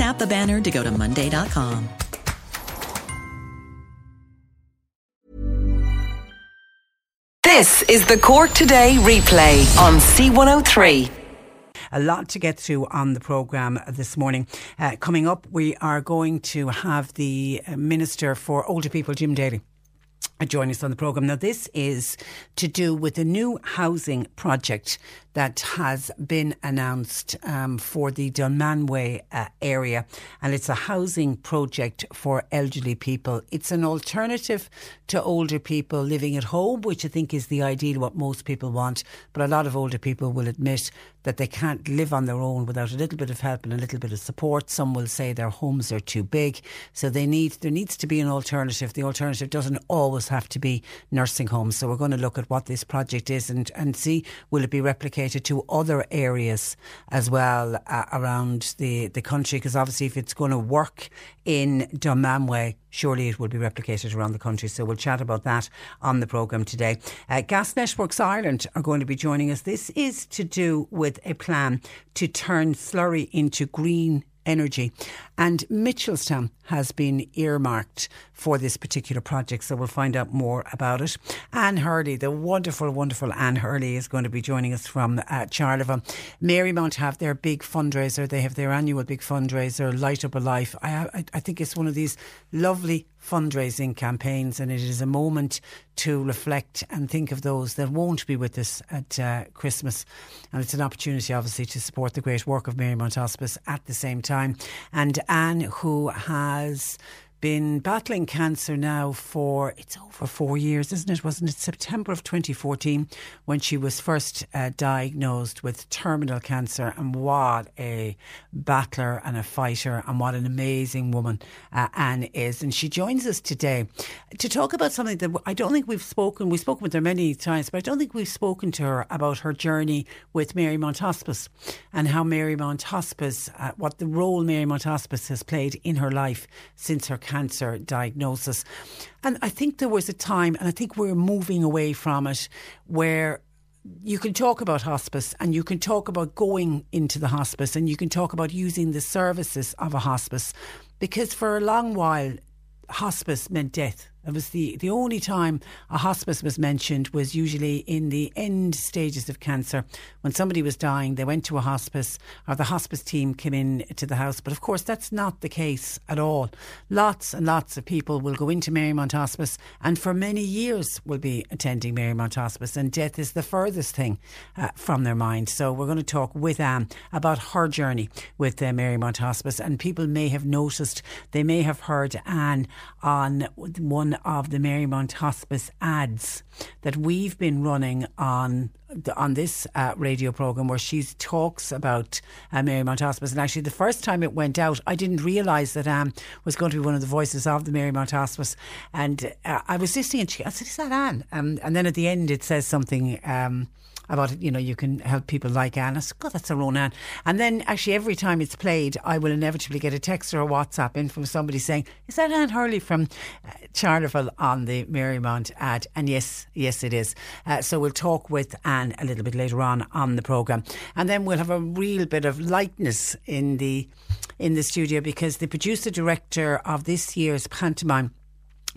Tap the banner to go to Monday.com. This is the Cork Today replay on C103. A lot to get through on the programme this morning. Uh, coming up, we are going to have the uh, Minister for Older People, Jim Daly join us on the programme. Now, this is to do with a new housing project that has been announced um, for the Dunmanway uh, area, and it's a housing project for elderly people. It's an alternative to older people living at home, which I think is the ideal, what most people want. But a lot of older people will admit that they can't live on their own without a little bit of help and a little bit of support. Some will say their homes are too big, so they need there needs to be an alternative. The alternative doesn't always have to be nursing homes. So we're going to look at what this project is and, and see will it be replicated to other areas as well uh, around the, the country? Because obviously, if it's going to work in Dunmanway, surely it will be replicated around the country. So we'll chat about that on the programme today. Uh, Gas Networks Ireland are going to be joining us. This is to do with a plan to turn slurry into green energy. And Mitchelstown has been earmarked for this particular project, so we'll find out more about it. Anne Hurley, the wonderful, wonderful Anne Hurley, is going to be joining us from uh, Charleville. Marymount have their big fundraiser, they have their annual big fundraiser, Light Up a Life. I, I, I think it's one of these lovely fundraising campaigns, and it is a moment to reflect and think of those that won't be with us at uh, Christmas. And it's an opportunity, obviously, to support the great work of Marymount Hospice at the same time. And Anne, who has been battling cancer now for it's over four years, isn't it? Wasn't it September of 2014 when she was first uh, diagnosed with terminal cancer? And what a battler and a fighter, and what an amazing woman uh, Anne is. And she joins us today to talk about something that I don't think we've spoken. We've spoken with her many times, but I don't think we've spoken to her about her journey with Marymount Hospice and how Marymount Hospice, uh, what the role Marymount Hospice has played in her life since her cancer diagnosis. And I think there was a time, and I think we're moving away from it, where you can talk about hospice and you can talk about going into the hospice and you can talk about using the services of a hospice because for a long while, hospice meant death. It was the, the only time a hospice was mentioned was usually in the end stages of cancer. When somebody was dying, they went to a hospice or the hospice team came in to the house. But of course, that's not the case at all. Lots and lots of people will go into Marymount Hospice and for many years will be attending Marymount Hospice and death is the furthest thing uh, from their mind. So we're going to talk with Anne about her journey with uh, Marymount Hospice and people may have noticed, they may have heard Anne on one of the Marymount Hospice ads that we've been running on on this uh, radio program where she talks about uh, Marymount Hospice. And actually, the first time it went out, I didn't realise that Anne was going to be one of the voices of the Marymount Hospice. And uh, I was listening and she, I said, Is that Anne? Um, and then at the end, it says something. Um, about you know you can help people like Anne. I said, God, that's a own Anne. And then actually every time it's played, I will inevitably get a text or a WhatsApp in from somebody saying, "Is that Anne Hurley from uh, Charleville on the Marymount ad?" And yes, yes, it is. Uh, so we'll talk with Anne a little bit later on on the program, and then we'll have a real bit of lightness in the in the studio because the producer director of this year's pantomime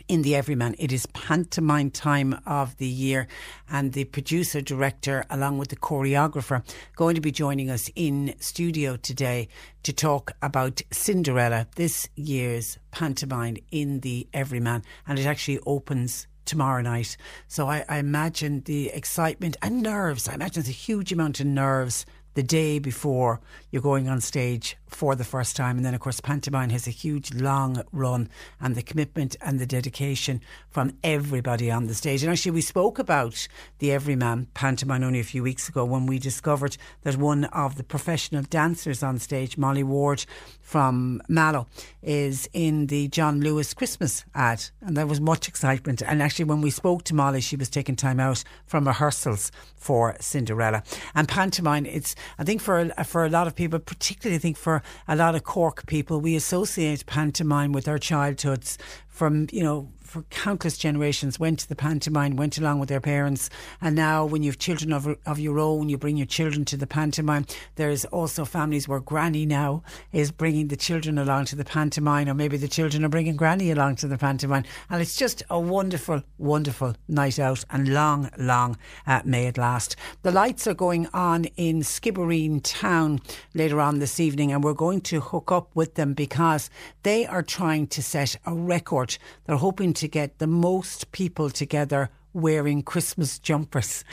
in the Everyman. It is pantomime time of the year, and the producer director, along with the choreographer, going to be joining us in studio today to talk about Cinderella, this year's pantomime in the Everyman, and it actually opens tomorrow night. So I, I imagine the excitement and nerves. I imagine there's a huge amount of nerves the day before you're going on stage for the first time. And then, of course, pantomime has a huge long run and the commitment and the dedication from everybody on the stage. And actually, we spoke about the Everyman pantomime only a few weeks ago when we discovered that one of the professional dancers on stage, Molly Ward from Mallow, is in the John Lewis Christmas ad. And there was much excitement. And actually, when we spoke to Molly, she was taking time out from rehearsals for Cinderella. And pantomime, it's, I think, for, for a lot of people, particularly I think for a lot of Cork people, we associate pantomime with our childhoods from, you know, for countless generations went to the pantomime, went along with their parents, and now when you have children of, of your own, you bring your children to the pantomime. There's also families where Granny now is bringing the children along to the pantomime, or maybe the children are bringing Granny along to the pantomime, and it's just a wonderful, wonderful night out, and long, long uh, may it last. The lights are going on in Skibbereen town later on this evening, and we're going to hook up with them because they are trying to set a record. They're hoping to to get the most people together wearing Christmas jumpers.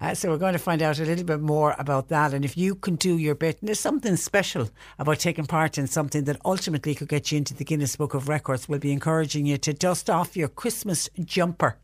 Uh, so we're going to find out a little bit more about that. And if you can do your bit, and there's something special about taking part in something that ultimately could get you into the Guinness Book of Records, we'll be encouraging you to dust off your Christmas jumper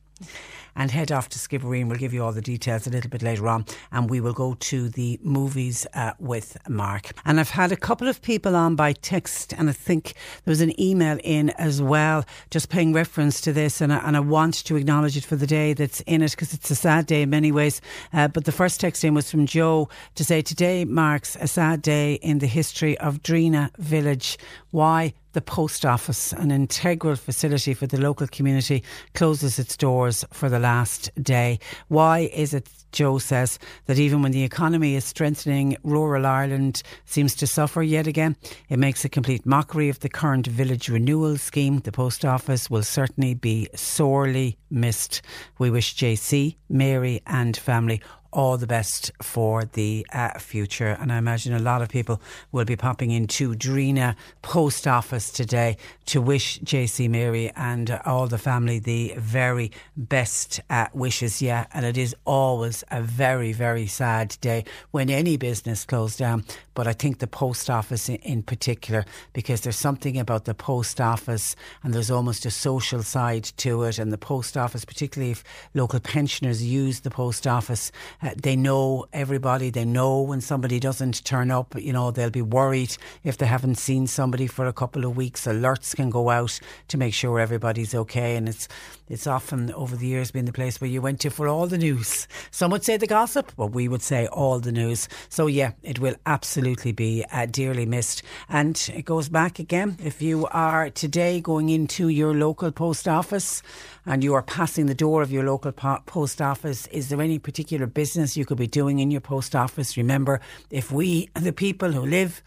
and head off to Skibbereen. We'll give you all the details a little bit later on, and we will go to the movies uh, with Mark. And I've had a couple of people on by text, and I think there was an email in as well, just paying reference to this, and I, and I want to acknowledge it for the day that's in it because it's a sad day in many ways. Uh, but the first text in was from Joe to say today marks a sad day in the history of Drinagh Village. Why? the post office, an integral facility for the local community, closes its doors for the last day. Why is it Joe says that even when the economy is strengthening, rural Ireland seems to suffer yet again. It makes a complete mockery of the current village renewal scheme. The post office will certainly be sorely missed. We wish JC, Mary, and family all the best for the uh, future. And I imagine a lot of people will be popping into Drinagh Post Office today to wish JC Mary and uh, all the family the very best uh, wishes. Yeah, and it is always a very, very sad day when any business closed down. But I think the post office in, in particular, because there's something about the post office and there's almost a social side to it. And the post office, particularly if local pensioners use the post office, uh, they know everybody. They know when somebody doesn't turn up. You know, they'll be worried if they haven't seen somebody for a couple of weeks. Alerts can go out to make sure everybody's okay. And it's it's often over the years been the place where you went to for all the news. Some would say the gossip, but we would say all the news. So yeah, it will absolutely be uh, dearly missed. And it goes back again. If you are today going into your local post office and you are passing the door of your local post office, is there any particular business you could be doing in your post office? Remember, if we, the people who live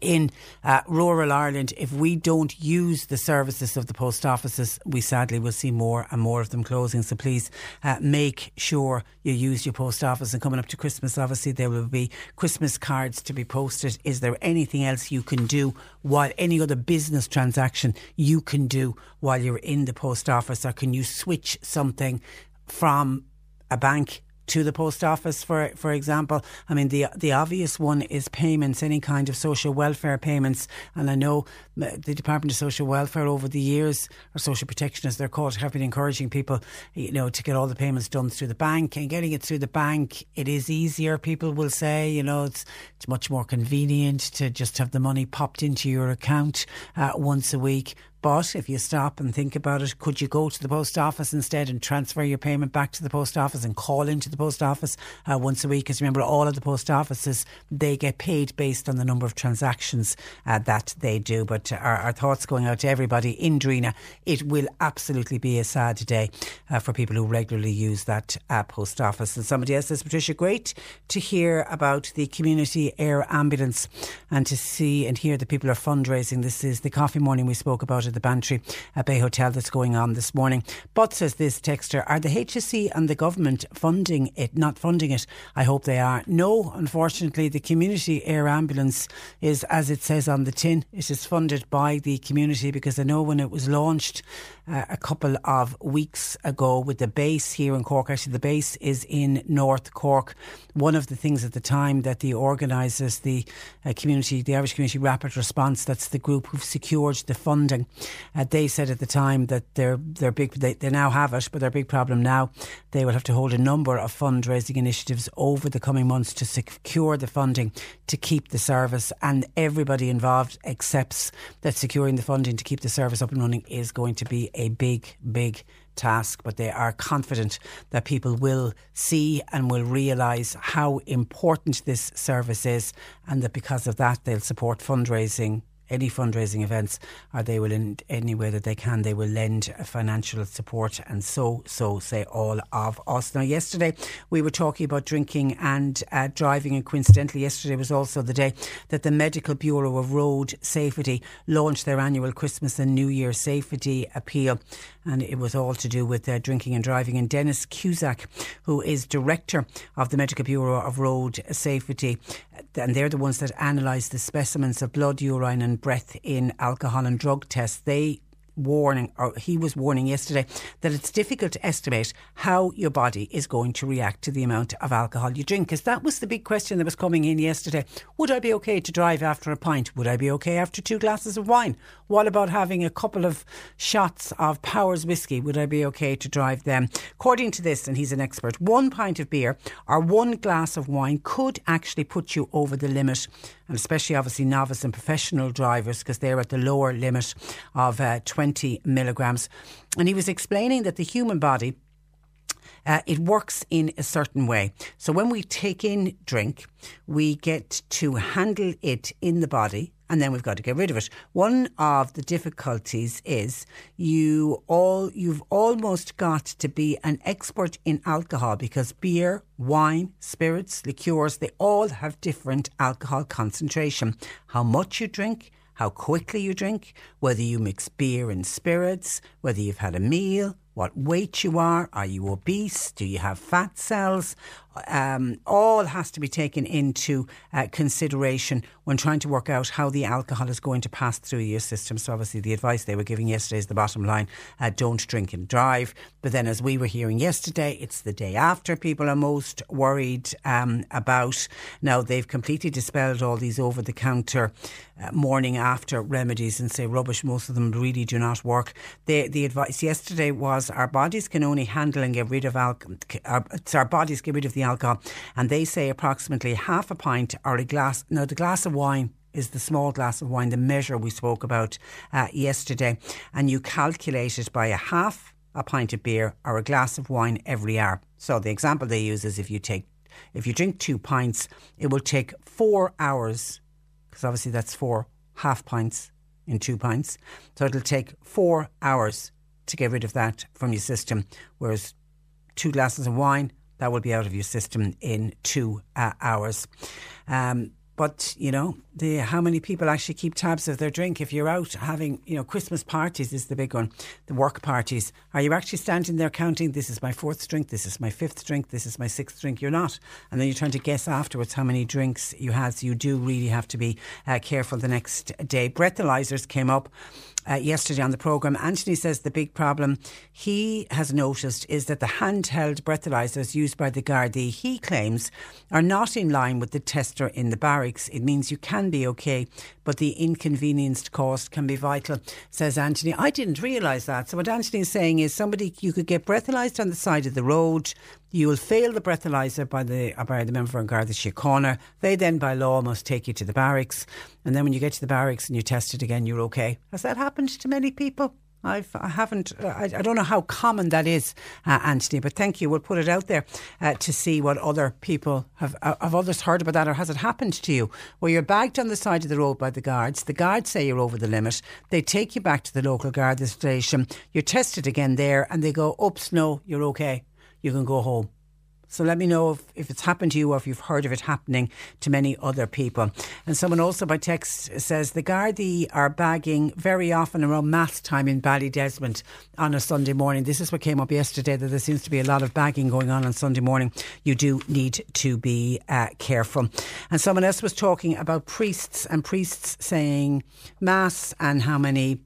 in uh, rural Ireland, if we don't use the services of the post offices, we sadly will see more and more of them closing. So please uh, make sure you use your post office. And coming up to Christmas, obviously, there will be Christmas cards to be posted. Is there anything else you can do while any other business transaction you can do while you're in the post office? Or can you switch something from a bank to the post office, for for example. I mean, the the obvious one is payments, any kind of social welfare payments. And I know the Department of Social Welfare over the years, or social protection as they're called, have been encouraging people, you know, to get all the payments done through the bank. And getting it through the bank, it is easier. People will say, you know, it's it's much more convenient to just have the money popped into your account uh, once a week. But if you stop and think about it, could you go to the post office instead and transfer your payment back to the post office and call into the post office uh, once a week? Because remember, all of the post offices they get paid based on the number of transactions uh, that they do. But our, our, thoughts going out to everybody in Drinagh. It will absolutely be a sad day uh, for people who regularly use that uh, post office. And somebody else says, Patricia, great to hear about the community air ambulance and to see and hear that people are fundraising. This is the coffee morning we spoke about at the Bantry at Bay Hotel that's going on this morning. But says this texter, are the HSE and the government funding it, not funding it? I hope they are. No, unfortunately, the community air ambulance is, as it says on the tin, it is funded by the community because I know when it was launched uh, a couple of weeks ago with the base here in Cork, actually, the base is in North Cork. One of the things at the time that the organisers, the uh, community, the Irish Community Rapid Response, that's the group who've secured the funding, uh, they said at the time that their their big they, they now have it, but their big problem now they will have to hold a number of fundraising initiatives over the coming months to secure the funding to keep the service, and everybody involved accepts that securing the funding to keep the service up and running is going to be a big, big task, but they are confident that people will see and will realise how important this service is, and that because of that, they'll support fundraising any fundraising events, or they will, in any way that they can, they will lend financial support, and so so say all of us. Now, yesterday we were talking about drinking and uh, driving, and coincidentally, yesterday was also the day that the Medical Bureau of Road Safety launched their annual Christmas and New Year safety appeal, and it was all to do with uh, drinking and driving. And Denis Cusack, who is director of the Medical Bureau of Road Safety, and they're the ones that analyse the specimens of blood, urine, and breath in alcohol and drug tests. They warning, or he was warning yesterday, that it's difficult to estimate how your body is going to react to the amount of alcohol you drink. Because that was the big question that was coming in yesterday. Would I be okay to drive after a pint? Would I be okay after two glasses of wine? What about having a couple of shots of Powers whiskey? Would I be okay to drive them? According to this, and he's an expert, one pint of beer or one glass of wine could actually put you over the limit and especially obviously novice and professional drivers because they're at the lower limit of uh, 20 milligrams. And he was explaining that the human body. Uh, it works in a certain way. So when we take in drink, we get to handle it in the body and then we've got to get rid of it. One of the difficulties is you all you've almost got to be an expert in alcohol because beer, wine, spirits, liqueurs, they all have different alcohol concentration. How much you drink, how quickly you drink, whether you mix beer and spirits, whether you've had a meal, what weight you are, are you obese, do you have fat cells, um, all has to be taken into uh, consideration when trying to work out how the alcohol is going to pass through your system. So, obviously, the advice they were giving yesterday is the bottom line uh, don't drink and drive. But then, as we were hearing yesterday, it's the day after people are most worried um, about. Now, they've completely dispelled all these over the counter uh, morning after remedies and say rubbish. Most of them really do not work. The, the advice yesterday was our bodies can only handle and get rid of alcohol. Our, our bodies get rid of the alcohol. And they say approximately half a pint or a glass. Now, the glass of wine is the small glass of wine, the measure we spoke about uh, yesterday. And you calculate it by a half a pint of beer or a glass of wine every hour. So the example they use is if you take if you drink two pints, it will take four hours, because obviously that's four half pints in two pints. So it'll take four hours to get rid of that from your system. Whereas two glasses of wine, that will be out of your system in two uh, hours. Um, but you know, the how many people actually keep tabs of their drink? If you're out having, you know, Christmas parties is the big one, the work parties. Are you actually standing there counting? This is my fourth drink. This is my fifth drink. This is my sixth drink. You're not, and then you're trying to guess afterwards how many drinks you had. So you do really have to be uh, careful the next day. Breathalyzers came up uh, yesterday on the programme. Anthony says the big problem he has noticed is that the handheld breathalyzers used by the Gardaí, he claims, are not in line with the tester in the barracks. It means you can be okay, but the inconvenienced cost can be vital, says Anthony. I didn't realise that. So what Anthony is saying is somebody you could get breathalyzed on the side of the road. You will fail the breathalyzer by the uh, by the member of Garda Síochána. They then, by law, must take you to the barracks. And then when you get to the barracks and you test it again, you're okay. Has that happened to many people? I've, I haven't, uh, I, I don't know how common that is, uh, Anthony, but thank you. We'll put it out there uh, to see what other people have, uh, have others heard about that or has it happened to you where you're bagged on the side of the road by the guards. The guards say you're over the limit. They take you back to the local guard station. You're tested again there and they go, oops, no, you're okay. You can go home. So let me know if, if it's happened to you or if you've heard of it happening to many other people. And someone also by text says the Gardaí are bagging very often around mass time in Ballydesmond on a Sunday morning. This is what came up yesterday that there seems to be a lot of bagging going on on Sunday morning. You do need to be uh, careful. And someone else was talking about priests and priests saying mass and how many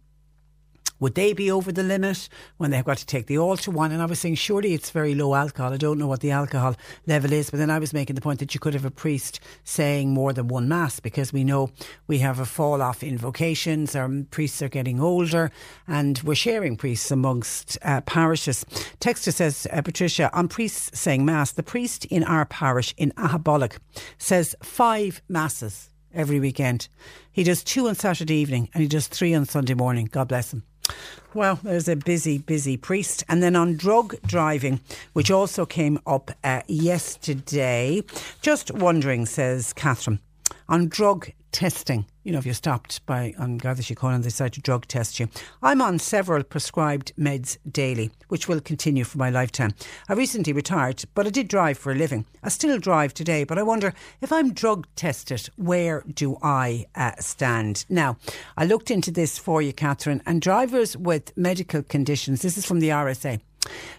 would they be over the limit when they've got to take the altar one? And I was saying, surely it's very low alcohol. I don't know what the alcohol level is, but then I was making the point that you could have a priest saying more than one mass because we know we have a fall off in vocations. Our priests are getting older, and we're sharing priests amongst uh, parishes. Texter says, uh, Patricia, on priests saying mass, the priest in our parish in Aghabullogue says five masses every weekend. He does two on Saturday evening and he does three on Sunday morning. God bless him. Well, there's a busy, busy priest. And then on drug driving, which also came up uh, yesterday, just wondering, says Catherine, on drug testing. You know, if you're stopped by on Garda Síochána and they decide to drug test you. I'm on several prescribed meds daily, which will continue for my lifetime. I recently retired, but I did drive for a living. I still drive today, but I wonder if I'm drug tested, where do I uh, stand? Now, I looked into this for you, Catherine, and drivers with medical conditions, this is from the RSA.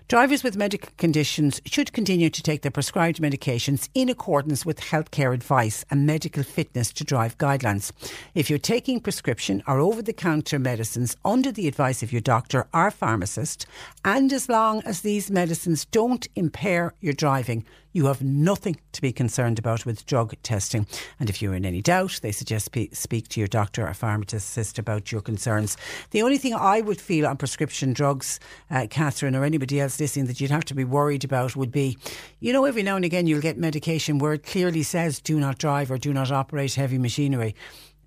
Drivers with medical conditions should continue to take their prescribed medications in accordance with healthcare advice and medical fitness to drive guidelines. If you're taking prescription or over the counter medicines under the advice of your doctor or pharmacist, and as long as these medicines don't impair your driving, you have nothing to be concerned about with drug testing. And if you're in any doubt, they suggest speak to your doctor or pharmacist about your concerns. The only thing I would feel on prescription drugs, uh, Catherine, or anybody else listening that you'd have to be worried about would be, you know, every now and again you'll get medication where it clearly says do not drive or do not operate heavy machinery.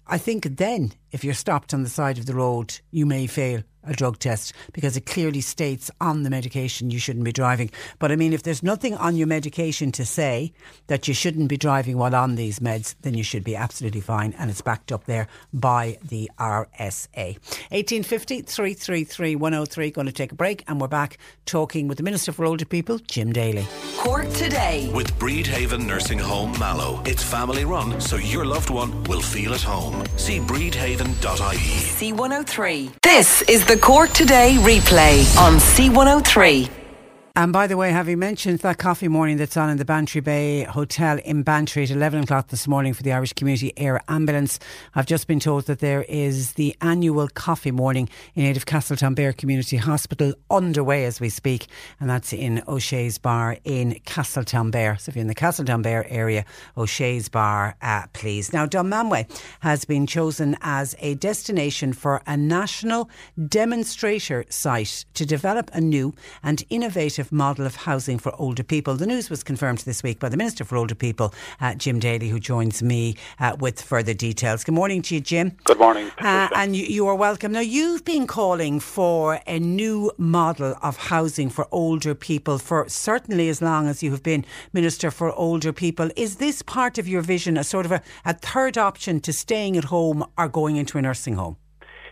I think then, if you're stopped on the side of the road, you may fail a drug test because it clearly states on the medication you shouldn't be driving. But I mean, if there's nothing on your medication to say that you shouldn't be driving while on these meds, then you should be absolutely fine. And it's backed up there by the RSA. 1850 333 103. Going to take a break and we're back talking with the Minister for Older People, Jim Daly. Cork today. With Brídhaven Nursing Home Mallow. It's family run, so your loved one will feel at home. See brídhaven.ie. C103. This is the Cork Today replay on C103. And by the way, having mentioned that coffee morning that's on in the Bantry Bay Hotel in Bantry at 11 o'clock this morning for the Irish Community Air Ambulance, I've just been told that there is the annual coffee morning in aid of Castletownbere Community Hospital underway as we speak, and that's in O'Shea's Bar in Castletownbere. So if you're in the Castletownbere area, O'Shea's Bar, uh, please. Now, Dunmanway has been chosen as a destination for a national demonstrator site to develop a new and innovative model of housing for older people. The news was confirmed this week by the Minister for Older People, uh, Jim Daly, who joins me uh, with further details. Good morning to you, Jim. Good morning. Uh, and you, you are welcome. Now, you've been calling for a new model of housing for older people for certainly as long as you have been Minister for Older People. Is this part of your vision, a sort of a, a third option to staying at home or going into a nursing home?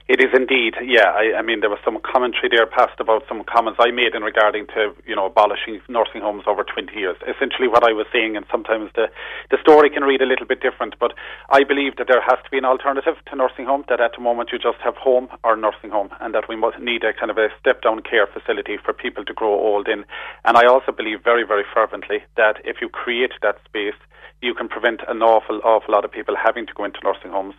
It is indeed, yeah. I, I, mean, there was some commentary there passed about some comments I made in regarding to you know abolishing nursing homes over 20 years. Essentially, what I was saying, and sometimes the the story can read a little bit different, but I believe that there has to be an alternative to nursing home. That at the moment you just have home or nursing home, and that we must need a kind of a step down care facility for people to grow old in. And I also believe very, very fervently that if you create that space, you can prevent an awful, awful lot of people having to go into nursing homes.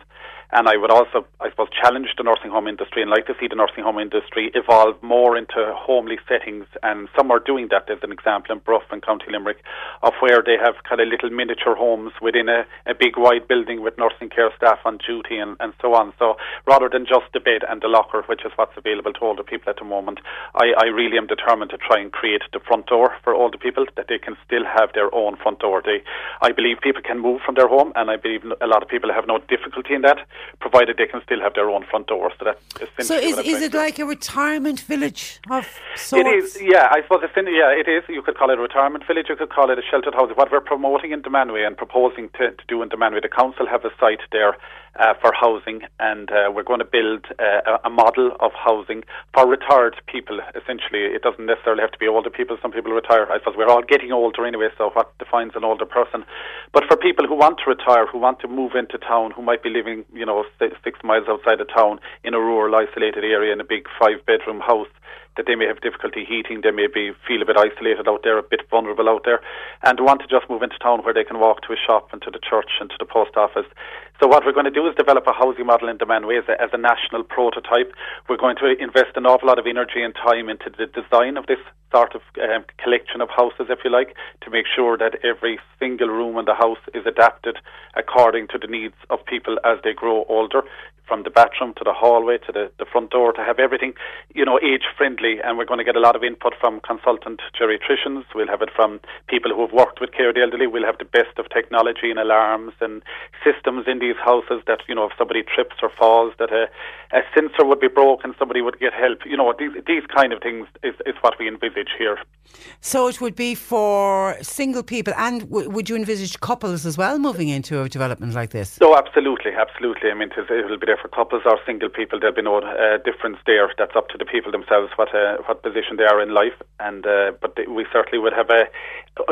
And I would also, I suppose, challenge the nursing home industry and like to see the nursing home industry evolve more into homely settings. And some are doing that. There's an example in Bruff and County Limerick of where they have kind of little miniature homes within a, a big wide building with nursing care staff on duty and, and so on. So rather than just the bed and the locker, which is what's available to older people at the moment, I, I really am determined to try and create the front door for older people that they can still have their own front door. They, I believe people can move from their home, and I believe a lot of people have no difficulty in that provided they can still have their own front door. So that's So is, is it like a retirement village of sorts? It is, yeah. I suppose it's in, yeah, it is. You could call it a retirement village. You could call it a sheltered housing. What we're promoting in Dunmanway and proposing to, to do in Dunmanway, the council have a site there uh, for housing, and uh, we're going to build uh, a, a model of housing for retired people. Essentially, it doesn't necessarily have to be older people. Some people retire. I suppose we're all getting older anyway. So what defines an older person? But for people who want to retire, who want to move into town, who might be living, you know, six, six miles outside of town in a rural, isolated area in a big five-bedroom house that they may have difficulty heating, they may be feel a bit isolated out there, a bit vulnerable out there, and want to just move into town where they can walk to a shop and to the church and to the post office. So what we're going to do is develop a housing model in Dunmanway as a, as a national prototype. We're going to invest an awful lot of energy and time into the design of this sort of um, collection of houses, if you like, to make sure that every single room in the house is adapted according to the needs of people as they grow older, from the bathroom to the hallway to the, the front door, to have everything, you know, age friendly. And we're going to get a lot of input from consultant geriatricians. We'll have it from people who have worked with care of the elderly. We'll have the best of technology and alarms and systems in these houses that, you know, if somebody trips or falls, that a, a sensor would be broken, somebody would get help. You know, these, these kind of things is, is what we envisage here. So it would be for single people, and w- would you envisage couples as well moving into a development like this? No, absolutely, absolutely. I mean, it will be there for couples or single people. There'll be no uh, difference there. That's up to the people themselves what uh, what position they are in life. And uh, but we certainly would have a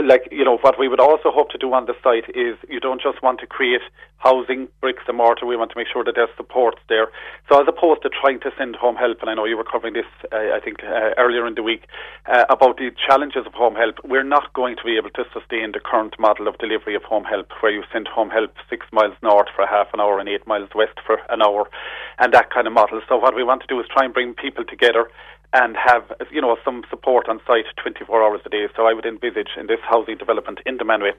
like you know what we would also hope to do on the site is you don't just want to create housing bricks and mortar. We want to make sure that there's supports there. So as opposed to trying to send home help, and I know you were covering this, uh, I think uh, earlier in the week uh, about the challenges of home help. We're not going to be able to sustain the current model of delivery of home help, where you send home help six miles north for half an hour and eight miles west for an hour, and that kind of model. So what we want to do is try and bring people together and have you know some support on site 24 hours a day. So I would envisage in this housing development in Dunmanway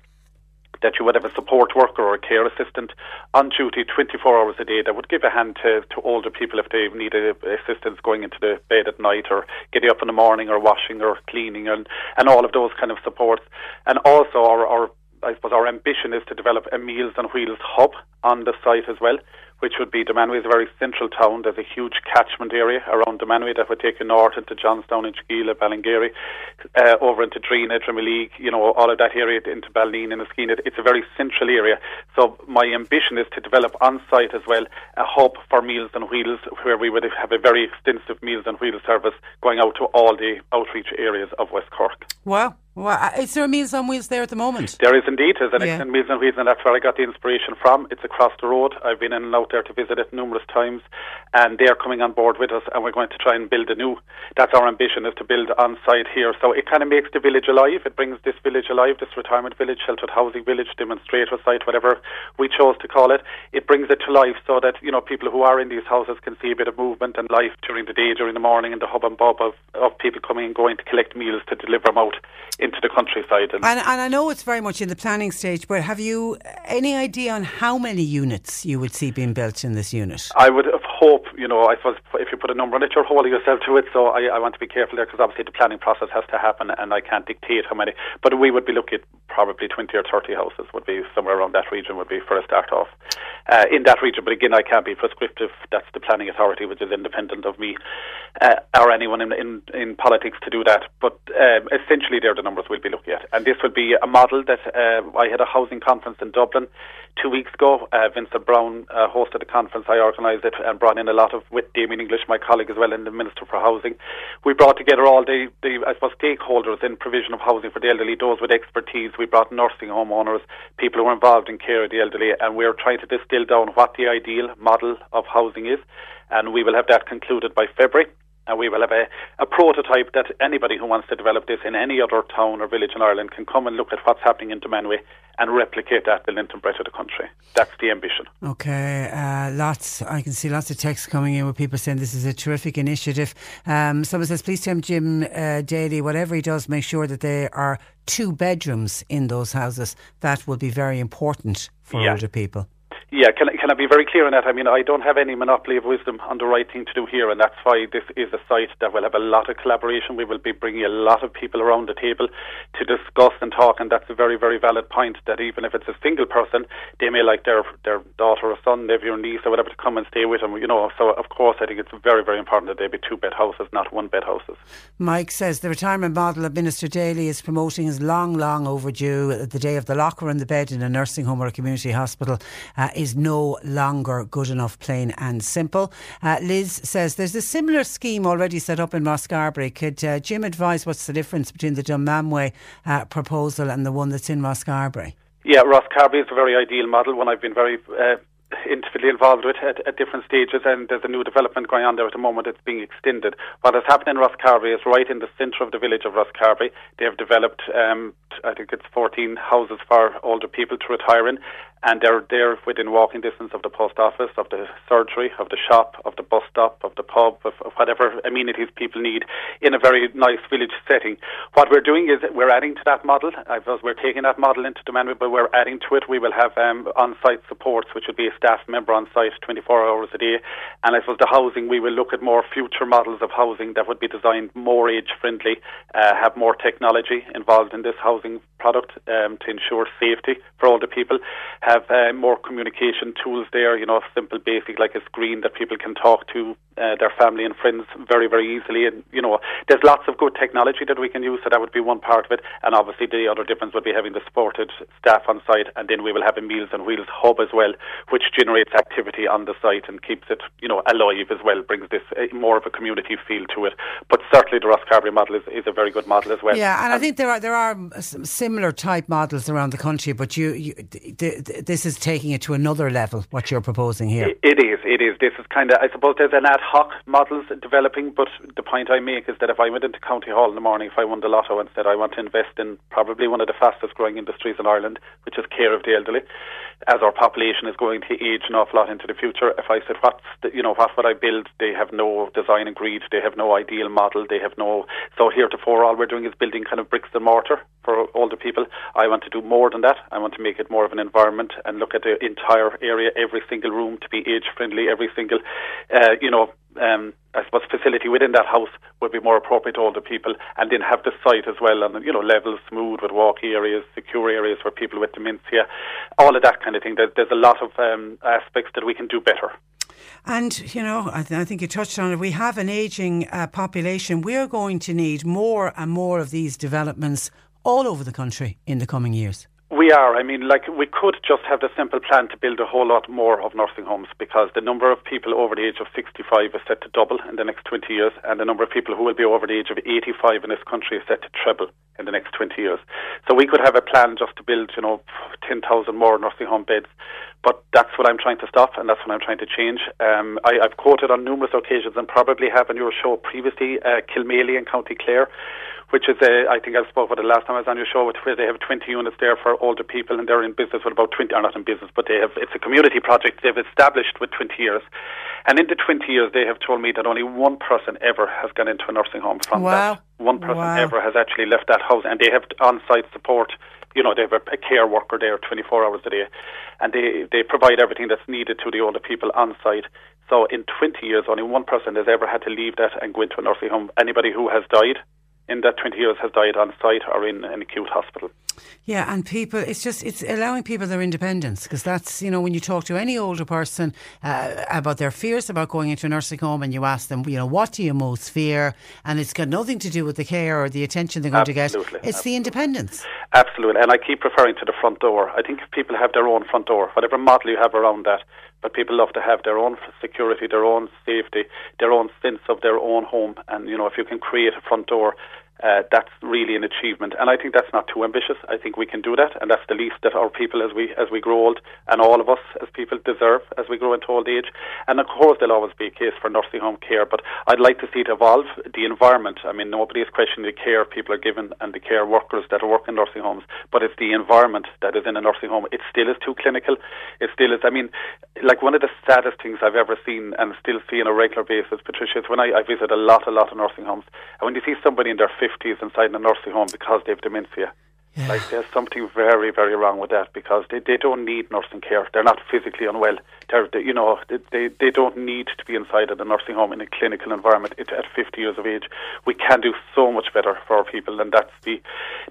that you would have a support worker or a care assistant on duty 24 hours a day that would give a hand to, to older people if they needed assistance going into the bed at night or getting up in the morning or washing or cleaning and, and all of those kind of supports. And also our, our I suppose our ambition is to develop a Meals on Wheels hub on the site as well, which would be Dunmanway is a very central town. There's a huge catchment area around Dunmanway that would take you north into Johnstown, into Keela, Ballingeary, uh, over into Drinagh, Drimoleague, you know, all of that area into Ballineen and Enniskeane. It, it's a very central area. So my ambition is to develop on site as well a hub for Meals on Wheels where we would have a very extensive Meals on Wheels service going out to all the outreach areas of West Cork. Wow. Wow. Is there a Meals on Wheels there at the moment? There is indeed. There's an Yeah. excellent Meals on Wheels, and that's where I got the inspiration from. It's across the road. I've been in and out there to visit it numerous times, and they're coming on board with us, and we're going to try and build a new. That's our ambition is to build on site here. So it kind of makes the village alive. It brings this village alive, this retirement village, sheltered housing village, demonstrator site, whatever we chose to call it. It brings it to life so that you know people who are in these houses can see a bit of movement and life during the day, during the morning, and the hub and bob of, of people coming and going to collect meals to deliver them out into the countryside. And And, and I know it's very much in the planning stage, but have you any idea on how many units you would see being built in this unit? I would hope, you know, I suppose if you put a number on it, you're holding yourself to it. So I, I want to be careful there because obviously the planning process has to happen and I can't dictate how many. But we would be looking at probably 20 or 30 houses would be somewhere around that region would be for a start off. Uh, in that region, but again, I can't be prescriptive. That's the planning authority, which is independent of me uh, or anyone in, in, in politics to do that. But um, essentially, they're the numbers we'll be looking at. And this will be a model that uh, I had a housing conference in Dublin two weeks ago. Uh, Vincent Browne uh, hosted a conference. I organised it and brought in a lot of, with Damien English, my colleague as well, and the Minister for Housing. We brought together all the, the I suppose, stakeholders in provision of housing for the elderly, those with expertise. We brought nursing home owners, people who are involved in care of the elderly, and we're trying to distill down what the ideal model of housing is. And we will have that concluded by February and we will have a, a prototype that anybody who wants to develop this in any other town or village in Ireland can come and look at what's happening in Dunmanway and replicate that the length and breadth of the country. That's the ambition. Okay, uh, lots. I can see lots of texts coming in with people saying this is a terrific initiative. Um, someone says, please tell Jim uh, Daly, whatever he does, make sure that there are two bedrooms in those houses. That will be very important for Yeah. older people. Yeah, can, can I be very clear on that? I mean, I don't have any monopoly of wisdom on the right thing to do here, and that's why this is a site that will have a lot of collaboration. We will be bringing a lot of people around the table to discuss and talk, and that's a very, very valid point. That even if it's a single person, they may like their their daughter or son, nephew or niece or whatever to come and stay with them. You know, so of course, I think it's very, very important that they be two bed houses, not one bed houses. Mike says the retirement model that Minister Daly is promoting is long, long overdue. The day of the locker and the bed in a nursing home or a community hospital. Uh, is no longer good enough, plain and simple. Uh, Liz says there's a similar scheme already set up in Rosscarbery. Could uh, Jim advise what's the difference between the Dunmanway uh, proposal and the one that's in Rosscarbery? Yeah, Rosscarbery is a very ideal model, one I've been very uh, intimately involved with at, at, different stages, and there's a new development going on there at the moment. It's being extended. What has happened in Rosscarbery is right in the centre of the village of Rosscarbery. They have developed, um, I think it's 14 houses for older people to retire in, and they're there within walking distance of the post office, of the surgery, of the shop, of the bus stop, of the pub, of, of whatever amenities people need in a very nice village setting. What we're doing is we're adding to that model. I suppose we're taking that model into Dunmanway, but we're adding to it. We will have um, on-site supports, which will be a staff member on site 24 hours a day. And I suppose the housing, we will look at more future models of housing that would be designed more age-friendly, uh, have more technology involved in this housing product um, to ensure safety for older people have uh, more communication tools there, you know, simple, basic, like a screen that people can talk to uh, their family and friends very, very easily. And, you know, there's lots of good technology that we can use, so that would be one part of it. And obviously, the other difference would be having the supported staff on site, and then we will have a Meals on Wheels hub as well, which generates activity on the site and keeps it, you know, alive as well, brings this uh, more of a community feel to it. But certainly, the Rosscarbery model is, is a very good model as well. Yeah, and, and I think there are there are similar type models around the country, but you, you the, the, this is taking it to another level, what you're proposing here. It is, it is. This is kind of, I suppose there's an ad hoc models developing, but the point I make is that if I went into County Hall in the morning, if I won the lotto and said I want to invest in probably one of the fastest growing industries in Ireland, which is care of the elderly, as our population is going to age an awful lot into the future, if I said, what's the, you know, what would I build? They have no design agreed, they have no ideal model, they have no, so heretofore all we're doing is building kind of bricks and mortar for older people. I want to do more than that. I want to make it more of an environment and look at the entire area, every single room to be age friendly, every single, uh, you know, um, I suppose facility within that house would be more appropriate to older people, and then have the site as well, and you know, level smooth with walk areas, secure areas for people with dementia, all of that kind of thing. There's, there's a lot of um, aspects that we can do better. And, you know, I, th- I, think you touched on it. We have an ageing uh, population. We're going to need more and more of these developments all over the country in the coming years. We are. I mean, like, we could just have the simple plan to build a whole lot more of nursing homes because the number of people over the age of 65 is set to double in the next 20 years, and the number of people who will be over the age of 85 in this country is set to treble in the next 20 years. So we could have a plan just to build, you know, 10,000 more nursing home beds. But that's what I'm trying to stop, and that's what I'm trying to change. Um, I, have quoted on numerous occasions, and probably have on your show previously, uh, Kilmaley in County Clare, which is a, I think I spoke about it last time I was on your show, where they have 20 units there for older people, and they're in business with about 20, or not in business, but they have, it's a community project they've established with 20 years. And in the 20 years, they have told me that only one person ever has gone into a nursing home from wow. that. One person wow. ever has actually left that house, and they have on-site support you know, they have a, a, care worker there 24 hours a day, and they, they provide everything that's needed to the older people on site. So in 20 years, only one person has ever had to leave that and go into a nursing home. Anybody who has died in that 20 years has died on site or in an acute hospital. Yeah, and people, it's just, it's allowing people their independence because that's, you know, when you talk to any older person uh, about their fears about going into a nursing home and you ask them, you know, what do you most fear? And it's got nothing to do with the care or the attention they're going absolutely, to get. It's absolutely. the independence. Absolutely. And I keep referring to the front door. I think if people have their own front door, whatever model you have around that, but people love to have their own security, their own safety, their own sense of their own home. And, you know, if you can create a front door uh, that's really an achievement, and I think that's not too ambitious. I think we can do that, and that's the least that our people, as we as we grow old, and all of us as people deserve as we grow into old age. And of course, there'll always be a case for nursing home care, but I'd like to see it evolve. The environment. I mean, nobody is questioning the care people are given and the care workers that work in nursing homes, but it's the environment that is in a nursing home. It still is too clinical. It still is. I mean, like one of the saddest things I've ever seen, and still see on a regular basis, Patricia, is when I, I visit a lot, a lot of nursing homes, and when you see somebody in their 50s inside in a nursing home because they have dementia. Like there's something very, very wrong with that because they, they don't need nursing care. They're not physically unwell. They're, they, you know, they, they, they don't need to be inside of the nursing home in a clinical environment it, at 50 years of age. We can do so much better for our people, and that's the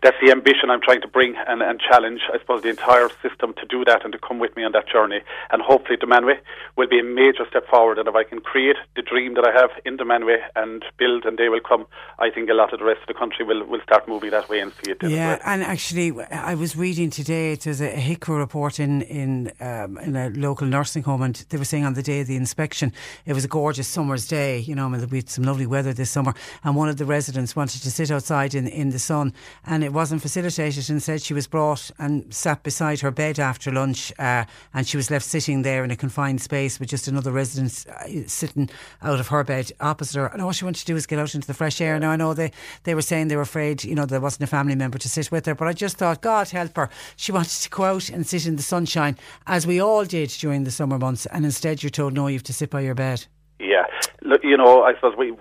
that's the ambition I'm trying to bring and, and challenge, I suppose, the entire system to do that and to come with me on that journey. And hopefully, Dunmanway will be a major step forward. And if I can create the dream that I have in Dunmanway and build, and they will come, I think a lot of the rest of the country will, will start moving that way and see it. Yeah, and actually, I was reading today, it was a HIQA report in in um, in a local nursing home, and they were saying on the day of the inspection, it was a gorgeous summer's day. You know, I mean, we had some lovely weather this summer, and one of the residents wanted to sit outside in in the sun, and it wasn't facilitated, and said she was brought and sat beside her bed after lunch, uh, and she was left sitting there in a confined space with just another resident uh, sitting out of her bed opposite her, and all she wanted to do was get out into the fresh air. Now I know they they were saying they were afraid, you know, there wasn't a family member to sit with her, but I just thought, God help her, she wanted to go out and sit in the sunshine as we all did during the summer months, and instead you're told no, you have to sit by your bed. Yeah, look, you know, I suppose we.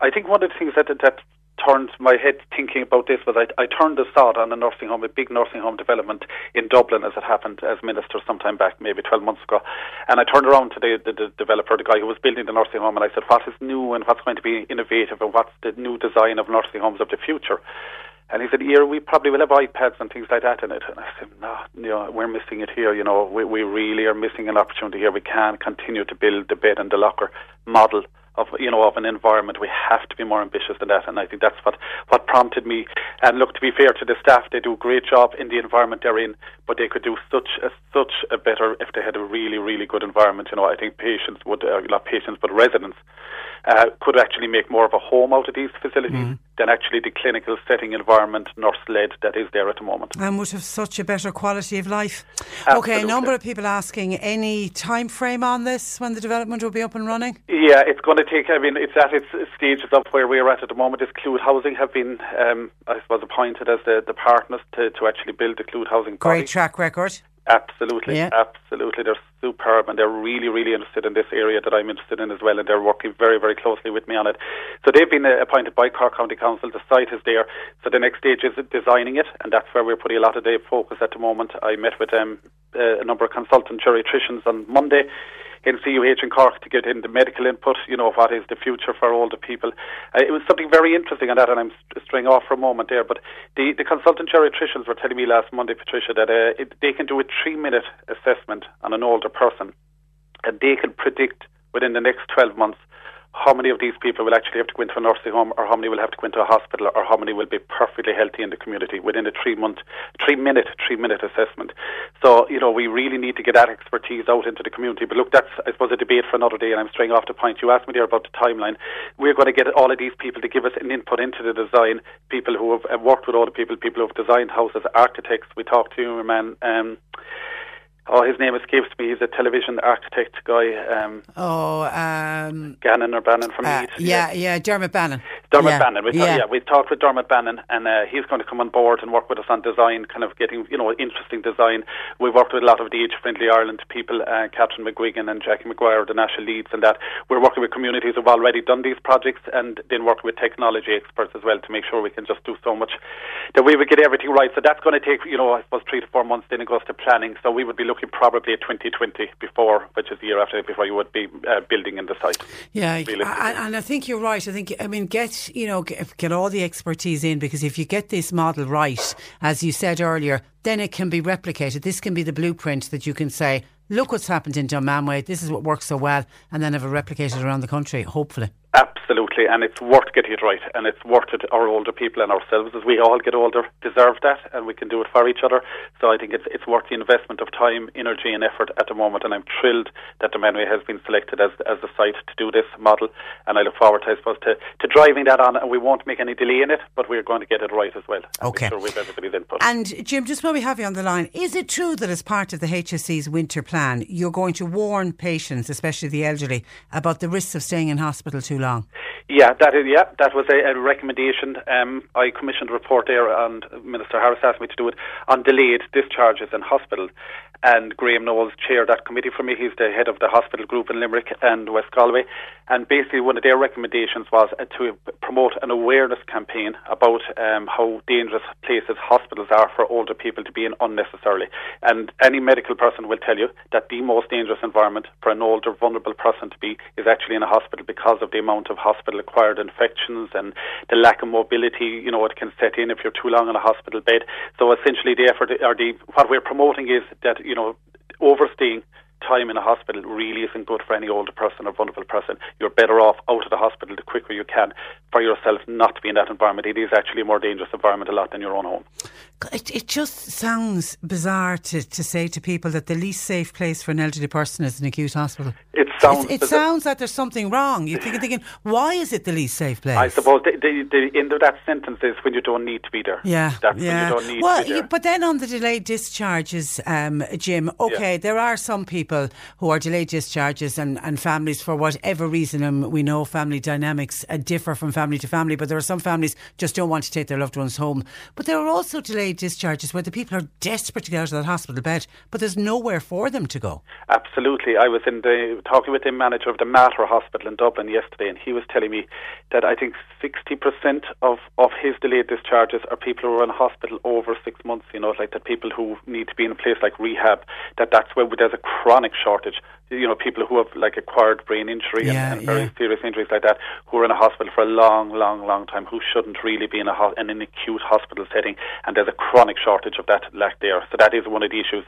I think one of the things that that turned my head thinking about this was I, I turned the sod on a nursing home, a big nursing home development in Dublin, as it happened as minister sometime back, maybe 12 months ago. And I turned around to the, the, the developer, the guy who was building the nursing home, and I said, "What is new and what's going to be innovative, and what's the new design of nursing homes of the future?" And he said, "Here we probably will have iPads and things like that in it." And I said, "No, you know, we're missing it here. You know, we we really are missing an opportunity here. We can't continue to build the bed and the locker model." Of you know of an environment, we have to be more ambitious than that, and I think that's what what prompted me. And look, to be fair to the staff, they do a great job in the environment they're in, but they could do such a such a better if they had a really really good environment. You know, I think patients would uh, not patients, but residents uh, could actually make more of a home out of these facilities mm. than actually the clinical setting environment, nurse led, that is there at the moment. And would have such a better quality of life. Absolutely. Okay, a number of people asking any time frame on this when the development will be up and running? Yeah, it's going to take, I mean, it's at its stages of where we're at at the moment. Is Clúid Housing have been, um, I suppose, appointed as the, the partners to, to actually build the Clúid Housing. Great track record. Absolutely, yeah. absolutely. They're superb and they're really, really interested in this area that I'm interested in as well, and they're working very, very closely with me on it. So they've been uh, appointed by Cork County Council. The site is there. So the next stage is designing it, and that's where we're putting a lot of the focus at the moment. I met with um, uh, a number of consultant geriatricians on Monday in CUH in Cork to get in the medical input, you know, what is the future for older people. Uh, it was something very interesting on that, and I'm straying off for a moment there, but the, the consultant geriatricians were telling me last Monday, Patricia, that uh, it, they can do a three minute assessment on an older person, and they can predict within the next 12 months how many of these people will actually have to go into a nursing home or how many will have to go into a hospital or how many will be perfectly healthy in the community within a three month three minute three minute assessment? So you know we really need to get that expertise out into the community. But look that's I suppose a debate for another day and I'm straying off the point. You asked me there about the timeline. We're going to get all of these people to give us an input into the design. People who have worked with all the people people who have designed houses architects we talked to a man um, Oh, his name escapes me. He's a television architect guy. Um, oh, um, Gannon or Bannon from uh, Yeah, yeah, Dermot Bannon. Dermot yeah. Bannon. We yeah. yeah, we've talked with Dermot Bannon, and uh, he's going to come on board and work with us on design, kind of getting you know interesting design. We've worked with a lot of the Age Friendly Ireland people, uh, Catherine McGuigan and Jackie McGuire, the national leads, and that we're working with communities who've already done these projects, and then working with technology experts as well to make sure we can just do so much that we would get everything right. So that's going to take you know I suppose three to four months. Then it goes to planning. So we would be looking probably at 2020 before, which is the year after, before you would be uh, building in the site. Yeah, and, and, I think you're right. I think I mean get you know get, get all the expertise in because if you get this model right, as you said earlier, then it can be replicated. This can be the blueprint that you can say, look what's happened in Dunmanway. This is what works so well, and then have it replicated around the country. Hopefully. Absolutely, and it's worth getting it right, and it's worth it. Our older people and ourselves, as we all get older, deserve that, and we can do it for each other. So I think it's it's worth the investment of time, energy, and effort at the moment. And I'm thrilled that Dunmanway has been selected as as the site to do this model, and I look forward, to, I suppose, to, to driving that on. And we won't make any delay in it, but we're going to get it right as well. Okay. Sure with everybody's input. And Jim, just while we have you on the line, is it true that as part of the HSE's winter plan, you're going to warn patients, especially the elderly, about the risks of staying in hospital too long? Yeah, that is. Yeah, that was a, a recommendation. Um, I commissioned a report there, and Minister Harris asked me to do it on delayed discharges in hospital. And Graham Knowles chaired that committee for me. He's the head of the hospital group in Limerick and West Galway. And basically, one of their recommendations was uh, to promote an awareness campaign about um, how dangerous places hospitals are for older people to be in unnecessarily. And any medical person will tell you that the most dangerous environment for an older, vulnerable person to be is actually in a hospital because of the amount of hospital acquired infections and the lack of mobility, you know, it can set in if you're too long in a hospital bed. So essentially, the effort, or the, what we're promoting is that you know, overstaying time in a hospital really isn't good for any older person or vulnerable person. You're better off out of the hospital the quicker you can for yourself not to be in that environment. It is actually a more dangerous environment a lot than your own home. It, it just sounds bizarre to, to say to people that the least safe place for an elderly person is an acute hospital. It sounds. It, sounds like there's something wrong. You're thinking, thinking, why is it the least safe place? I suppose the, the, the end of that sentence is when you don't need to be there. Yeah, That's yeah. when you don't need well, to be there. but then on the delayed discharges, um, Jim. Okay, Yeah. there are some people who are delayed discharges and, and families for whatever reason. Um, we know family dynamics uh, differ from family to family, but there are some families just don't want to take their loved ones home. But there are also delayed discharges where the people are desperate to get out of that hospital bed, but there's nowhere for them to go. Absolutely. I was in the talking with the manager of the Mater Hospital in Dublin yesterday, and he was telling me that I think 60% of, of his delayed discharges are people who are in hospital over six months, you know, like that people who need to be in a place like rehab, that that's where there's a chronic shortage. You know, people who have like acquired brain injury Yeah, and, and very yeah. serious injuries like that, who are in a hospital for a long, long, long time, who shouldn't really be in a ho- in an acute hospital setting, and there's a chronic shortage of that lack there. So that is one of the issues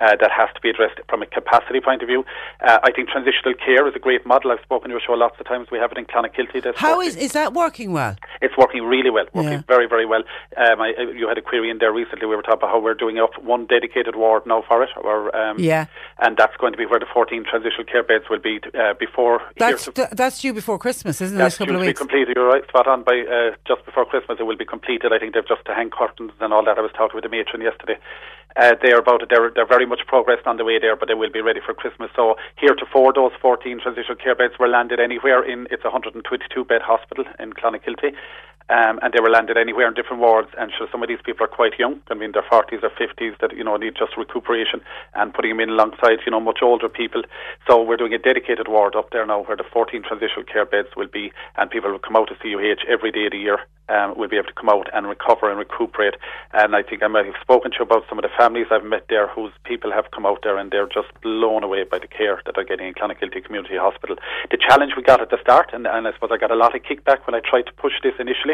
uh, that has to be addressed from a capacity point of view. Uh, I think transitional care is a great model. I've spoken to your show lots of times. We have it in Clonakilty. How working- is is that working well? it's working really well, working Yeah. very, very well. Um, I, I- you had a query in there recently. We were talking about how we're doing up one dedicated ward now for it, or, um, Yeah. and that's going to be where the 14 transitional care beds will be uh, before. That's to- that's due before Christmas, isn't it? that's due to be completed. You're right, spot on. By uh, just before Christmas, it will be completed. I think they've just to hang curtains and all that. I was talking with the matron yesterday. Uh, they are about it. They're, they're very much progressed on the way there, but they will be ready for Christmas. So here to heretofore, those 14 transitional care beds were landed anywhere in. It's a 122 bed hospital in Clonakilty. Um, and they were landed anywhere in different wards. And sure, some of these people are quite young. I mean, they're 40s or 50s that, you know, need just recuperation and putting them in alongside, you know, much older people. So we're doing a dedicated ward up there now where the 14 transitional care beds will be and people will come out to CUH every day of the year. Um, will be able to come out and recover and recuperate. And I think I might have spoken to you about some of the families I've met there whose people have come out there and they're just blown away by the care that they're getting in Clonakilty Community Hospital. The challenge we got at the start, and, and I suppose I got a lot of kickback when I tried to push this initially,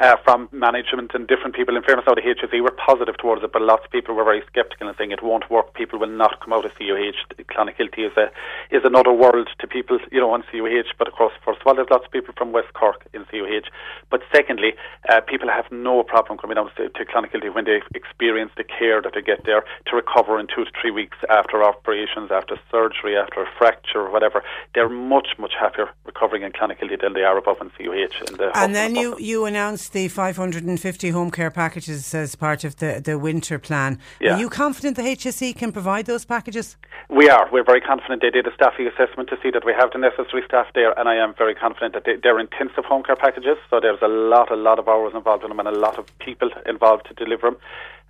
uh, from management and different people. In fairness, now the HSE were positive towards it, but lots of people were very sceptical and saying it won't work. People will not come out of CUH. Clonakilty is a is another world to people, you know, on CUH. But of course, first of all, there's lots of people from West Cork in CUH. But secondly, uh, people have no problem coming out to, to Clonakilty when they experience the care that they get there to recover in two to three weeks after operations, after surgery, after a fracture, or whatever. They're much much happier recovering in Clonakilty than they are above in CUH. In the And then you, you announced the 550 home care packages as part of the, the winter plan. Yeah. Are you confident the HSE can provide those packages? We are. We're very confident they did a staffing assessment to see that we have the necessary staff there, and I am very confident that they, they're intensive home care packages. So there's a lot, a lot of hours involved in them, and a lot of people involved to deliver them.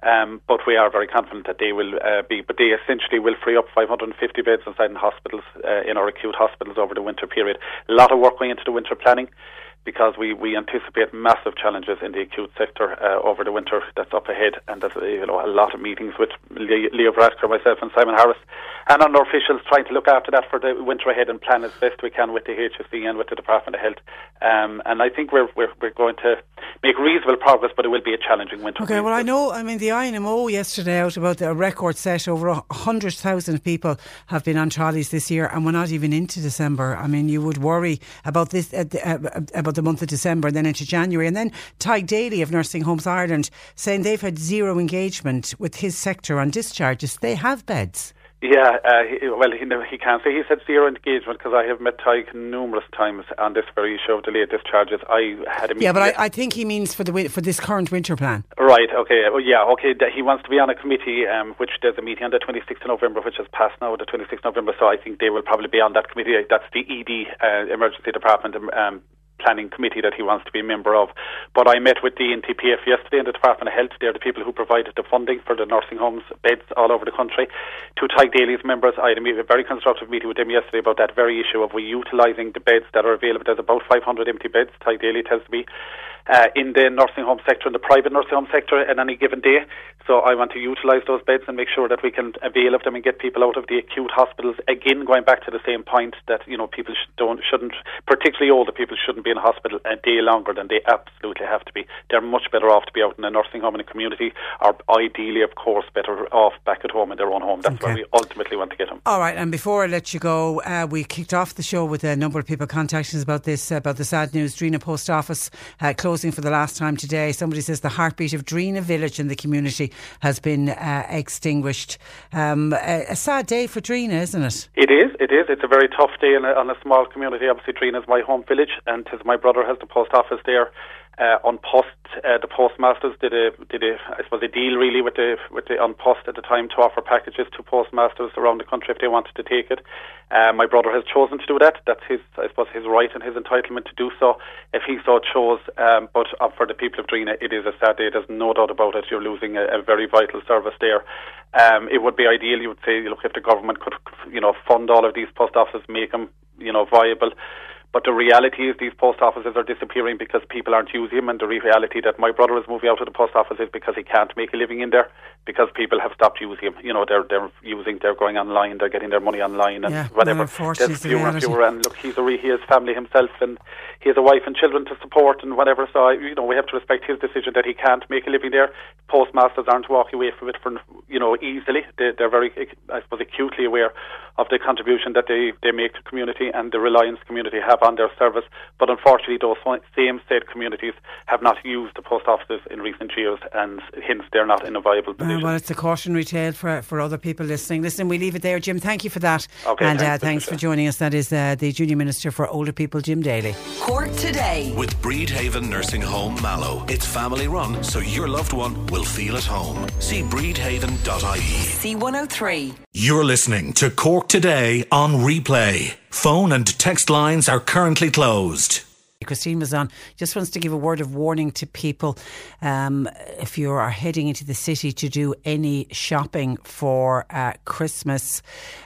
Um, but we are very confident that they will uh, be. But they essentially will free up 550 beds inside in hospitals, uh, in our acute hospitals over the winter period. A lot of work going into the winter planning because we, we anticipate massive challenges in the acute sector uh, over the winter that's up ahead, and there's uh, you know a lot of meetings with Leo Varadkar, myself, and Simon Harris, and our officials trying to look after that for the winter ahead and plan as best we can with the HSE and with the Department of Health. Um, and I think we're, we're we're going to make reasonable progress, but it will be a challenging winter. Okay, well, I know, I mean, the INMO yesterday out about a record set over a 100,000 people have been on trolleys this year, and we're not even into December. I mean, you would worry about this, uh, uh, about the month of December and then into January. And then Tadhg Daly of Nursing Homes Ireland saying they've had zero engagement with his sector on discharges. They have beds. Yeah, uh, he, well, he, he can't say he said zero engagement because I have met Tadhg numerous times on this very issue of delayed discharges. I had a meeting. Yeah, but I, I think he means for the for this current winter plan. Right, okay. Well, yeah, okay. He wants to be on a committee, um, which there's a meeting on the 26th of November, which has passed now, the 26th of November, so I think they will probably be on that committee. That's the ED, uh, Emergency Department um, planning committee that he wants to be a member of. But I met with the NTPF yesterday in the Department of Health. They're the people who provided the funding for the nursing homes beds all over the country. To Tadhg Daly's members, I had a very constructive meeting with them yesterday about that very issue of we utilising the beds that are available. There's about 500 empty beds, Tadhg Daly tells me, uh, in the nursing home sector, in the private nursing home sector at any given day. So I want to utilise those beds and make sure that we can avail of them and get people out of the acute hospitals. Again, going back to the same point that you know people sh- don't shouldn't, particularly older people, shouldn't be in hospital a day longer than they absolutely have to be. They're much better off to be out in a nursing home in a community, or ideally, of course, better off back at home in their own home. That's Okay. where we ultimately want to get them. All right, and before I let you go, uh, we kicked off the show with a number of people contacting us about this, about the sad news. Drinagh Post Office uh, closing for the last time today. Somebody says the heartbeat of Drinagh Village in the community has been uh, extinguished. Um, a, a sad day for Drinagh, isn't it? It is. It is. It's a very tough day in a, on a small community. Obviously, Drinagh is my home village, and my brother has the post office there. Uh, An Post, uh, the postmasters did a did a I suppose a deal really with the with the An Post at the time to offer packages to postmasters around the country if they wanted to take it. Uh, my brother has chosen to do that. That's his I suppose his right and his entitlement to do so if he so chose. Um, but uh, for the people of Drinagh, it is a sad day. There's no doubt about it. You're losing a, a very vital service there. Um, it would be ideal. You would say, look, if the government could, you know, fund all of these post offices, make them, you know, viable. But the reality is these post offices are disappearing because people aren't using them. And the reality that my brother is moving out of the post office is because he can't make a living in there because people have stopped using them. You know, they're they're using, they're going online, they're getting their money online and Yeah, whatever. There's the fewer and fewer. And look, he's a re- he has family himself and he has a wife and children to support and whatever. So I, you know, we have to respect his decision that he can't make a living there. Postmasters aren't walking away from it for you know easily. They, they're very, I suppose, acutely aware of the contribution that they, they make to community and the reliance community have on their service. But unfortunately, those same state communities have not used the post offices in recent years, and hence they're not in a viable Uh, position. well, it's a cautionary tale for for other people listening. Listen, we leave it there, Jim. Thank you for that, Okay, and uh, thanks, thanks for joining us. That is uh, the Junior Minister for Older People, Jim Daly. Cork today. With Bridhaven Nursing Home Mallow. It's family run, so your loved one will feel at home. See bridhaven.ie. C103. You're listening to Cork Today on replay. Phone and text lines are currently closed. Christine on. Just wants to give a word of warning to people um, if you are heading into the city to do any shopping for uh, Christmas.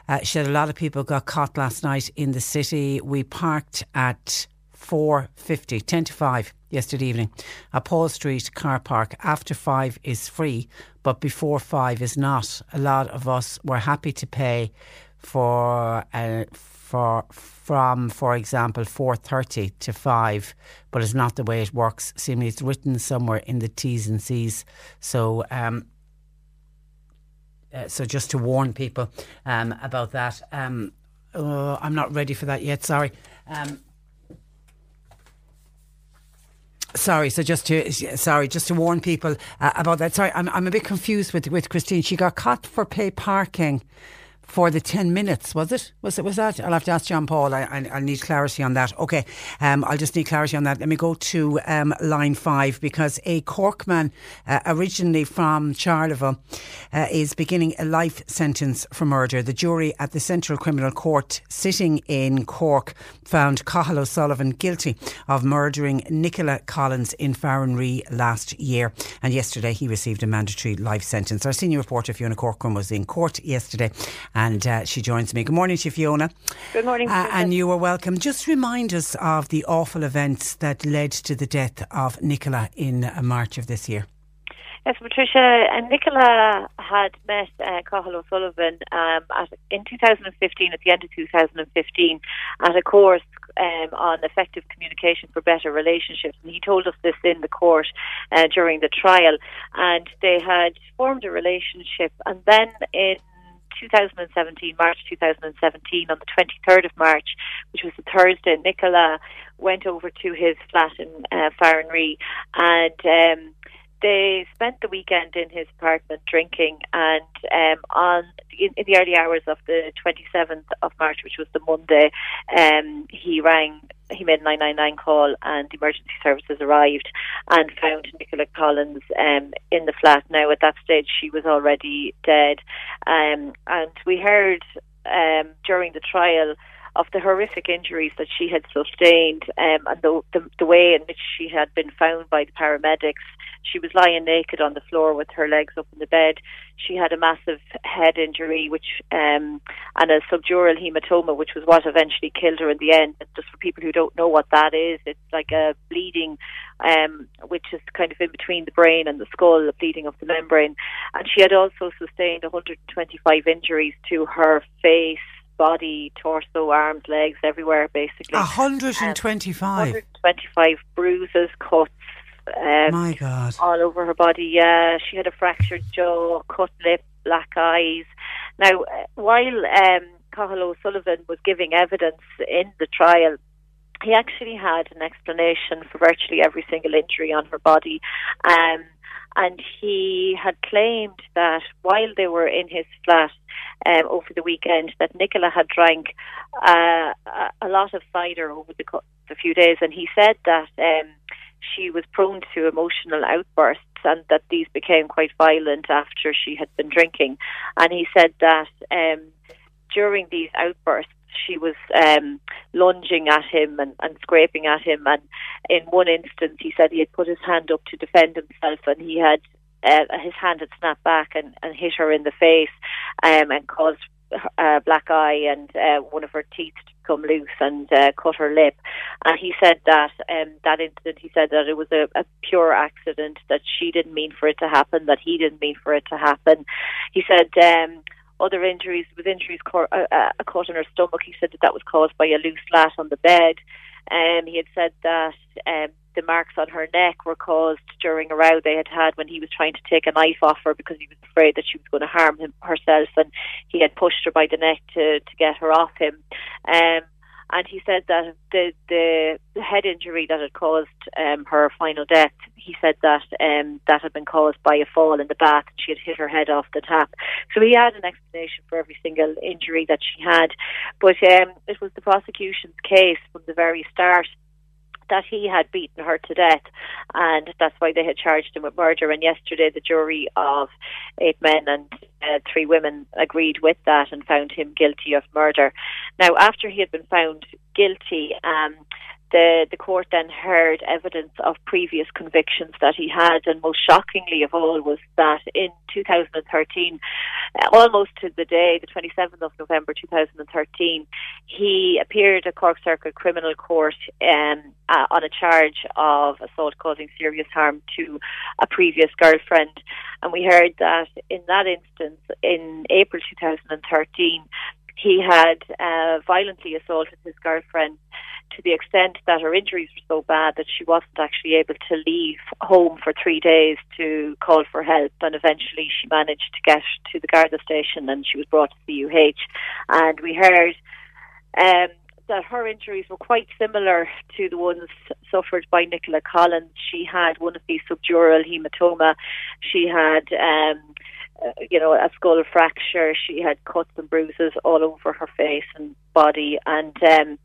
Uh, she said a lot of people got caught last night in the city. We parked at 4.50, 10 to 5 yesterday evening. At Paul Street car park after 5 is free, but before 5 is not. A lot of us were happy to pay for uh, for from for example 4:30 to 5 but it's not the way it works seemingly it's written somewhere in the T's and C's so um uh, so just to warn people um, about that um, uh, I'm not ready for that yet sorry um, Sorry, so just to sorry, just to warn people uh, about that. Sorry, I'm I'm a bit confused with with Christine. She got caught for pay parking for the ten minutes. Was it? Was it? Was that? I'll have to ask John Paul. I I I'll need clarity on that. Okay, um, I'll just need clarity on that. Let me go to um, line five because a Corkman, uh, originally from Charleville, uh, is beginning a life sentence for murder. The jury at the Central Criminal Court sitting in Cork found Cathal O'Sullivan guilty of murdering Nicola Collins in Farranree last year. And yesterday he received a mandatory life sentence. Our senior reporter Fiona Corcoran was in court yesterday and uh, she joins me. Good morning to you, Fiona. Good morning. Uh, and you are welcome. Just remind us of the awful events that led to the death of Nicola in uh, March of this year. Yes, Patricia and Nicola had met uh, Cathal O'Sullivan um, at, in 2015, at the end of 2015, at a course um, on effective communication for better relationships. And he told us this in the court uh, during the trial. And they had formed a relationship. And then in 2017, March 2017, on the 23rd of March, which was a Thursday, Nicola went over to his flat in uh, Farranree and um, they spent the weekend in his apartment drinking and um, on in, in the early hours of the 27th of March, which was the Monday, um, he rang he made a 999 call and the emergency services arrived and found Nicola Collins um, in the flat. Now, at that stage, she was already dead. Um, and we heard um, during the trial of the horrific injuries that she had sustained um, and the, the, the way in which she had been found by the paramedics. She was lying naked on the floor with her legs up in the bed. She had a massive head injury, which um, and a subdural hematoma, which was what eventually killed her in the end. And just for people who don't know what that is, it's like a bleeding, um, which is kind of in between the brain and the skull, a bleeding of the membrane. And she had also sustained 125 injuries to her face, body, torso, arms, legs, everywhere, basically. 125. 125 bruises, cuts, um, My God. all over her body. Yeah, she had a fractured jaw, cut lip, black eyes. Now, uh, while um, Cathal O'Sullivan was giving evidence in the trial, he actually had an explanation for virtually every single injury on her body. Um, and he had claimed that while they were in his flat um, over the weekend, that Nicola had drank uh, a, lot of cider over the, co- the few days, and he said that um, she was prone to emotional outbursts and that these became quite violent after she had been drinking. And he said that um, during these outbursts, she was um, lunging at him and, and scraping at him. And in one instance, he said he had put his hand up to defend himself, and he had uh, his hand had snapped back and, and hit her in the face um, and caused a black eye and uh, one of her teeth to come loose and uh, cut her lip. And he said that um, that incident, he said that it was a, a pure accident, that she didn't mean for it to happen, that he didn't mean for it to happen. He said. Um, other injuries, with injuries, cor- uh, uh, a in her stomach. He said that that was caused by a loose lat on the bed. Um, he had said that um, the marks on her neck were caused during a row they had had when he was trying to take a knife off her because he was afraid that she was going to harm him herself, and he had pushed her by the neck to to get her off him. Um, and he said that the the head injury that had caused um, her final death, he said that um, that had been caused by a fall in the bath. And she had hit her head off the tap. So he had an explanation for every single injury that she had, but um, it was the prosecution's case from the very start that he had beaten her to death, and that's why they had charged him with murder. And yesterday, the jury of eight men and uh, three women agreed with that and found him guilty of murder. Now, after he had been found guilty, um, the the court then heard evidence of previous convictions that he had, and most shockingly of all was that in 2013, uh, almost to the day, the 27th of November 2013, he appeared at Cork Circuit Criminal Court um, uh, on a charge of assault causing serious harm to a previous girlfriend, and we heard that in that instance, in April 2013, he had uh, violently assaulted his girlfriend to the extent that her injuries were so bad that she wasn't actually able to leave home for three days to call for help. And eventually she managed to get to the Garda station and she was brought to the UH. And we heard um, that her injuries were quite similar to the ones suffered by Nicola Collins. She had one of these subdural hematoma. She had. Um, uh, you know, a skull fracture. She had cuts and bruises all over her face and body. And um,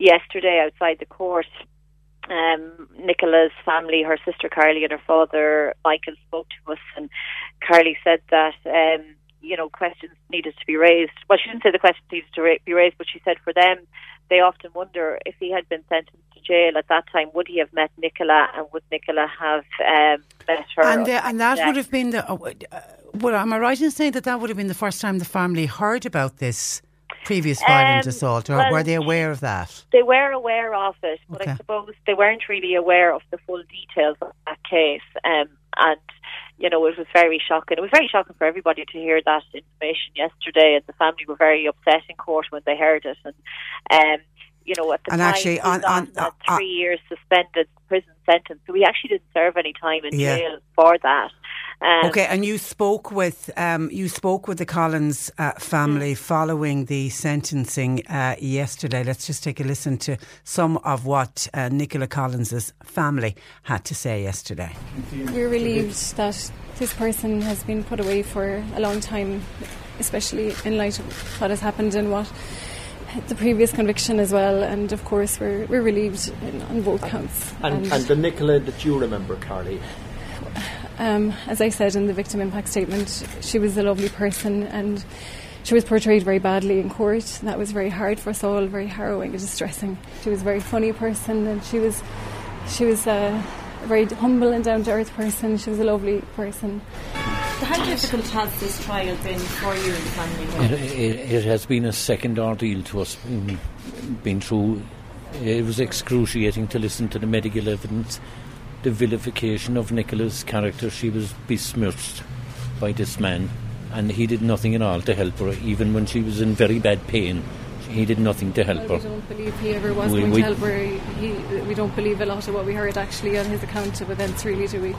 yesterday, outside the court, um, Nicola's family, her sister Carly and her father Michael spoke to us, and Carly said that um, you know questions needed to be raised. Well, she didn't say the questions needed to ra- be raised, but she said for them, they often wonder if he had been sentenced to jail at that time, would he have met Nicola, and would Nicola have um, met her? And, uh, and that Yeah. would have been the. Uh, uh, well, am I right in saying that that would have been the first time the family heard about this previous violent Um, assault, or well, were they aware of that? They were aware of it, but Okay. I suppose they weren't really aware of the full details of that case. Um, and you know, it was very shocking. It was very shocking for everybody to hear that information yesterday, and the family were very upset in court when they heard it. And um, you know, at the And time, actually, he was on- on- a uh, three years suspended prison sentence, so he actually didn't serve any time in Yeah. jail for that. Um, Okay, and you spoke with um, you spoke with the Collins uh, family following the sentencing uh, yesterday. Let's just take a listen to some of what uh, Nicola Collins's family had to say yesterday. We're relieved that this person has been put away for a long time, especially in light of what has happened and what the previous conviction as well. And of course, we're, we're relieved in, on both counts. And, and the Nicola that you remember, Carly, um, as I said in the victim impact statement, she was a lovely person and she was portrayed very badly in court. And that was very hard for us all, very harrowing and distressing. She was a very funny person, and she was she was a very humble and down to earth person. She was a lovely person. How difficult has this trial been for you and the family? It, it, it has been a second ordeal to us. Been, been through. It was excruciating to listen to the medical evidence, the vilification of Nicola's character. She was besmirched by this man, and he did nothing at all to help her, even when she was in very bad pain. He did nothing to help well, her. We don't believe he ever was We- going we- to help her. He, we don't believe a lot of what we heard actually on his account of events, really, do we?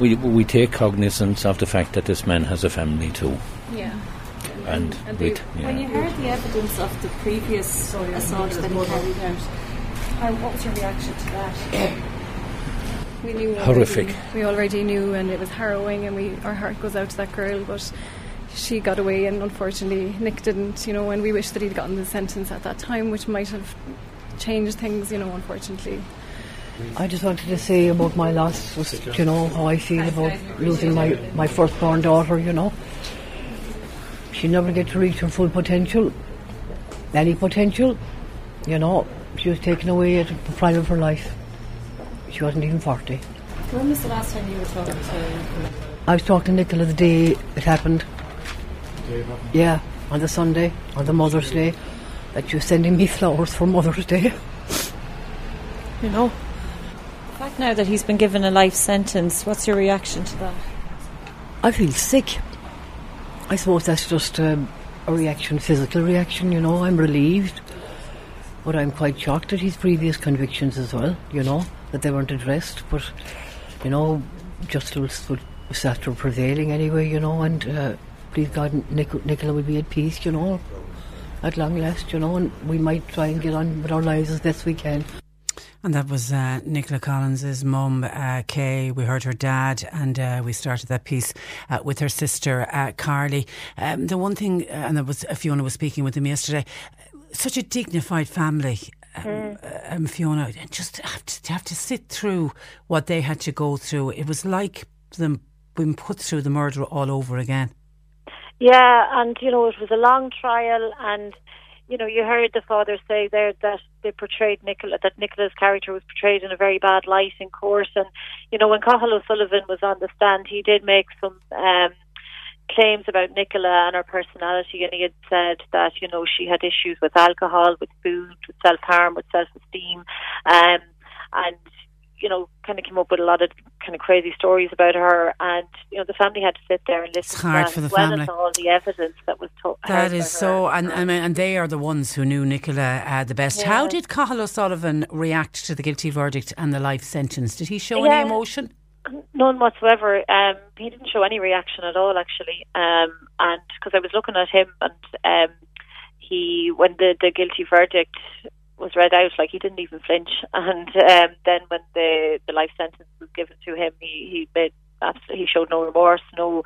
We, we take cognizance of the fact that this man has a family too. Yeah. And, and with, When you heard the evidence of the previous assault that he carried out, how, what was your reaction to that? We knew Horrific. Already, we already knew, and it was harrowing, and we our heart goes out to that girl, but she got away, and unfortunately Nick didn't. You know, and we wish that he'd gotten the sentence at that time, which might have changed things. You know, unfortunately. I just wanted to say about my loss, just, you know, how I feel about losing my, my firstborn daughter, you know. She never get to reach her full potential, any potential, you know. She was taken away at the prime of her life. She wasn't even 40. When was the last time you were talking to I was talking to Nicola the day it happened. Yeah, on the Sunday, on the Mother's Day, that she was sending me flowers for Mother's Day. you know. The fact now that he's been given a life sentence, what's your reaction to that? I feel sick. I suppose that's just um, a reaction, physical reaction, you know. I'm relieved. But I'm quite shocked at his previous convictions as well, you know, that they weren't addressed. But, you know, justice will- was after prevailing anyway, you know, and uh, please God, Nic- Nicola will be at peace, you know, at long last, you know, and we might try and get on with our lives as best we can. And that was uh, Nicola Collins' mum, uh, Kay. We heard her dad, and uh, we started that piece uh, with her sister, uh, Carly. Um, the one thing, uh, and there was Fiona was speaking with him yesterday. Such a dignified family, um, um, Fiona. and Just have to, to have to sit through what they had to go through. It was like them being put through the murder all over again. Yeah, and you know it was a long trial, and you know you heard the father say there that they portrayed Nicola, that Nicola's character was portrayed in a very bad light in court, and you know when Cathal O'Sullivan was on the stand, he did make some um, claims about Nicola and her personality, and he had said that you know she had issues with alcohol, with food, with self harm, with self esteem, um, and you know kind of came up with a lot of kind of crazy stories about her, and you know the family had to sit there and listen. It's hard to that, for the as well family. as all the evidence that was told. That is so, and I mean, and they are the ones who knew Nicola uh, the best. How did Cathal O'Sullivan react to the guilty verdict and the life sentence? Did he show Yeah. any emotion? None whatsoever. Um, he didn't show any reaction at all, actually. Um, and because I was looking at him, and um, he, when the, the guilty verdict was read out, like he didn't even flinch. And um, then when the the life sentence was given to him, he he made he showed no remorse, no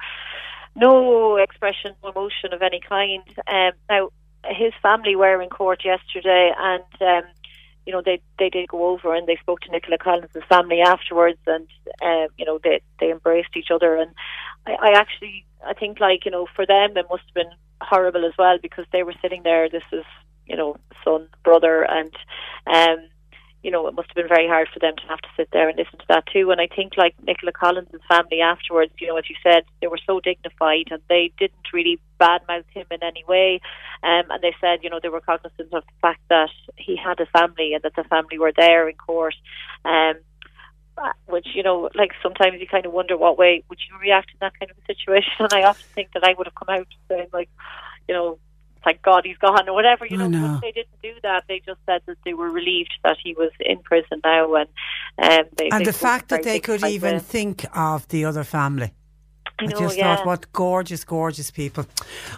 no expression, no emotion of any kind. Um, now his family were in court yesterday, and um, you know they they did go over and they spoke to Nicola Collins' family afterwards, and um, you know they they embraced each other. And I, I actually I think like you know for them it must have been horrible as well because they were sitting there. This is you know son brother and um you know, it must have been very hard for them to have to sit there and listen to that too. And I think, like Nicola Collins' family afterwards, you know, as you said, they were so dignified and they didn't really badmouth him in any way. Um, and they said, you know, they were cognizant of the fact that he had a family and that the family were there in court. Um, uh, which you know, like sometimes you kind of wonder what way would you react in that kind of a situation. And I often think that I would have come out saying like, you know, thank God he's gone or whatever. You know, they didn't do that. They just said that they were relieved that he was in prison now, and um, they, And they the fact that they could even think of the other family. I know, just yeah. thought, what gorgeous, gorgeous people.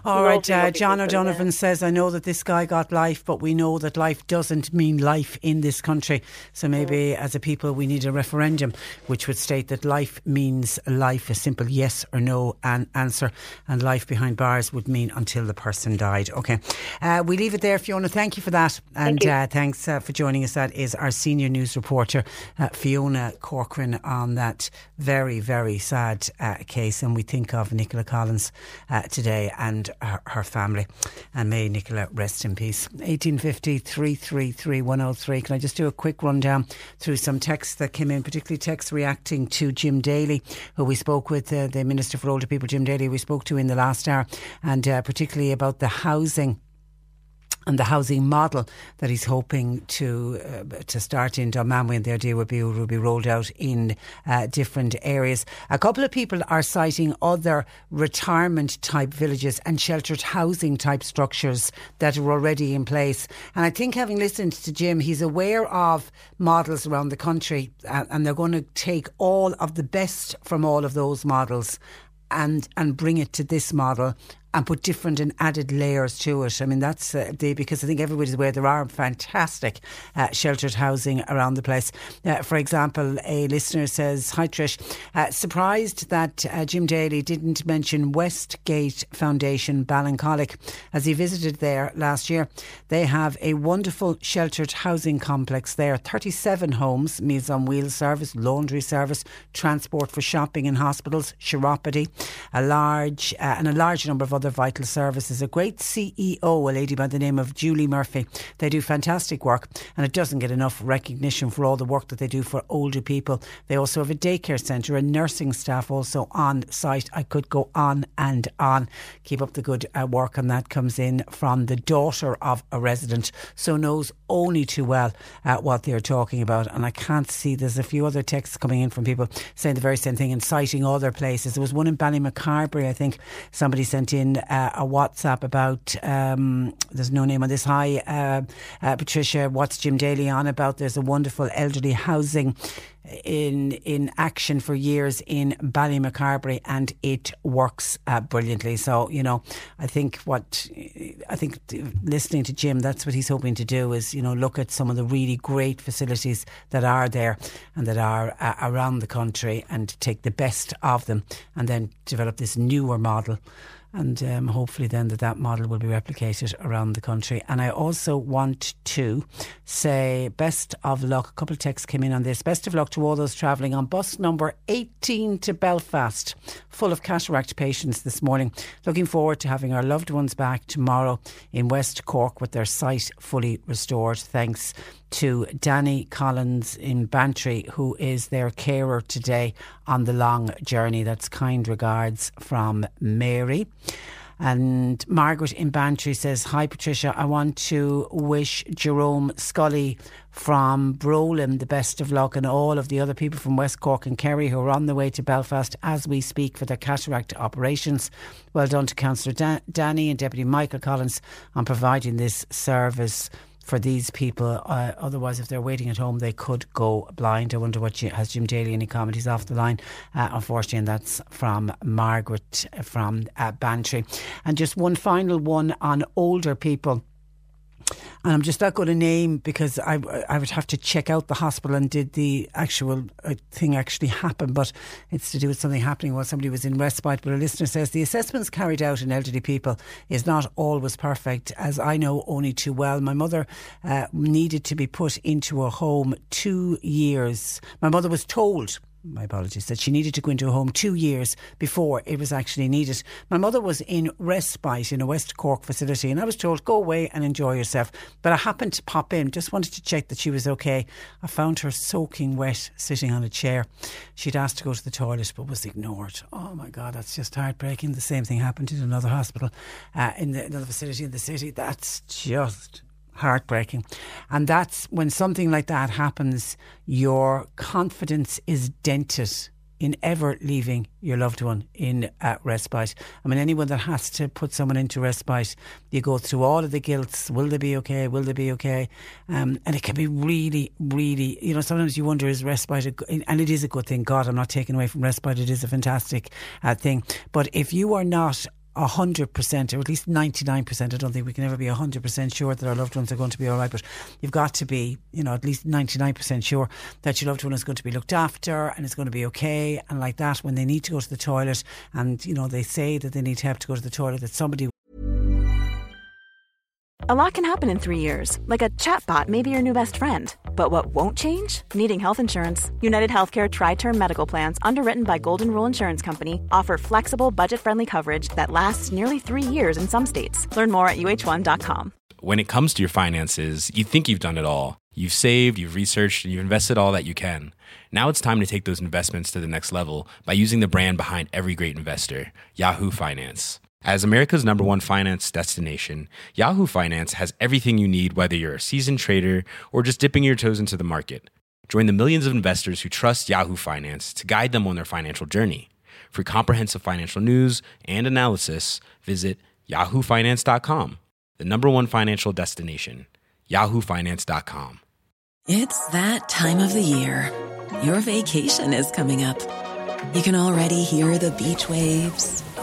All Lovely, right, uh, John people, O'Donovan says, I know that this guy got life, but we know that life doesn't mean life in this country. So maybe as a people, we need a referendum which would state that life means life, a simple yes or no an answer, and life behind bars would mean until the person died. Okay. Uh, we leave it there, Fiona. Thank you for that. And you. uh, thanks uh, for joining us. That is our senior news reporter, uh, Fiona Corcoran, on that very, very sad uh, case. And when we think of Nicola Collins uh, today and her, her, family. And may Nicola rest in peace. 1850 333 103. Can I just do a quick rundown through some texts that came in, particularly texts reacting to Jim Daly, who we spoke with, uh, the Minister for Older People, Jim Daly, we spoke to in the last hour, and uh, particularly about the housing and the housing model that he's hoping to uh, to start in Dunmanway and the idea would be will be rolled out in uh, different areas. A couple of people are citing other retirement type villages and sheltered housing type structures that are already in place. And I think having listened to Jim, he's aware of models around the country uh, and they're going to take all of the best from all of those models and and bring it to this model and put different and added layers to it. I mean, that's uh, the, because I think everybody's aware there are fantastic uh, sheltered housing around the place. Uh, for example, a listener says, Hi Trish, uh, surprised that uh, Jim Daly didn't mention Westgate Foundation Ballincollig as he visited there last year. They have a wonderful sheltered housing complex there, 37 homes, Meals on Wheels service, laundry service, transport for shopping and hospitals, chiropody, a large, uh, and a large number of other vital services. A great CEO, a lady by the name of Julie Murphy. They do fantastic work and it doesn't get enough recognition for all the work that they do for older people. They also have a daycare centre and nursing staff also on site. I could go on and on. Keep up the good uh, work, and that comes in from the daughter of a resident, so knows only too well uh, what they're talking about. And I can't see there's a few other texts coming in from people saying the very same thing and citing other places. There was one in Ballymacarbery, I think somebody sent in uh, a WhatsApp about, um, there's no name on this. Hi, uh, uh, Patricia, what's Jim Daly on about? There's a wonderful elderly housing in in action for years in Ballymacarbery and it works uh, brilliantly. So you know, I think what I think listening to Jim, that's what he's hoping to do is you know look at some of the really great facilities that are there and that are uh, around the country and take the best of them and then develop this newer model and um, hopefully then that that model will be replicated around the country. And I also want to say best of luck. A couple of texts came in on this. Best of luck to all those travelling on bus number 18 to Belfast, full of cataract patients this morning. Looking forward to having our loved ones back tomorrow in West Cork with their sight fully restored. Thanks to Danny Collins in Bantry, who is their carer today on the long journey. That's kind regards from Mary. And Margaret in Bantry says, Hi Patricia, I want to wish Jerome Scully from Brolin the best of luck and all of the other people from West Cork and Kerry who are on the way to Belfast as we speak for their cataract operations. Well done to Councillor Dan- Danny and Deputy Michael Collins on providing this service for these people. Uh, otherwise, if they're waiting at home, they could go blind. I wonder what has Jim Daly any comment? He's off the line, uh, unfortunately, and that's from Margaret from uh, Bantry. And just one final one on older people and I'm just not going to name because I I would have to check out the hospital and did the actual uh, thing actually happen, but it's to do with something happening while somebody was in respite. But a listener says the assessments carried out in elderly people is not always perfect, as I know only too well. My mother uh, needed to be put into a home two years. My mother was told my apologies, that she needed to go into a home two years before it was actually needed. My mother was in respite in a West Cork facility, and I was told, go away and enjoy yourself. But I happened to pop in, just wanted to check that she was okay. I found her soaking wet, sitting on a chair. She'd asked to go to the toilet, but was ignored. Oh my God, that's just heartbreaking. The same thing happened in another hospital, uh, in the, another facility in the city. That's just heartbreaking. And that's when something like that happens, your confidence is dented in ever leaving your loved one in uh, respite. I mean, anyone that has to put someone into respite, you go through all of the guilts. Will they be okay? Will they be okay? Um, and it can be really, really, you know, sometimes you wonder, is respite, a, and it is a good thing. God, I'm not taking away from respite. It is a fantastic uh, thing. But if you are not 100% or at least 99%. I don't think we can ever be 100% sure that our loved ones are going to be all right, but you've got to be, you know, at least 99% sure that your loved one is going to be looked after and it's going to be okay. And like that, when they need to go to the toilet and, you know, they say that they need help to go to the toilet, that somebody A lot can happen in three years, like a chatbot may be your new best friend. But what won't change? Needing health insurance. United Healthcare Tri Term Medical Plans, underwritten by Golden Rule Insurance Company, offer flexible, budget friendly coverage that lasts nearly three years in some states. Learn more at uh1.com. When it comes to your finances, you think you've done it all. You've saved, you've researched, and you've invested all that you can. Now it's time to take those investments to the next level by using the brand behind every great investor Yahoo Finance. As America's number one finance destination, Yahoo Finance has everything you need, whether you're a seasoned trader or just dipping your toes into the market. Join the millions of investors who trust Yahoo Finance to guide them on their financial journey. For comprehensive financial news and analysis, visit yahoofinance.com, the number one financial destination, yahoofinance.com. It's that time of the year. Your vacation is coming up. You can already hear the beach waves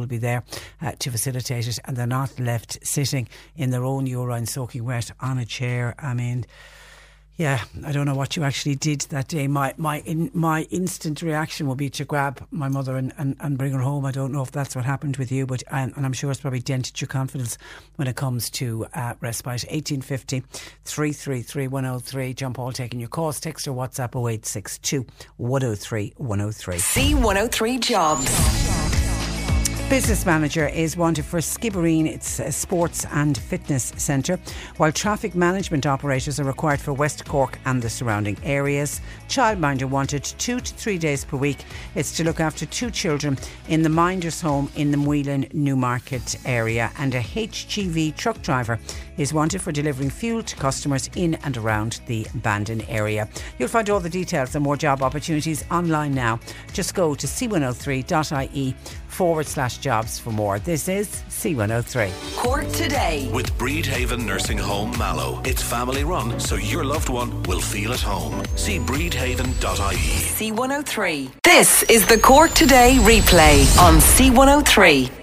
will be there uh, to facilitate it, and they're not left sitting in their own urine soaking wet on a chair. I mean, yeah, I don't know what you actually did that day. My my in, my instant reaction would be to grab my mother and, and, and bring her home. I don't know if that's what happened with you, but and, and I'm sure it's probably dented your confidence when it comes to uh, respite. 1850 333 103. John Paul taking your calls. Text or WhatsApp 0862 103 103. C103 Jobs. Business manager is wanted for Skibbereen, its sports and fitness centre, while traffic management operators are required for West Cork and the surrounding areas. Childminder wanted two to three days per week. It's to look after two children in the Minders home in the Moylan Newmarket area, and a HGV truck driver is wanted for delivering fuel to customers in and around the Bandon area. You'll find all the details and more job opportunities online now. Just go to c103.ie forward slash jobs for more. This is C103. Cork today. With Bridhaven Nursing Home Mallow. It's family run, so your loved one will feel at home. See bridhaven.ie. C103. This is the Cork Today replay on C103.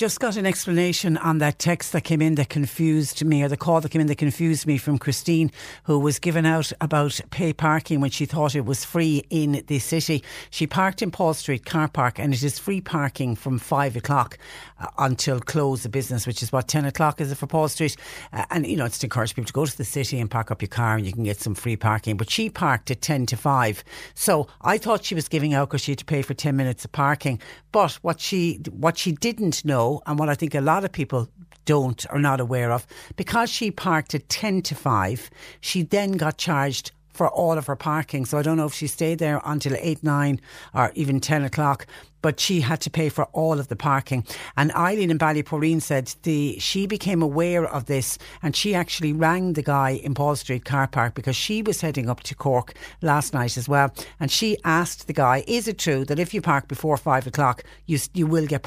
Just got an explanation on that text that came in that confused me, or the call that came in that confused me from Christine, who was given out about pay parking when she thought it was free in the city. She parked in Paul Street car park, and it is free parking from five o'clock uh, until close of business, which is what ten o'clock is it for Paul Street? Uh, and you know, it's to encourage people to go to the city and park up your car, and you can get some free parking. But she parked at ten to five, so I thought she was giving out because she had to pay for ten minutes of parking. But what she what she didn't know and what I think a lot of people don't are not aware of, because she parked at 10 to 5, she then got charged for all of her parking. So I don't know if she stayed there until 8, 9 or even 10 o'clock, but she had to pay for all of the parking. And Eileen in Ballyporeen said the she became aware of this and she actually rang the guy in Paul Street car park because she was heading up to Cork last night as well. And she asked the guy, is it true that if you park before 5 o'clock, you, you will get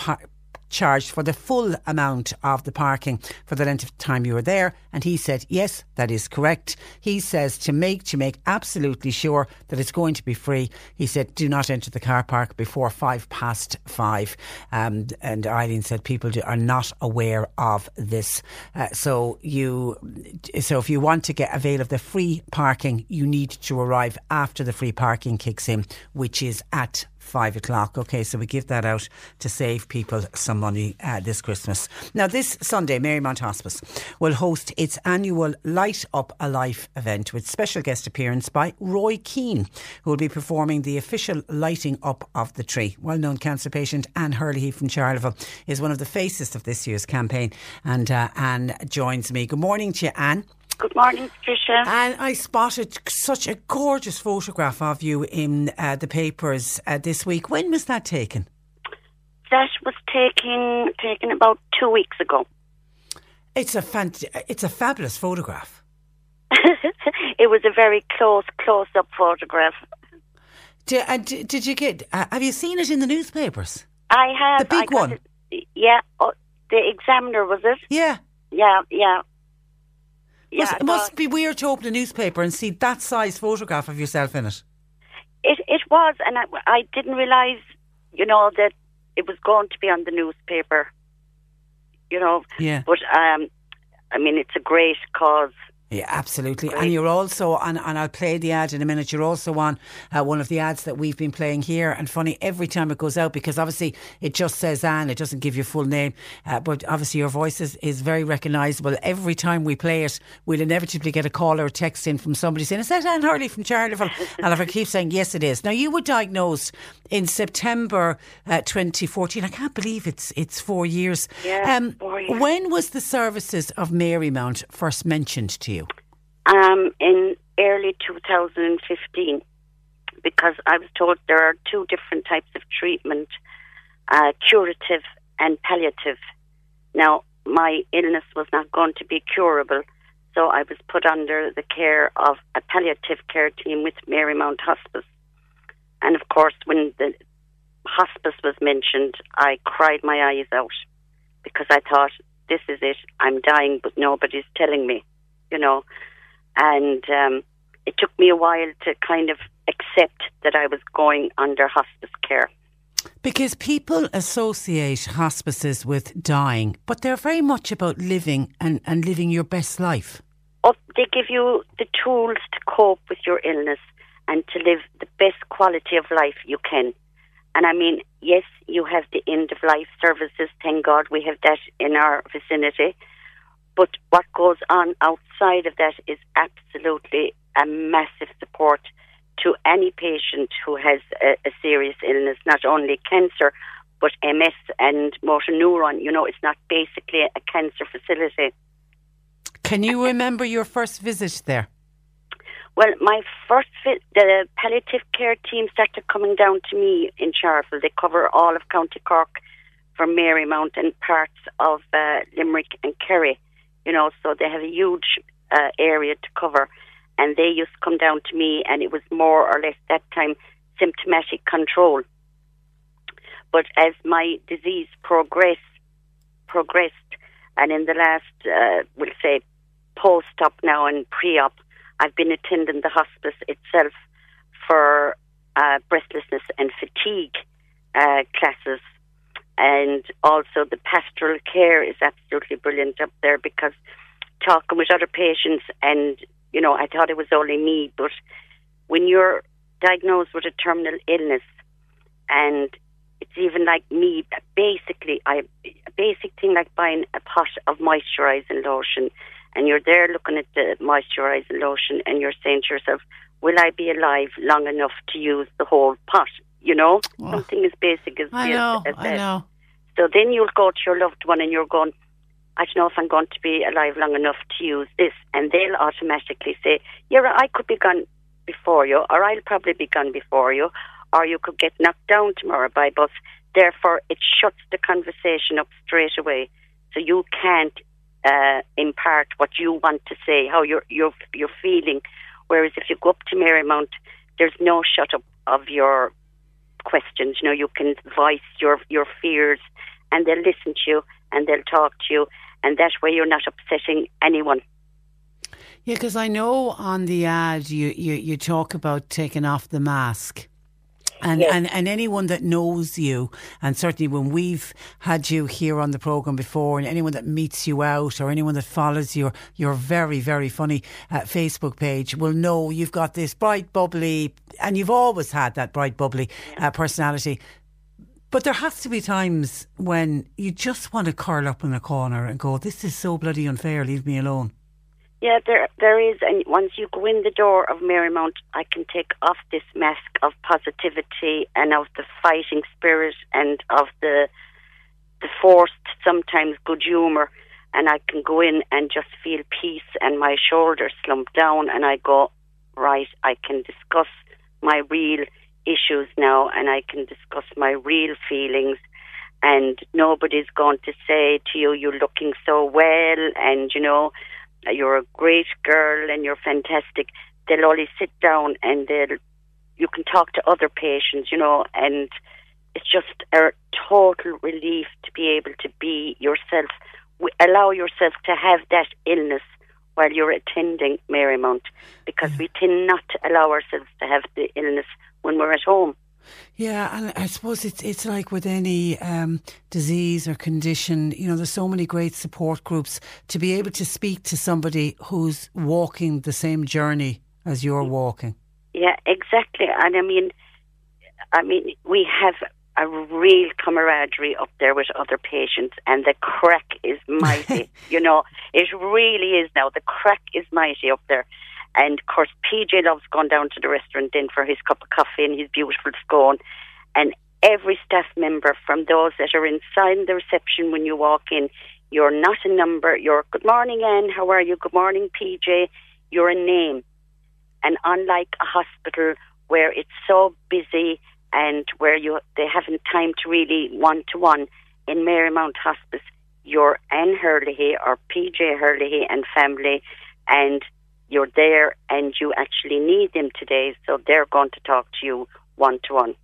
charged for the full amount of the parking for the length of time you were there? And he said, yes, that is correct. He says to make to make absolutely sure that it's going to be free. He said, do not enter the car park before five past five. Um, and Eileen said people do, are not aware of this. Uh, so you, so if you want to get avail of the free parking, you need to arrive after the free parking kicks in, which is at five o'clock. Okay, so we give that out to save people some money uh, this Christmas. Now, this Sunday, Marymount Hospice will host its annual Light Up a Life event with special guest appearance by Roy Keane, who will be performing the official lighting up of the tree. Well known cancer patient Anne Hurley from Charleville is one of the faces of this year's campaign, and uh, Anne joins me. Good morning to you, Anne. Good morning, Patricia. And I spotted such a gorgeous photograph of you in uh, the papers uh, this week. When was that taken? That was taken taken about two weeks ago. It's a fant- It's a fabulous photograph. it was a very close, close up photograph. Did, uh, did, did you get? Uh, have you seen it in the newspapers? I have. The big one. It, yeah, oh, the Examiner was it? Yeah. Yeah, yeah. Yeah, must, it must be weird to open a newspaper and see that size photograph of yourself in it. It it was, and I, I didn't realise, you know, that it was going to be on the newspaper. You know, Yeah. But um, I mean, it's a great cause. Yeah, absolutely. And you're also on, and I'll play the ad in a minute. You're also on uh, one of the ads that we've been playing here. And funny, every time it goes out, because obviously it just says Anne, it doesn't give you full name. Uh, but obviously your voice is, is very recognisable. Every time we play it, we'll inevitably get a call or a text in from somebody saying, Is that Anne Hurley from Charleville? and if I keep saying, Yes, it is. Now, you were diagnosed in September uh, 2014. I can't believe it's it's four years. Yeah, um, four years. When was the services of Marymount first mentioned to you? Um, in early 2015 because I was told there are two different types of treatment uh, curative and palliative. Now, my illness was not going to be curable, so I was put under the care of a palliative care team with Marymount Hospice. And of course, when the hospice was mentioned, I cried my eyes out because I thought, this is it. I'm dying, but nobody's telling me, you know and um, it took me a while to kind of accept that I was going under hospice care. Because people associate hospices with dying, but they're very much about living and, and living your best life. Oh, they give you the tools to cope with your illness and to live the best quality of life you can. And I mean, yes, you have the end of life services. Thank God we have that in our vicinity. But what goes on outside of that is absolutely a massive support to any patient who has a, a serious illness, not only cancer, but MS and motor neuron. You know, it's not basically a cancer facility. Can you remember your first visit there? Well, my first vi- the palliative care team started coming down to me in Charleville. They cover all of County Cork from Marymount and parts of uh, Limerick and Kerry. You know, so they have a huge uh, area to cover. And they used to come down to me, and it was more or less that time symptomatic control. But as my disease progressed, progressed, and in the last, uh, we'll say, post-op now and pre-op, I've been attending the hospice itself for uh, breathlessness and fatigue uh, classes. And also the pastoral care is absolutely brilliant up there because talking with other patients and, you know, I thought it was only me, but when you're diagnosed with a terminal illness and it's even like me, basically, I, a basic thing like buying a pot of moisturising lotion and you're there looking at the moisturising lotion and you're saying to yourself, will I be alive long enough to use the whole pot? You know, something as basic as, I as- know, as I that. know. So then you'll go to your loved one and you're going, I don't know if I'm going to be alive long enough to use this. And they'll automatically say, Yeah, I could be gone before you, or I'll probably be gone before you, or you could get knocked down tomorrow by bus. Therefore, it shuts the conversation up straight away. So you can't uh, impart what you want to say, how you're, you're, you're feeling. Whereas if you go up to Marymount, there's no shut up of your questions. You know, you can voice your your fears, and they'll listen to you and they'll talk to you, and that way you're not upsetting anyone. Yeah, because I know on the ad you, you, you talk about taking off the mask. And, and and anyone that knows you, and certainly when we've had you here on the program before, and anyone that meets you out, or anyone that follows your your very very funny uh, Facebook page, will know you've got this bright bubbly, and you've always had that bright bubbly uh, personality. But there has to be times when you just want to curl up in a corner and go, "This is so bloody unfair. Leave me alone." Yeah, there there is, and once you go in the door of Marymount, I can take off this mask of positivity and of the fighting spirit and of the the forced, sometimes good humour, and I can go in and just feel peace, and my shoulders slump down, and I go, right, I can discuss my real issues now, and I can discuss my real feelings, and nobody's going to say to you, "You're looking so well," and you know you're a great girl and you're fantastic. They'll always sit down and they'll you can talk to other patients, you know, and it's just a total relief to be able to be yourself. Allow yourself to have that illness while you're attending Marymount, because we tend not to allow ourselves to have the illness when we're at home. Yeah, and I suppose it's it's like with any um, disease or condition, you know, there's so many great support groups to be able to speak to somebody who's walking the same journey as you're walking. Yeah, exactly. And I mean, I mean, we have a real camaraderie up there with other patients, and the crack is mighty. you know, it really is now. The crack is mighty up there. And of course, PJ loves going down to the restaurant then for his cup of coffee and his beautiful scone. And every staff member, from those that are inside the reception when you walk in, you're not a number. You're good morning, Anne. How are you? Good morning, PJ. You're a name. And unlike a hospital where it's so busy and where you they haven't time to really one to one in Marymount Hospice, you're Anne Hurley or PJ Hurley and family, and you're there and you actually need them today, so they're going to talk to you one to one.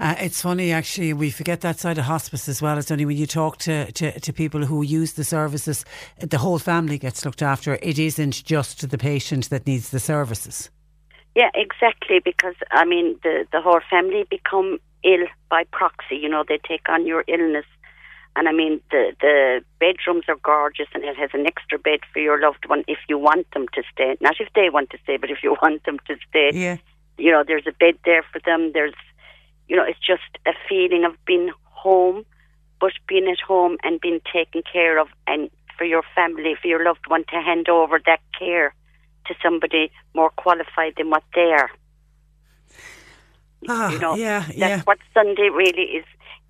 Uh, it's funny, actually, we forget that side of hospice as well. It's only when you talk to, to, to people who use the services, the whole family gets looked after. It isn't just the patient that needs the services. Yeah, exactly. Because I mean, the the whole family become ill by proxy. You know, they take on your illness, and I mean, the the bedrooms are gorgeous, and it has an extra bed for your loved one if you want them to stay. Not if they want to stay, but if you want them to stay. Yeah. You know, there's a bed there for them. There's, you know, it's just a feeling of being home, but being at home and being taken care of, and for your family, for your loved one to hand over that care to somebody more qualified than what they are. Ah, you know, yeah, that's yeah. what Sunday really is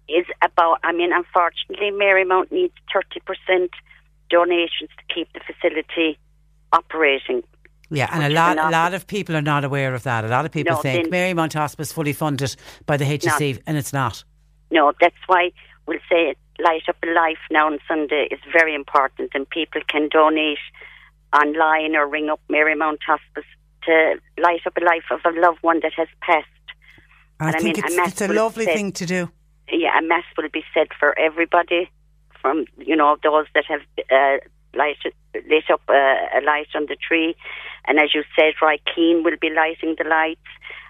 is about. I mean, unfortunately, Marymount needs thirty percent donations to keep the facility operating. Yeah, and a lot, a lot of people are not aware of that. A lot of people No, think Marymount Hospice is fully funded by the HSE, and it's not. No, that's why we'll say Light Up a Life now on Sunday is very important, and people can donate online or ring up Marymount Hospice to light up a life of a loved one that has passed. I And I think mean, it's, a it's a lovely thing to do. Yeah, a mass will be said for everybody, from you know those that have uh, lighted, lit up uh, a light on the tree, and as you said, Roy Keane will be lighting the lights,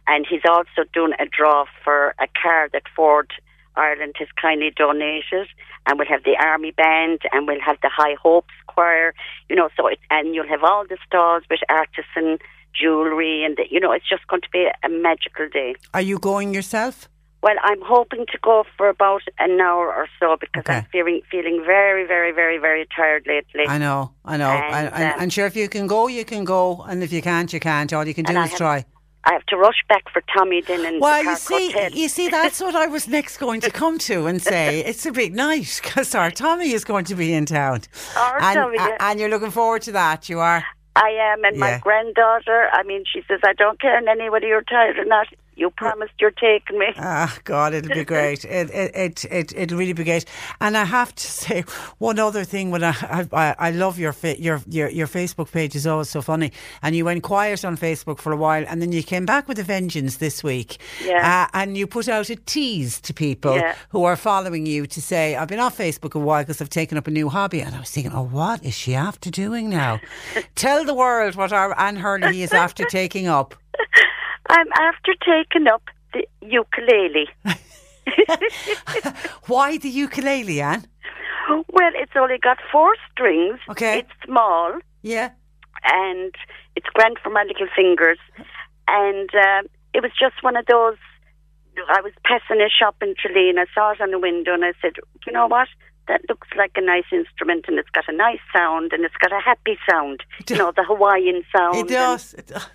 and he's also doing a draw for a car that Ford Ireland has kindly donated, and we'll have the army band, and we'll have the High Hopes choir, you know, so it, and you'll have all the stalls with artisan jewellery, and the, you know, it's just going to be a magical day. Are you going yourself? Well, I'm hoping to go for about an hour or so because I'm feeling feeling very, very, very, very tired lately. I know, I know. And, And, and, um, and sure, if you can go, you can go. And if you can't, you can't. All you can do is have- try. I have to rush back for Tommy then and Well, you see, Hotel. you see, that's what I was next going to come to and say. It's a big night because our Tommy is going to be in town, Our and, Tommy, yeah. and you're looking forward to that. You are. I am, and Yeah. my granddaughter. I mean, she says, "I don't care and whether you're tired or not. You promised you're taking me." Ah, God, it'll be great. It, it, it, it, it'll really be great. And I have to say one other thing. When I, I, I love your, fa- your, your, your Facebook page is always so funny. And you went quiet on Facebook for a while, and then you came back with a vengeance this week. Yeah. Uh, and you put out a tease to people Yeah. who are following you to say, "I've been off Facebook a while because I've taken up a new hobby." And I was thinking, "Oh, what is she after doing now?" Tell the world what our Anne Hurley is after taking up. I'm after taking up the ukulele. Why the ukulele, Anne? Well, it's only got four strings. Okay. It's small. Yeah. And it's grand for my little fingers. And uh, it was just one of those. I was passing a shop in Tralee and I saw it on the window and I said, you know what? That looks like a nice instrument and it's got a nice sound and it's got a happy sound. You know, the Hawaiian sound. It does. It does.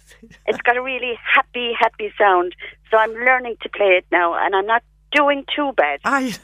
It's got a really happy, happy sound. So I'm learning to play it now and I'm not doing too bad. I.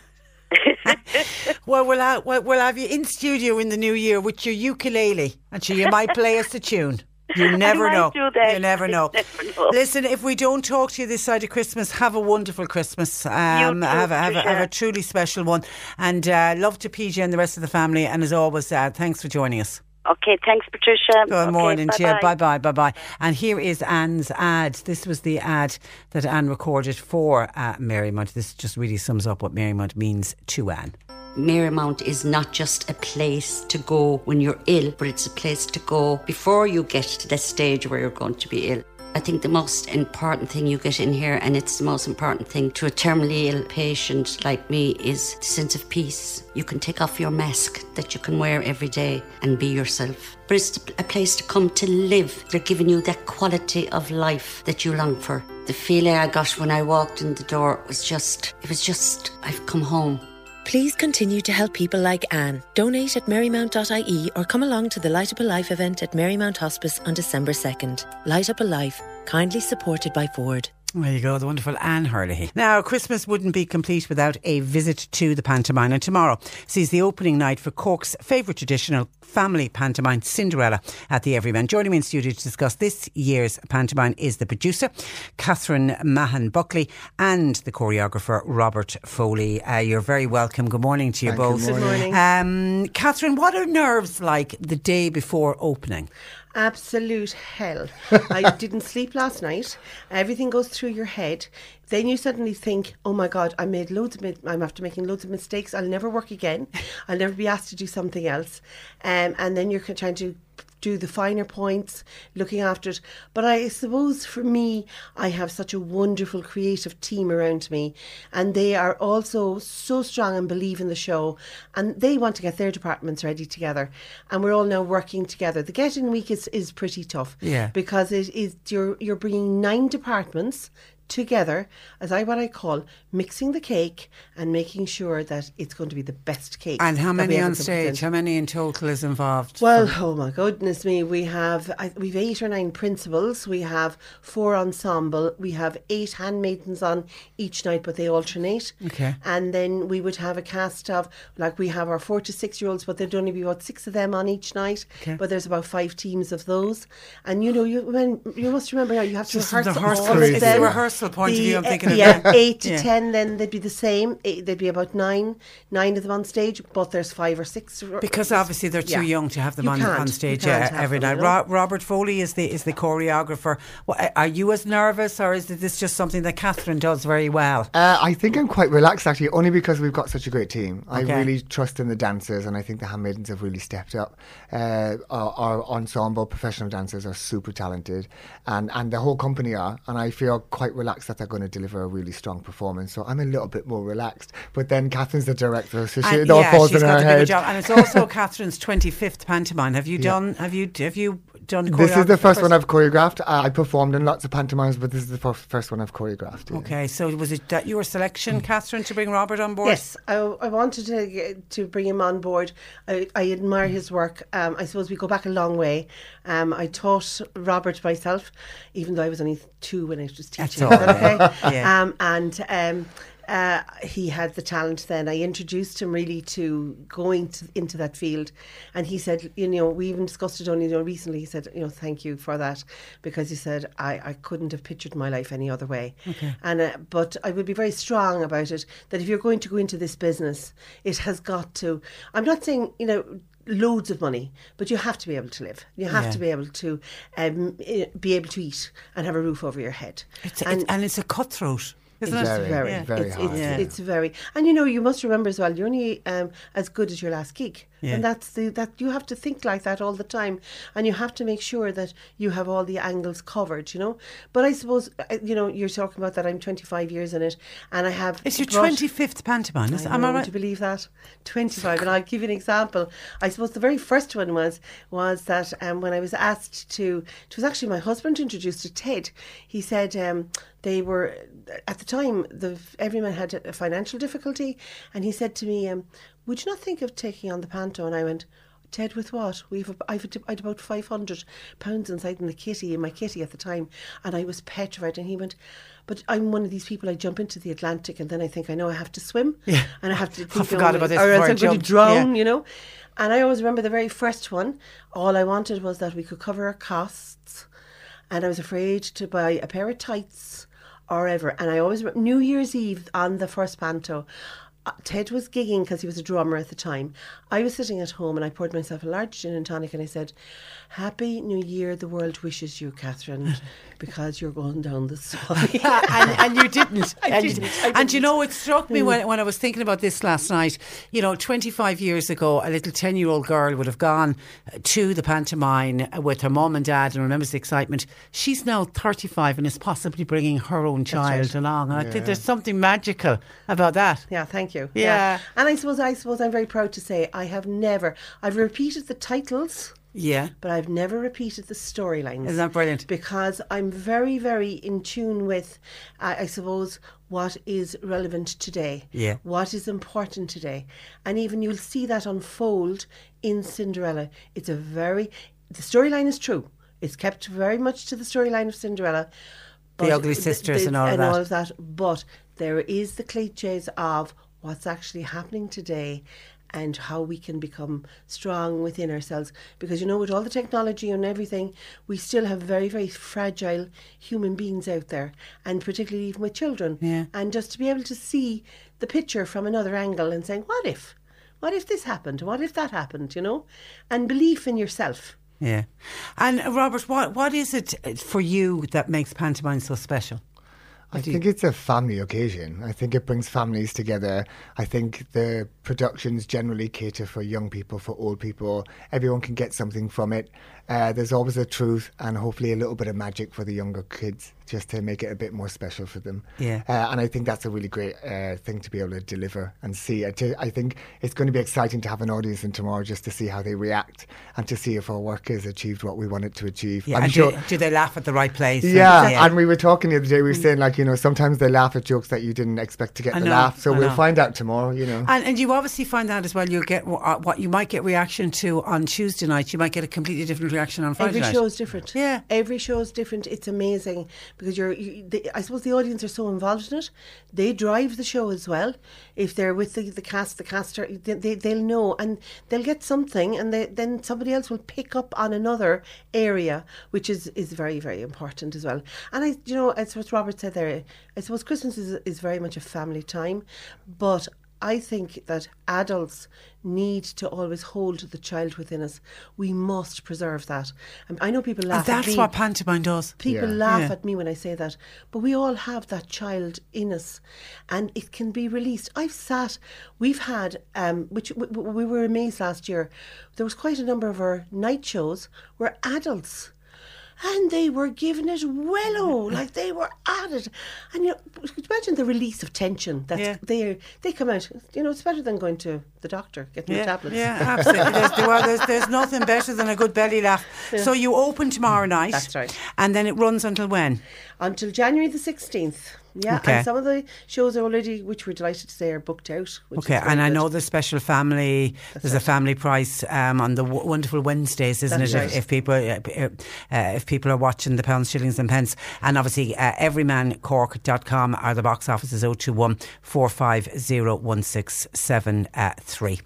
well, we'll have, we'll, we'll have you in studio in the new year with your ukulele, and sure you might play us a tune. You never know. You never know. never know. Listen, if we don't talk to you this side of Christmas, have a wonderful Christmas. Um, too, have, a, have, a, have a truly special one, and uh, love to PJ and the rest of the family. And as always, uh, thanks for joining us. Okay, thanks, Patricia. Good Okay, morning to you. bye-bye. Bye bye, bye bye. And here is Anne's ad. This was the ad that Anne recorded for uh, Marymount. This just really sums up what Marymount means to Anne. Marymount is not just a place to go when you're ill, but it's a place to go before you get to the stage where you're going to be ill. I think the most important thing you get in here, and it's the most important thing to a terminally ill patient like me, is the sense of peace. You can take off your mask that you can wear every day and be yourself. But it's a place to come to live. They're giving you that quality of life that you long for. The feeling I got when I walked in the door was just, it was just, I've come home. Please continue to help people like Anne. Donate at marymount.ie or come along to the Light Up a Life event at Marymount Hospice on December 2nd. Light Up a Life, kindly supported by Ford. There you go, the wonderful Anne Hurley. Now, Christmas wouldn't be complete without a visit to the pantomime, and tomorrow sees the opening night for Cork's favourite traditional family pantomime, Cinderella, at the Everyman. Joining me in studio to discuss this year's pantomime is the producer, Catherine Mahon Buckley, and the choreographer, Robert Foley. Uh, you're very welcome. Good morning to you Thank both. Good morning. Um, Catherine, what are nerves like the day before opening? Absolute hell. I didn't sleep last night. Everything goes through your head. Then you suddenly think, "Oh my God, I made loads of. I'm after making loads of mistakes. I'll never work again. I'll never be asked to do something else." Um, and then you're trying to do the finer points, looking after it. But I suppose for me, I have such a wonderful creative team around me, and they are also so strong and believe in the show, and they want to get their departments ready together, and we're all now working together. The getting week is, is pretty tough, Yeah. because it is you're you're bringing nine departments together as I what I call mixing the cake and making sure that it's going to be the best cake. And how many ever on stage? present. How many in total is involved? Well, from- oh my goodness me, we have I, we've eight or nine principals, we have four ensemble, we have eight handmaidens on each night, but they alternate. Okay. And then we would have a cast of like we have our four to six year olds, but there'd only be about six of them on each night. Okay. But there's about five teams of those, and you know you when you must remember now you have to Just from rehearse the all rehearsal- of it's the them. rehearsal point of view I'm thinking uh, yeah, that. eight to Yeah. ten. Then they'd be the same. Eight, there'd be about nine, nine of them on stage, but there's five or six. Because obviously they're too Yeah. young to have them You on, can't. on You stage can't uh, every them, night. you know? Ro- Robert Foley is the is the choreographer. Wha- Are you as nervous, or is this just something that Catherine does very well? Uh, I think I'm quite relaxed actually, only because we've got such a great team. I really trust in the dancers, and I think the handmaidens have really stepped up. Uh, our, our ensemble professional dancers are super talented, and, and the whole company are. And I feel quite relaxed that they're going to deliver a really strong performance. So I'm a little bit more relaxed. But then Catherine's the director, so she, And, it all yeah, falls in got her to do the head. job, and it's also Catherine's twenty fifth pantomime. Have you Yeah. done? Have you have you done? This is the choreography first one I've choreographed. I performed in lots of pantomimes, but this is the fir- first one I've choreographed. yeah. Okay, so was it that your selection, Catherine, to bring Robert on board? Yes, I, I wanted to to bring him on board. I, I admire his work. Um, I suppose we go back a long way. Um, I taught Robert myself, even though I was only two when I was teaching. That's all okay? Yeah. Um, and um, uh, he had the talent then. I introduced him really to going to, into that field. And he said, you know, we even discussed it only you know, recently. He said, you know, thank you for that. Because he said, I, I couldn't have pictured my life any other way. Okay. And uh, but I would be very strong about it that if you're going to go into this business, it has got to. I'm not saying you know loads of money, but you have to be able to live. You have Yeah. to be able to um, eh, be able to eat and have a roof over your head. It's, it's, and it's a cutthroat. Isn't it's it? very, Yeah. it's, it's, it's very, and you know, you must remember as well. You're only um, as good as your last gig, Yeah. and that's the that you have to think like that all the time, and you have to make sure that you have all the angles covered. You know, but I suppose uh, you know you're talking about that. I'm 25 years in it, and I have. It's your brought- 25th pantomime. Is, I am I would right? you believe that? 25. and I'll give you an example. I suppose the very first one was was that um, when I was asked to, it was actually my husband introduced to Ted. He said um, they were, at the time, the Everyman had a financial difficulty. And he said to me, um, Would you not think of taking on the panto? And I went, Ted, with what? We've I've I had about five hundred pounds inside in the kitty in my kitty at the time, and I was petrified. And he went, "But I'm one of these people. I jump into the Atlantic, and then I think I know I have to swim, Yeah. and I have to I think, forgot oh, about this or else I I'm going to drown, Yeah. you know." And I always remember the very first one. All I wanted was that we could cover our costs, and I was afraid to buy a pair of tights or ever. And I always New Year's Eve on the first panto. Ted was gigging because he was a drummer at the time. I was sitting at home and I poured myself a large gin and tonic and I said, Happy New Year, the world wishes you, Catherine, because you're going down the slide. and, and you didn't. I and, you- didn't, and you know, it struck me Mm. when, when I was thinking about this last night. You know, 25 years ago, a little 10 year old girl would have gone uh, to the pantomime with her mum and dad and remembers the excitement. She's now 35 and is possibly bringing her own child right. along. And I think there's something magical about that. Yeah, thank you. Yeah. And I suppose I suppose I'm very proud to say I have never I've repeated the titles. Yeah. But I've never repeated the storylines. Isn't that brilliant? Because I'm very, very in tune with, uh, I suppose, what is relevant today. Yeah. What is important today. And even you'll see that unfold in Cinderella. It's a very, the storyline is true. It's kept very much to the storyline of Cinderella. The ugly sisters and all of that. and all of that. But there is the cliches of what's actually happening today and how we can become strong within ourselves. Because you know, with all the technology and everything, we still have very, very fragile human beings out there, and particularly even with children. Yeah. And just to be able to see the picture from another angle and saying, what if? What if this happened? What if that happened? You know? And belief in yourself. Yeah. And Robert, what, what is it for you that makes pantomime so special? I think it's a family occasion. I think it brings families together. I think the productions generally cater for young people, for old people. Everyone can get something from it. Uh, there's always a truth and hopefully a little bit of magic for the younger kids, just to make it a bit more special for them. Yeah. Uh, and I think that's a really great uh, thing to be able to deliver and see. I t- I think it's going to be exciting to have an audience in tomorrow just to see how they react and to see if our work has achieved what we want it to achieve. Yeah, I'm and sure. do, do they laugh at the right place? Yeah, and we were talking the other day. We were saying like you know sometimes they laugh at jokes that you didn't expect to get I the know, laugh. So I we'll know. find out tomorrow. You know. And, and you obviously find out as well. You'll get uh, what you might get reaction to on Tuesday night. You might get a completely different reaction on Friday Every night. show is different. Yeah, every show is different. It's amazing because you're. You, the, I suppose the audience are so involved in it. They drive the show as well. If they're with the, the cast, the caster, they, they they'll know and they'll get something, and they, then somebody else will pick up on another area, which is is very very important as well. And I, you know, as what Robert said there, I suppose Christmas is is very much a family time, but I think that adults need to always hold the child within us. We must preserve that. Um, I know people laugh And at that's me. what pantomime does. People Yeah. laugh Yeah. at me when I say that, but we all have that child in us, and it can be released. I've sat, we've had, um, which w- w- we were amazed last year. There was quite a number of our night shows were adults. And they were giving it well oh like they were at it. And you know, imagine the release of tension. That's they they come out. You know, it's better than going to the doctor getting the Yeah, tablets. yeah, absolutely. There's, well, there's, there's nothing better than a good belly laugh. Yeah. So you open tomorrow night. That's right. And then it runs until when? until January the 16th. Yeah, Okay. and some of the shows are already, which we're delighted to say, are booked out. Which Okay, is very and I good. know the special family. there's a family price um, on the w- wonderful Wednesdays, isn't That's it? right. If, if people uh, uh, if people are watching the pounds, shillings, and pence, and obviously uh, everymancork.com are the box offices 021 450 1673.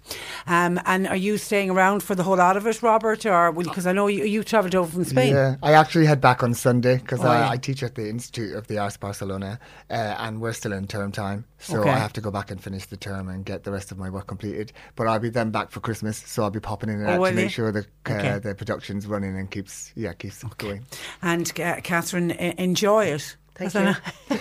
Um, and are you staying around for the whole lot of it, Robert? Or because I know you, you travelled over from Spain. Yeah, I actually head back on Sunday because Oh, I, yeah. I teach at the Institute of the Arts Barcelona, uh, and we're still in term time, so Okay. I have to go back and finish the term and get the rest of my work completed. But I'll be then back for Christmas, so I'll be popping in and Oh, out to make you? sure the uh, Okay. the production's running and keeps yeah keeps going. And uh, Catherine, enjoy it. Thank I know- you.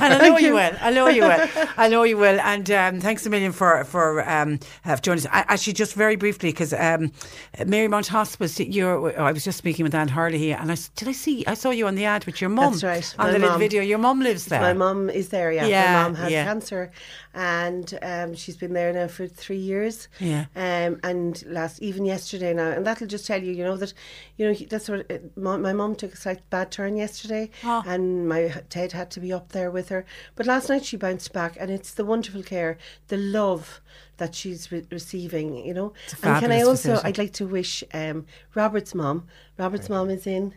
and I know you. you. will. I know you will. I know you will. And um, thanks a million for for um, have joined us. I, actually, just very briefly, because um, Marymount Hospice. You're. I was just speaking with Anne Hurley here, and I did I see? I saw you on the ad with your mum. That's right. On My the little mum. video, your mum lives there. My mum is there, yeah. Yeah, My mum has yeah. cancer and um, she's been there now for three years. Yeah. Um, and last, even yesterday now, and that'll just tell you, you know, that, you know, that's what, uh, my, my mum took a slight bad turn yesterday Oh. and my h- Ted had to be up there with her. But last night she bounced back and it's the wonderful care, the love that she's re- receiving, you know. And can I also, facility. I'd like to wish um, Robert's mom. Robert's mom is in.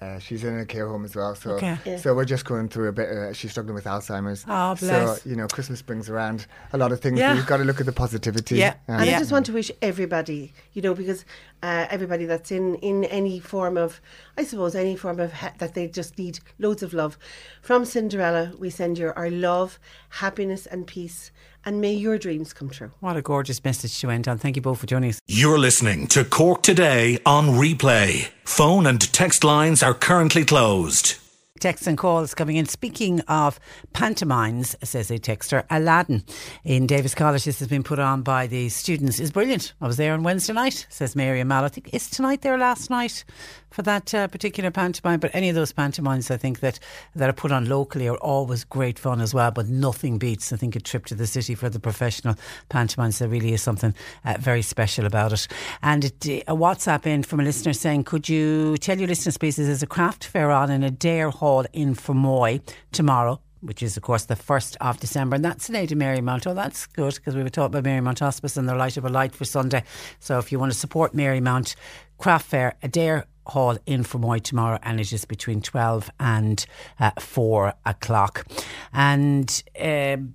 Uh, she's in a care home as well, so Okay. Yeah. so we're just going through a bit. Uh, she's struggling with Alzheimer's. Oh, So you know, Christmas brings around a lot of things. Yeah. But you've got to look at the positivity. Yeah, and- and I just want to wish everybody, you know, because uh, everybody that's in in any form of, I suppose, any form of ha- that they just need loads of love. From Cinderella, we send you our love, happiness, and peace. And may your dreams come true. What a gorgeous message to end on. Thank you both for joining us. You're listening to Cork Today on replay. Phone and text lines are currently closed. Texts and calls coming in. Speaking of pantomimes, says a texter, Aladdin in Davis College. This has been put on by the students. is brilliant. I was there on Wednesday night, says Mary Mallow. I think is tonight there last night for that uh, particular pantomime. But any of those pantomimes, I think that that are put on locally are always great fun as well. But nothing beats, I think, a trip to the city for the professional pantomimes. There really is something uh, very special about it. And it, a WhatsApp in from a listener saying, "Could you tell your listeners, please, there's a craft fair on in Adare Hall in Fermoy tomorrow." which is, of course, the 1st of December. And that's Lady Marymount. Oh, that's good because we were talking about Marymount Hospice and their Light of a Light for Sunday. So if you want to support Marymount Craft Fair, Adare Hall in Fermoy tomorrow, and it is between 12 and uh, 4 o'clock. And. Um,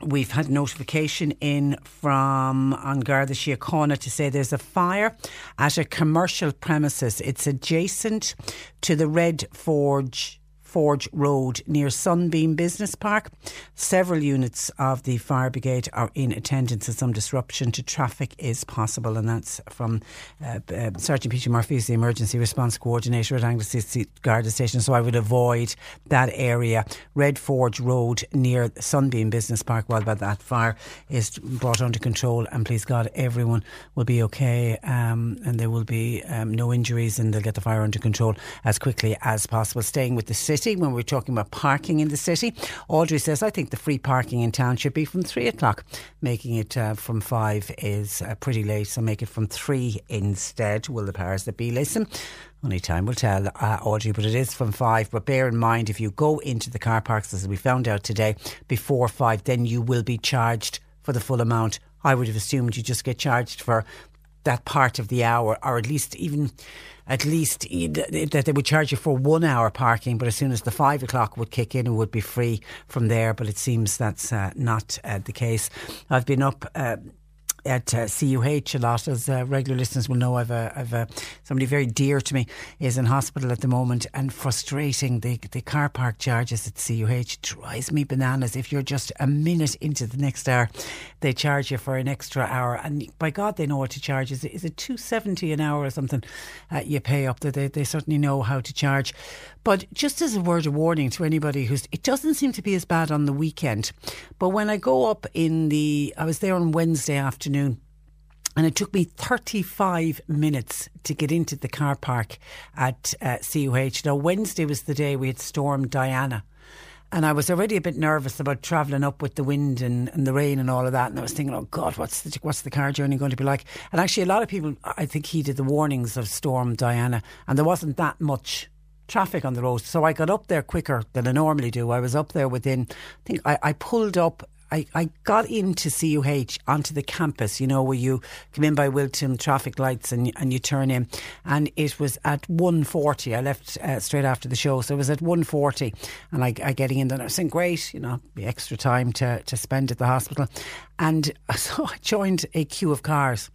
We've had notification in from An Garda Síochána to say there's a fire at a commercial premises. It's adjacent to the Red Forge Forge Road near Sunbeam Business Park. Several units of the fire brigade are in attendance and some disruption to traffic is possible. And that's from uh, uh, Sergeant Peter Murphy, the emergency response coordinator at Anglesea Garda Station. So I would avoid that area. Red Forge Road near Sunbeam Business Park while that fire is brought under control. And please God, everyone will be okay um, and there will be um, no injuries and they'll get the fire under control as quickly as possible. Staying with the city city when we're talking about parking in the city. Audrey says, I think the free parking in town should be from three o'clock. Making it uh, from five is uh, pretty late, so make it from three instead. Will the powers that be listen? Only time will tell, uh, Audrey, but it is from five. But bear in mind, if you go into the car parks, as we found out today, before five, then you will be charged for the full amount. I would have assumed you just get charged for that part of the hour, or at least even at least that they would charge you for one hour parking, but as soon as the five o'clock would kick in, it would be free from there. But it seems that's uh, not uh, the case. I've been up. Uh, at uh, CUH a lot, as uh, regular listeners will know. I've, a, I've somebody very dear to me is in hospital at the moment, and frustrating. The the car park charges at CUH drives me bananas. If you're just a minute into the next hour, they charge you for an extra hour, and by God, they know what to charge. Is it, is it two seventy an hour or something? Uh, you pay up they they certainly know how to charge. But just as a word of warning to anybody who's, it doesn't seem to be as bad on the weekend. But when I go up in the, I was there on Wednesday afternoon. And it took me 35 minutes to get into the car park at uh, CUH. Now, Wednesday was the day we had Storm Diana. And I was already a bit nervous about travelling up with the wind and, and the rain and all of that. And I was thinking, oh God, what's the, what's the car journey going to be like? And actually, a lot of people, I think, heeded the warnings of Storm Diana. And there wasn't that much traffic on the road. So I got up there quicker than I normally do. I was up there within, I think I, I pulled up I, I got into CUH onto the campus, you know, where you come in by Wilton traffic lights and and you turn in, and it was at 1.40. I left uh, straight after the show, so it was at 1.40 and I, I getting in there. I was saying, great, you know, the extra time to, to spend at the hospital. And so I joined a queue of cars,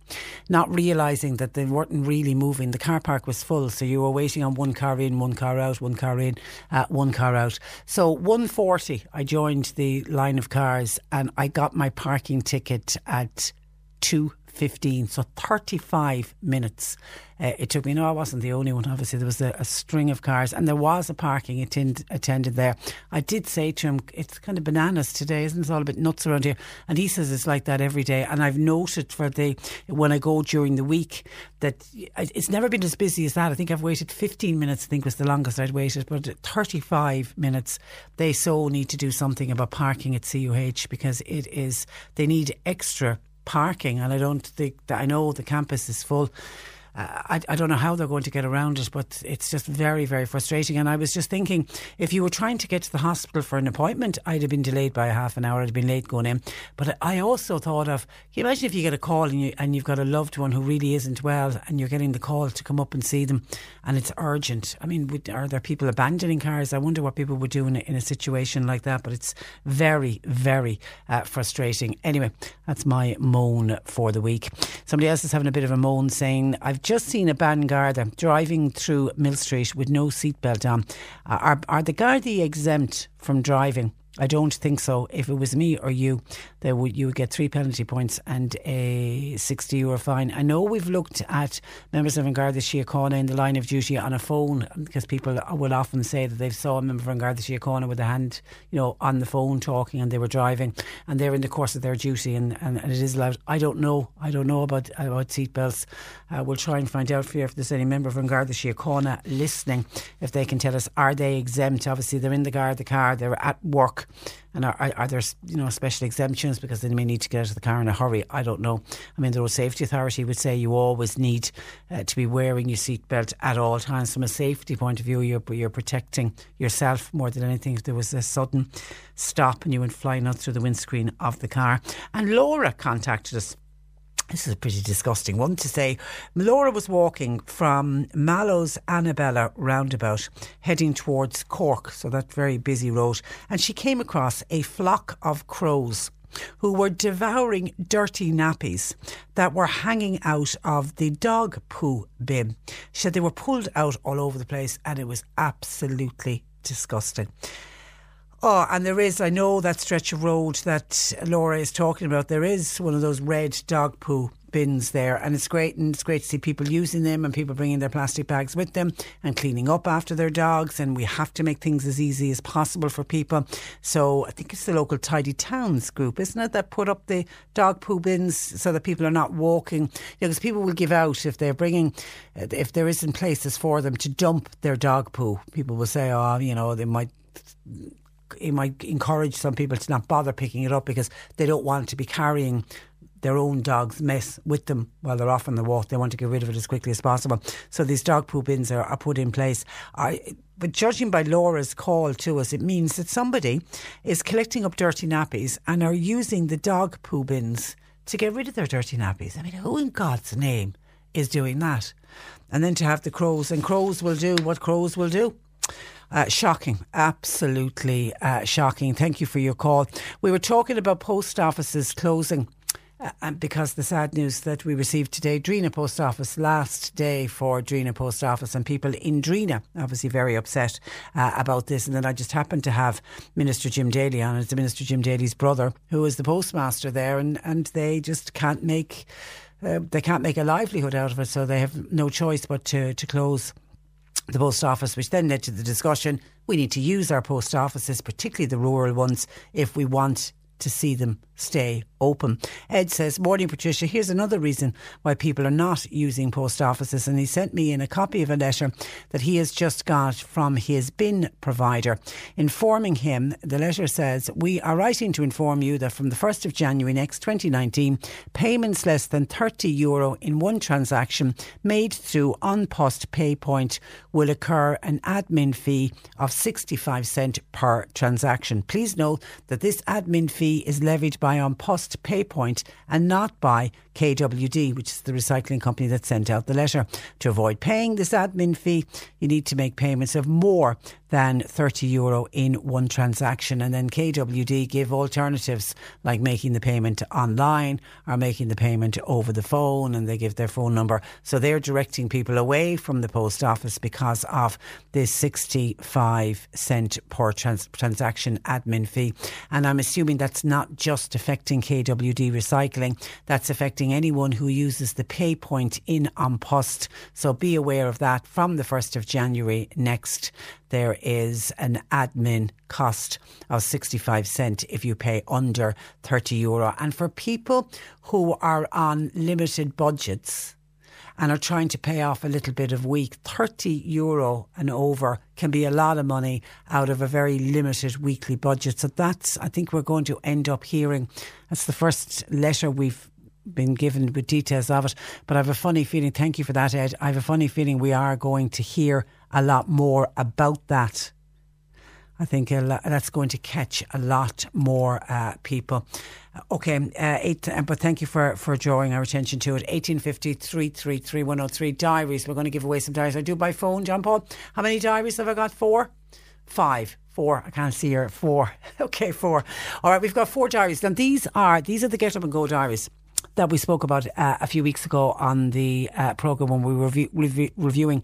not realising that they weren't really moving. The car park was full, so you were waiting on one car in, one car out, one car in, uh, one car out. So 1.40, I joined the line of cars and I got my parking ticket at 2.15, so 35 minutes uh, it took me, no, I wasn't the only one. Obviously, there was a, a string of cars and there was a parking attend, attended there. I did say to him, it's kind of bananas today, isn't it? It's all a bit nuts around here. And he says it's like that every day. And I've noted for the, when I go during the week, that it's never been as busy as that. I think I've waited 15 minutes, I think was the longest I'd waited, but 35 minutes. They so need to do something about parking at CUH because it is, they need extra parking. And I don't think that I know the campus is full I, I don't know how they're going to get around it, but it's just very, very frustrating. And I was just thinking, if you were trying to get to the hospital for an appointment, I'd have been delayed by half an hour. I'd have been late going in. But I also thought of, you imagine if you get a call and, you, and you've got a loved one who really isn't well and you're getting the call to come up and see them and it's urgent. I mean, would, are there people abandoning cars? I wonder what people would do in a, in a situation like that. But it's very, very uh, frustrating. Anyway, that's my moan for the week. Somebody else is having a bit of a moan saying, I've just seen a ban Garda driving through Mill Street with no seatbelt on. Are, are the Gardaí exempt from driving? I don't think so. If it was me or you, they would you would get three penalty points and a 60 euro fine. I know we've looked at members of Garda Síochána in the line of duty on a phone because people will often say that they saw a member of Garda Síochána with a hand, you know, on the phone talking and they were driving and they're in the course of their duty and, and, and it is allowed. I don't know. I don't know about, about seatbelts. Uh, we'll try and find out for you if there's any member of Garda Síochána listening, if they can tell us, are they exempt? Obviously, they're in the guard, the car, they're at work and are, are, there you know special exemptions because they may need to get out of the car in a hurry? I don't know. I mean, the Road Safety Authority would say you always need uh, to be wearing your seatbelt at all times. From a safety point of view, you're, you're protecting yourself more than anything. If there was a sudden stop and you went flying out through the windscreen of the car. And Laura contacted us this is a pretty disgusting one to say. Laura was walking from Mallow's Annabella roundabout heading towards Cork, so that very busy road, and she came across a flock of crows who were devouring dirty nappies that were hanging out of the dog poo bin. She said they were pulled out all over the place and it was absolutely disgusting. Oh, and there is, I know that stretch of road that Laura is talking about. There is one of those red dog poo bins there, and it's great. And it's great to see people using them and people bringing their plastic bags with them and cleaning up after their dogs. And we have to make things as easy as possible for people. So I think it's the local Tidy Towns group, isn't it, that put up the dog poo bins so that people are not walking. Because you know, people will give out if they're bringing, if there isn't places for them to dump their dog poo. People will say, oh, you know, they might it might encourage some people to not bother picking it up because they don't want to be carrying their own dog's mess with them while they're off on the walk. They want to get rid of it as quickly as possible. So these dog poo bins are, are put in place. I, but judging by Laura's call to us, it means that somebody is collecting up dirty nappies and are using the dog poo bins to get rid of their dirty nappies. I mean, who in God's name is doing that? And then to have the crows, and crows will do what crows will do. Uh, shocking, absolutely uh, shocking. Thank you for your call. We were talking about post offices closing. Uh, because the sad news that we received today, Drinagh Post Office, last day for Drinagh Post Office, and people in Drinagh obviously very upset uh, about this. And then I just happened to have Minister Jim Daly on. It's Minister Jim Daly's brother, who is the postmaster there, and, and they just can't make uh, they can't make a livelihood out of it, so they have no choice but to to close the post office, which then led to the discussion we need to use our post offices, particularly the rural ones, if we want to see them stay open. Ed says, Morning, Patricia. Here's another reason why people are not using post offices. And he sent me in a copy of a letter that he has just got from his bin provider, informing him. The letter says, We are writing to inform you that from the 1st of January next 2019, payments less than 30 euro in one transaction made through An Post PayPoint will occur an admin fee of 65 cent per transaction. Please note that this admin fee is levied by An Post PayPoint and not by KWD, which is the recycling company that sent out the letter. To avoid paying this admin fee, you need to make payments of more than 30 euro in one transaction. And then KWD give alternatives like making the payment online or making the payment over the phone, and they give their phone number. So they're directing people away from the post office because of this 65 cent per trans- transaction admin fee. And I'm assuming that's not just affecting KWD recycling, that's affecting anyone who uses the pay point in An Post. So be aware of that from the 1st of January next there is an admin cost of 65 cent if you pay under 30 euro. And for people who are on limited budgets, and are trying to pay off a little bit of week, 30 euro and over can be a lot of money out of a very limited weekly budget. So that's, I think we're going to end up hearing. That's the first letter we've been given with details of it. But I have a funny feeling, thank you for that, Ed. I have a funny feeling we are going to hear a lot more about that. I think that's going to catch a lot more uh, people. Okay, uh, eight, uh, but thank you for, for drawing our attention to it. 1850 333 103 diaries. We're going to give away some diaries. I do by phone, John Paul. How many diaries have I got? Four? Five. Four. I can't see here. Four. okay, four. All right, we've got four diaries. And these are these are the Get Up and Go diaries that we spoke about uh, a few weeks ago on the uh, programme when we were reviewing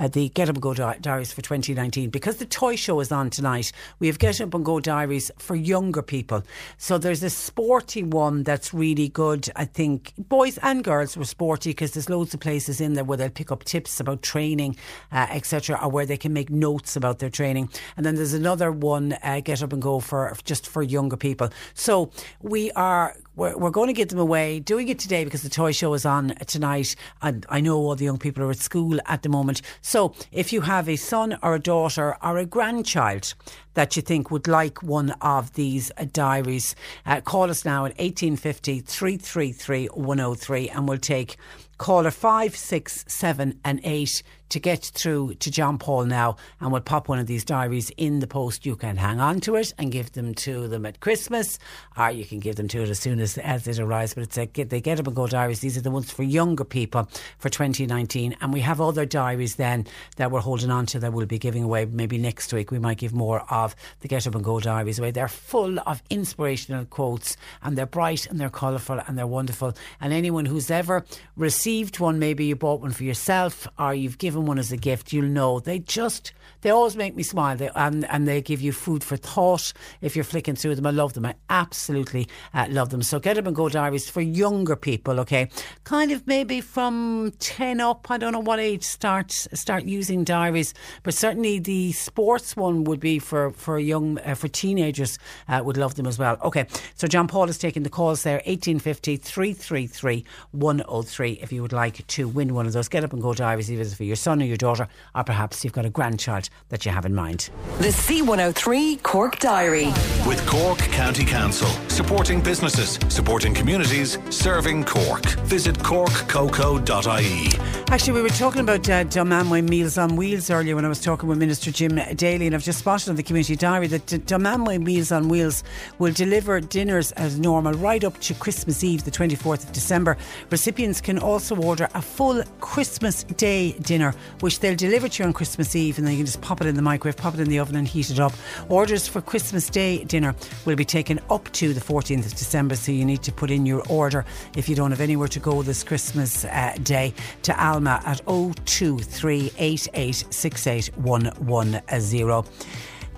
uh, the Get Up and Go di- Diaries for 2019. Because the toy show is on tonight, we have Get Up and Go Diaries for younger people. So there's a sporty one that's really good. I think boys and girls were sporty because there's loads of places in there where they'll pick up tips about training, uh, etc., or where they can make notes about their training. And then there's another one, uh, Get Up and Go for just for younger people. So we are we're, we're going to give them away. Doing it today because the toy show is on tonight, and I know all the young people are at school at the moment. So if you have a son or a daughter or a grandchild that you think would like one of these uh, diaries, uh, call us now at 1850 333 103 and we'll take caller 5, 6, 7 and 8 to get through to John Paul now and we'll pop one of these diaries in the post. You can hang on to it and give them to them at Christmas or you can give them to it as soon as, as it arrives. But it's a, get, they get up and go diaries. These are the ones for younger people for 2019 and we have other diaries then that we're holding on to that we'll be giving away maybe next week. We might give more of the Get Up and Go diaries away. They're full of inspirational quotes and they're bright and they're colourful and they're wonderful. And anyone who's ever received one, maybe you bought one for yourself or you've given one as a gift, you'll know they just they always make me smile. They, and and they give you food for thought if you're flicking through them. I love them. I absolutely uh, love them. So get up and go diaries for younger people. Okay, kind of maybe from ten up. I don't know what age start start using diaries, but certainly the sports one would be for for young uh, for teenagers. Uh, would love them as well. Okay, so John Paul is taking the calls there. 1850 333 103 if you would like to win one of those. Get up and go diaries, either for your son or your daughter, or perhaps you've got a grandchild that you have in mind. The C103 Cork Diary. With Cork County Council, supporting businesses, supporting communities, serving Cork. Visit corkcoco.ie. Actually, we were talking about uh, Dunmanway Meals on Wheels earlier when I was talking with Minister Jim Daly, and I've just spotted on the community diary that D- Dunmanway Meals on Wheels will deliver dinners as normal right up to Christmas Eve, the 24th of December. Recipients can also order a full Christmas Day dinner, which they'll deliver to you on Christmas Eve, and then you can just pop it in the microwave, pop it in the oven, and heat it up. Orders for Christmas Day dinner will be taken up to the 14th of December, so you need to put in your order if you don't have anywhere to go this Christmas uh, day to Alma at 02388681110.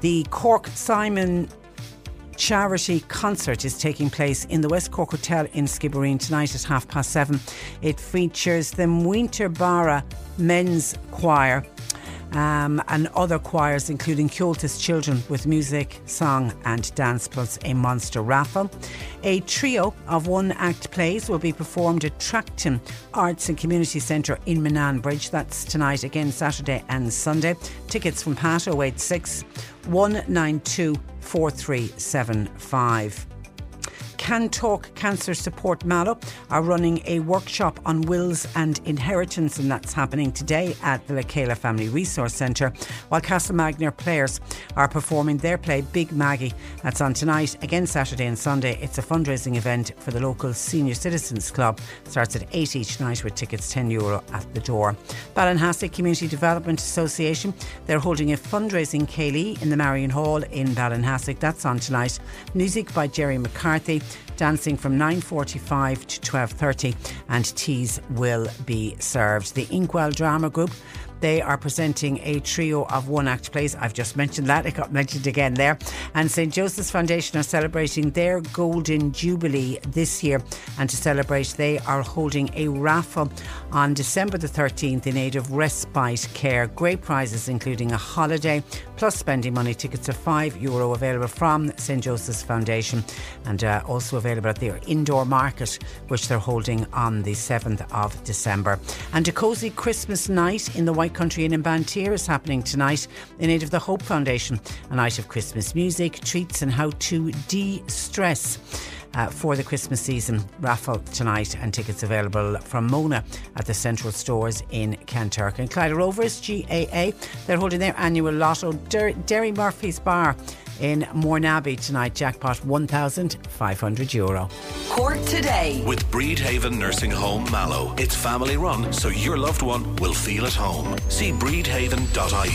The Cork Simon charity concert is taking place in the West Cork Hotel in Skibbereen tonight at half past seven. It features the Winterbara Men's Choir. Um, and other choirs, including Kyoto's Children, with music, song, and dance, plus a monster raffle. A trio of one act plays will be performed at Tracton Arts and Community Centre in Minane Bridge. That's tonight, again, Saturday and Sunday. Tickets from Pat 086 192 4375. Can Talk Cancer Support Mallow are running a workshop on wills and inheritance, and that's happening today at the Lakela Family Resource Centre. While Castlemagner players are performing their play Big Maggie. That's on tonight, again Saturday and Sunday. It's a fundraising event for the local Senior Citizens Club. Starts at 8 each night with tickets €10 Euro at the door. Ballinhassig Community Development Association, they're holding a fundraising Kaylee in the Marian Hall in Ballinhassig. That's on tonight. Music by Jerry McCarthy dancing from 9.45 to 12.30 and teas will be served. The Inkwell Drama Group they are presenting a trio of one act plays. I've just mentioned that, it got mentioned again there. And St. Joseph's Foundation are celebrating their Golden Jubilee this year. And to celebrate, they are holding a raffle on December the 13th in aid of respite care. Great prizes, including a holiday plus spending money. Tickets are €5 Euro available from St. Joseph's Foundation and uh, also available at their indoor market, which they're holding on the 7th of December. And a cosy Christmas night in the White Country Inn in Bantry is happening tonight in aid of the Hope Foundation. A night of Christmas music, treats, and how to de stress. Uh, for the Christmas season raffle tonight, and tickets available from Mona at the central stores in Kanturk. And Clyda Rovers, GAA, they're holding their annual lotto. Der- Derry Murphy's Bar in Mourneabbey tonight. Jackpot 1,500 euro. Cork today. With Bridhaven Nursing Home Mallow. It's family run, so your loved one will feel at home. See bridhaven.ie.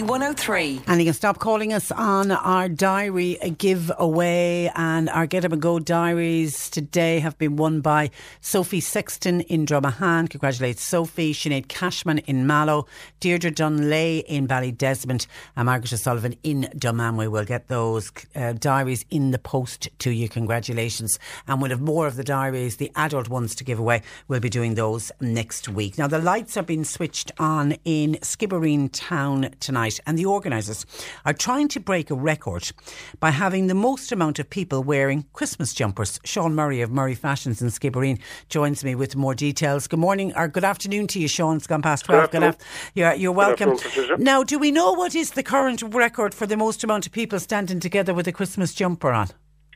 C103. And you can stop calling us on our diary giveaway. And our Get Up and Go diaries today have been won by Sophie Sexton in Dromahane. Congratulate Sophie. Sinead Cashman in Mallow. Deirdre Dunlay in Ballydesmond. And Margaret O'Sullivan in Dunmanway. We'll get those uh, diaries in the post to you. Congratulations. And we'll have more of the diaries, the adult ones to give away. We'll be doing those next week. Now, the lights have been switched on in Skibbereen town tonight, and the organisers are trying to break a record by having the most amount of people wearing Christmas jumpers. Sean Murray of Murray Fashions in Skibbereen joins me with more details. Good morning or good afternoon to you, Sean. It's gone past 12. Good, afternoon. you're, you're welcome. Now, do we know what is the current record for the most amount of people standing together with a Christmas jumper on?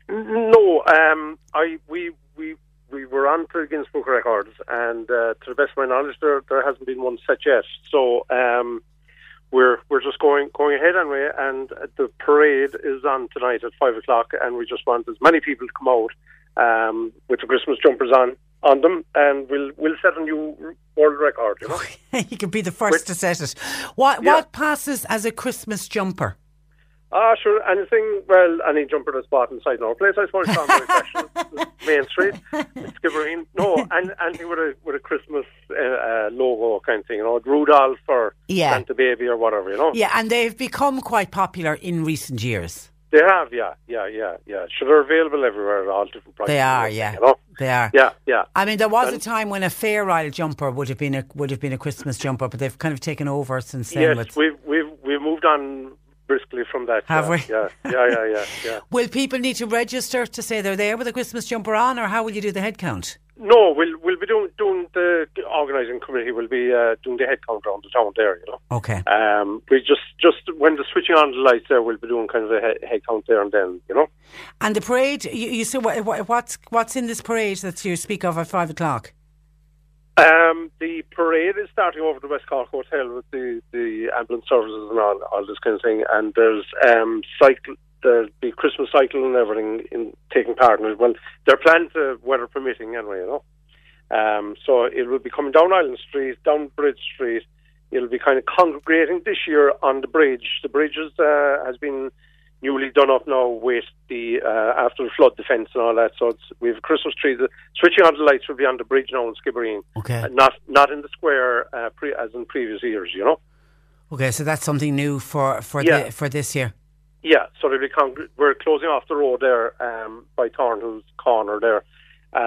No, um, I we we we were on to Guinness Book Records, and uh, to the best of my knowledge, there there hasn't been one set yet. So um, we're we're just going going ahead anyway, and the parade is on tonight at five o'clock, and we just want as many people to come out um, with the Christmas jumpers on on them, and we'll we'll set a new world record. You know. you can be the first to set it. What, Yeah. what passes as a Christmas jumper? Ah, sure. Anything, well, any jumper that's bought inside our place, I suppose, Murray Fashion, Main Street, Skibbereen. No, and anything with a with a Christmas uh, uh, logo kind of thing, you know, Rudolph or Yeah. Santa Baby or whatever, you know. Yeah, and they've become quite popular in recent years. They have, yeah, yeah, yeah, yeah. So they're available everywhere at all different prices. They are, You yeah. know? They are. Yeah, yeah. I mean, there was a time when a fair isle jumper would have been a would have been a Christmas jumper, but they've kind of taken over since then. Yes, we've we've we've moved on briskly from that. Have yeah, we? Yeah, yeah, yeah, yeah, yeah. will people need to register to say they're there with a Christmas jumper on, or how will you do the head count? No, we'll we'll be doing doing the organising committee will be uh, doing the head count around the town there, you know. Okay. Um, we just just when the switching on the lights there, we'll be doing kind of a head, head count there and then, you know. And the parade, you, you say what, what- what's what's in this parade that you speak of at five o'clock? Um, the parade is starting over the West Cork Hotel with the, the ambulance services and all, all this kind of thing. And there's um, cycle, there'll be Christmas cycle and everything in taking part in it. Well, they're planned to weather permitting anyway, you know. Um, so it will be coming down Island Street, down Bridge Street. It'll be kind of congregating this year on the bridge. The bridge is, uh, has been newly done up now with the uh, after the flood defence and all that. So it's, we have a Christmas tree. The, switching on the lights will be on the bridge now in Skibbereen, Okay. uh, not not in the square uh, pre, as in previous years. You know. Okay, so that's something new for for Yeah. the, for this year. Yeah, so they'll be congr- we're closing off the road there um, by Thornhill's corner there,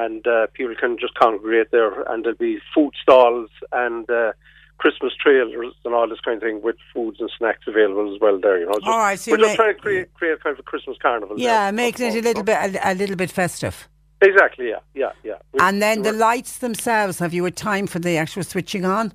and uh, people can just congregate there, and there'll be food stalls and uh, Christmas trailers and all this kind of thing with foods and snacks available as well there. You know, just, All right, so we're just trying to create create kind of a Christmas carnival. Yeah, there. making it a little bit a, a little bit festive. Exactly. Yeah. Yeah. Yeah. We- And then the lights themselves. Have you a time for the actual switching on?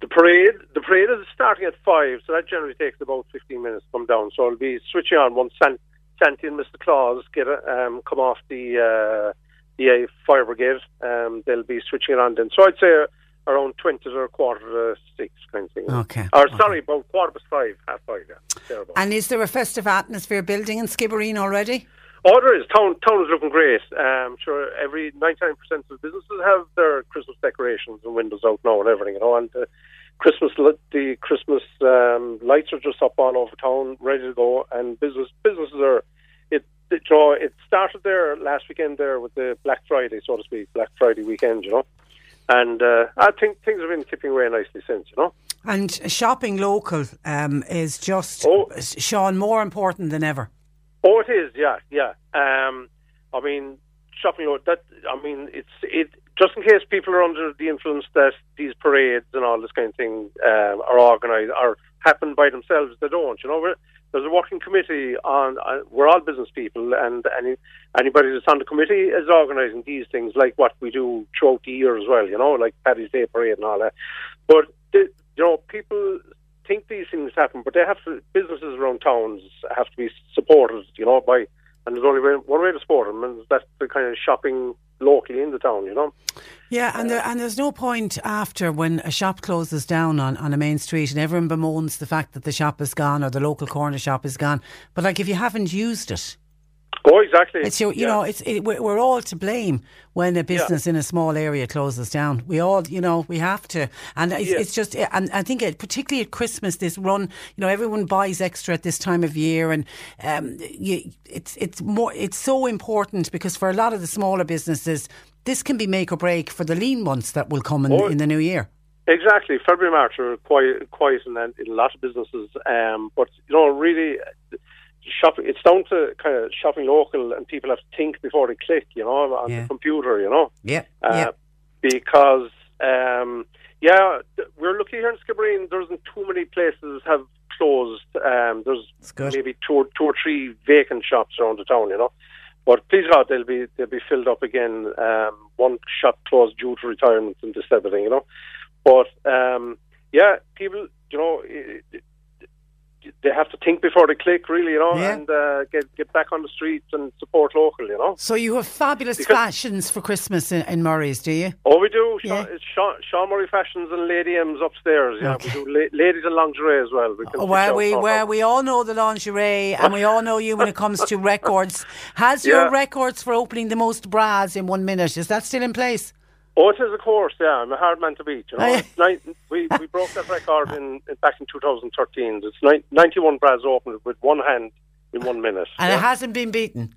The parade, the parade is starting at five, so that generally takes about fifteen minutes to come down. So I'll be switching on once Sant- Santa and Mr. Claus get a, um, come off the uh, the uh, fire brigade. Um, they'll be switching it on then. So I'd say around twenty to a quarter to six kind of thing. Okay, Or sorry, about quarter past five, half five. Yeah. And is there a festive atmosphere building in Skibbereen already? Oh, there is. Town, town is looking great. I'm um, sure, every 99% of businesses have their Christmas decorations and windows out now and everything, you know, and uh, Christmas, li- the Christmas um, lights are just up all over town, ready to go, and business businesses are, it, it, you know, it started there last weekend there with the Black Friday, so to speak, Black Friday weekend, you know, and uh, I think things have been tipping away nicely since, you know. And shopping local um, is just Oh. Sean more important than ever. Oh, it is. Yeah, yeah. Um, I mean, shopping local, that, I mean, it's it. Just in case people are under the influence that these parades and all this kind of thing um, are organised or happen by themselves, they don't. You know, We're, there's a working committee on. Uh, we're all business people, and any anybody that's on the committee is organising these things, like what we do throughout the year as well. You know, like Paddy's Day parade and all that. But the, you know, people think these things happen, but they have to. Businesses around towns have to be supported, you know, by and there's only one way to support them, and that's the kind of shopping locally in the town, you know. Yeah, and there, uh, and there's no point after when a shop closes down on, on a main street and everyone bemoans the fact that the shop is gone or the local corner shop is gone. But like if you haven't used it, Oh, exactly. it's your, you Yeah. know, it's it, we're, all to blame when a business in a small area closes down. We all, you know, we have to, and it's, Yeah. it's just, and I think it, particularly at Christmas, this run, you know, everyone buys extra at this time of year, and um, you, it's it's more, it's so important because for a lot of the smaller businesses, this can be make or break for the lean months that will come in, Oh. in the new year. Exactly. February, March are quiet, quiet in, in a lot of businesses. Um, but you know, really, shopping. It's down to kind of shopping local, and people have to think before they click. You know, on Yeah. the computer. You know. Yeah, Uh, yeah. Because um, yeah, we're lucky here in Skibbereen. There isn't too many places have closed. Um, there's maybe two or, two or three vacant shops around the town. You know. But please God, they'll be they'll be filled up again. Um, one shop closed due to retirement and this everything, you know. But um, yeah, people, you know, i- i- they have to think before they click, really, you know, Yeah. and uh, get get back on the streets and support local, you know. So you have fabulous Because- fashions for Christmas in, in Murray's, do you? Oh, we do. Yeah. It's Sean, Sean Murray Fashions and Lady M's upstairs. Yeah, Okay. we do la- ladies and lingerie as well. We can Oh, Where we where we all know the lingerie and we all know you when it comes to records. Has your records for opening the most bras in one minute is that still in place? Oh, it is, of course. Yeah, I'm a hard man to beat. You know, nine, we we broke that record in, in back in 2013. It's nine, 91 bras opened with one hand in one minute. And yeah. it hasn't been beaten.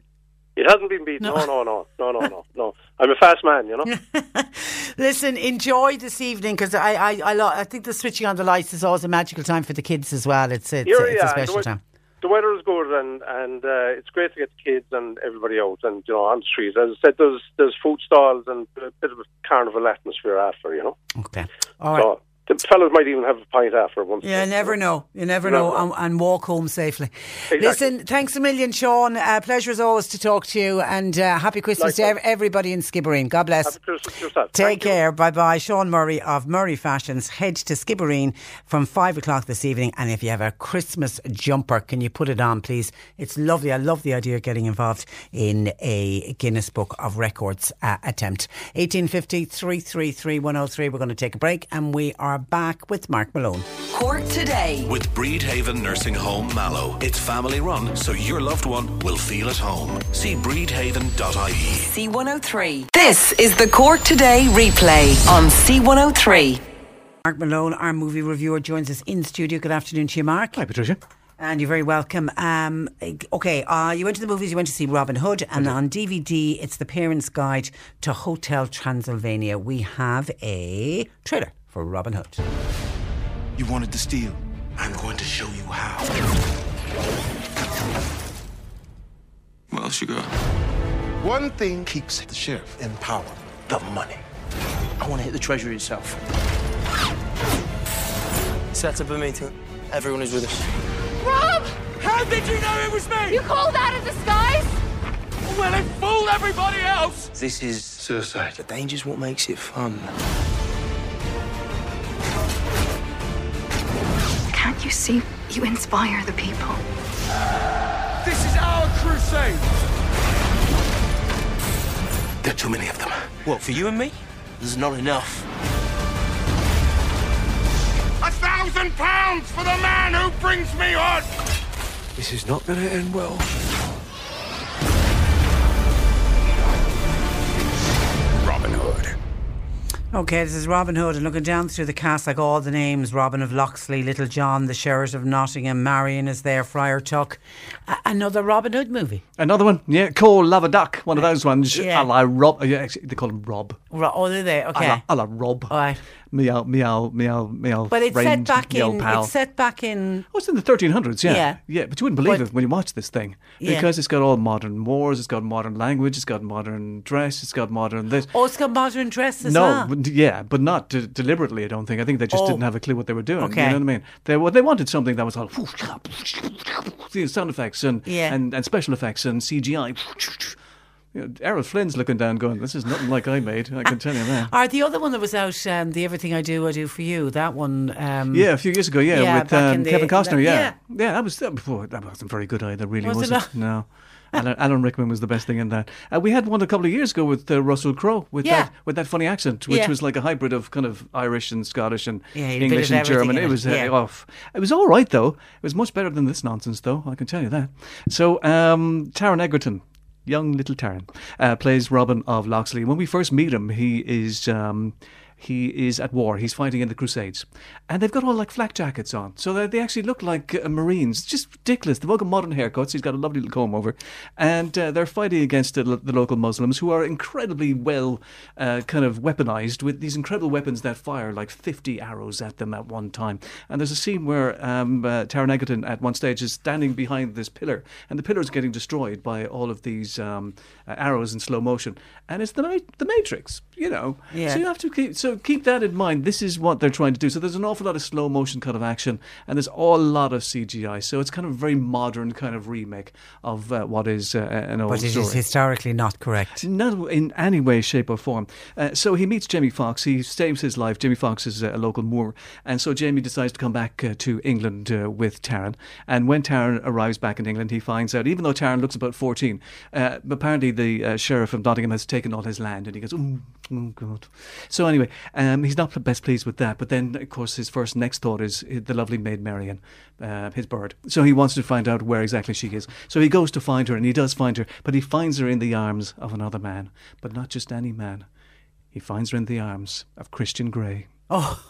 It hasn't been beaten. No, no, no, no, no, no, no. I'm a fast man, you know. Listen, enjoy this evening because I I I, lo- I think the switching on the lights is always a magical time for the kids as well. It's it's, Here, it's yeah, a special time. The weather is good, and and uh, it's great to get the kids and everybody out and you know on the street. As I said, there's there's food stalls and a bit of a carnival atmosphere after, you know. Okay, all right. So the fellas might even have a pint after once. You never know. You never You know, never and, and walk home safely. Exactly. Listen, thanks a million, Sean. Uh, pleasure as always to talk to you, and uh, happy Christmas to everybody in Skibbereen. God bless. Happy Christmas yourself. Take care. Bye bye. Sean Murray of Murray Fashions. Head to Skibbereen from five o'clock this evening. And if you have a Christmas jumper, can you put it on, please? It's lovely. I love the idea of getting involved in a Guinness Book of Records uh, attempt. 1850 333 103. We're going to take a break and we are back with Mark Malone. Cork today. With Bridhaven Nursing Home Mallow. It's family run, so your loved one will feel at home. See bridhaven.ie. C103. This is the Cork Today replay on C103. Mark Malone, our movie reviewer, joins us in studio. Good afternoon to you, Mark. Hi, Patricia. And you're very welcome. Um, okay, uh, you went to the movies, you went to see Robin Hood, and on DVD, it's The Parent's Guide to Hotel Transylvania. We have a trailer for Robin Hood. You wanted to steal. I'm going to show you how. What else you got? One thing keeps the sheriff in power the money. I want to hit the treasury itself. Set up a meeting. Everyone is with us. Rob! How did you know it was me? You called out of disguise? Well, it fooled everybody else! This is suicide. The danger's what makes it fun. Can't you see? You inspire the people. This is our crusade! There are too many of them. What, for you and me? There's not enough. A thousand pounds for the man who brings me on! This is not going to end well. Okay, this is Robin Hood, and looking down through the cast, like all the names Robin of Locksley, Little John, the Sheriff of Nottingham, Marion is there, Friar Tuck. A- another Robin Hood movie. Another one, yeah, Call Love a Duck, one of those ones. Yeah. A la Rob, yeah, they call him Rob. Ro- oh, they're there, A okay. la, a la Rob. All right. Meow, meow, meow, meow. But it's set back in. pal. It's set back in. Oh, it's in the 1300s, yeah. Yeah. Yeah, but you wouldn't believe But- it when you watch this thing. Yeah. Because it's got all modern wars, it's got modern language, it's got modern dress, it's got modern this. Oh, it's got modern dress as no, well. yeah, but not de- deliberately, I don't think. I think they just Oh. didn't have a clue what they were doing. Okay. You know what I mean? They, well, they wanted something that was all sound effects and, Yeah. and, and special effects and CGI. You know, Errol Flynn's looking down, going, "This is nothing like I made." I can tell you that. Or the other one that was out, um, the Everything I Do, I Do for You. That one. Um, Yeah, a few years ago, yeah, yeah, with um, the- Kevin Costner, that- yeah. yeah, that was that, before, that wasn't very good either. Really, Was was, it? No. Alan, Alan Rickman was the best thing in that. Uh, we had one a couple of years ago with uh, Russell Crowe with Yeah. that with that funny accent, which Yeah. was like a hybrid of kind of Irish and Scottish and Yeah, he had a bit English and German. It it, was uh, off. It was all right though. It was much better than this nonsense though. I can tell you that. So um, Taron Egerton. Young little Taron uh, plays Robin of Locksley. When we first meet him, he is um, he is at war. He's fighting in the Crusades, and they've got all like flak jackets on, so they, they actually look like uh, Marines. Just ridiculous. They've all got modern haircuts. He's got a lovely little comb over, and uh, they're fighting against the, the local Muslims, who are incredibly well uh, kind of weaponized with these incredible weapons that fire like fifty arrows at them at one time. And there's a scene where um, uh, Taron Egerton at one stage is standing behind this pillar, and the pillar is getting destroyed by all of these um, uh, arrows in slow motion, and it's the the Matrix, you know. Yeah. So you have to keep so keep that in mind. This is what they're trying to do. So there's an awful lot of slow motion kind of action, and there's a lot of CGI. So it's kind of a very modern kind of remake of uh, what is uh, an old But it story. is historically not correct. Not in any way, shape, or form. Uh, so he meets Jamie Foxx. He saves his life. Jamie Foxx is a local Moor. And so Jamie decides to come back uh, to England uh, with Taron. And when Taron arrives back in England, he finds out, even though Taron looks about 14, uh, apparently the uh, sheriff of Nottingham has taken all his land. And he goes, oh, oh God. So anyway, um, he's not best pleased with that. But then, of course, his first next thought is uh, the lovely maid Marian, uh, his bird. So he wants to find out where exactly she is. So he goes to find her, and he does find her, but he finds her in the arms of another man, but not just any man. He finds her in the arms of Christian Grey. Oh,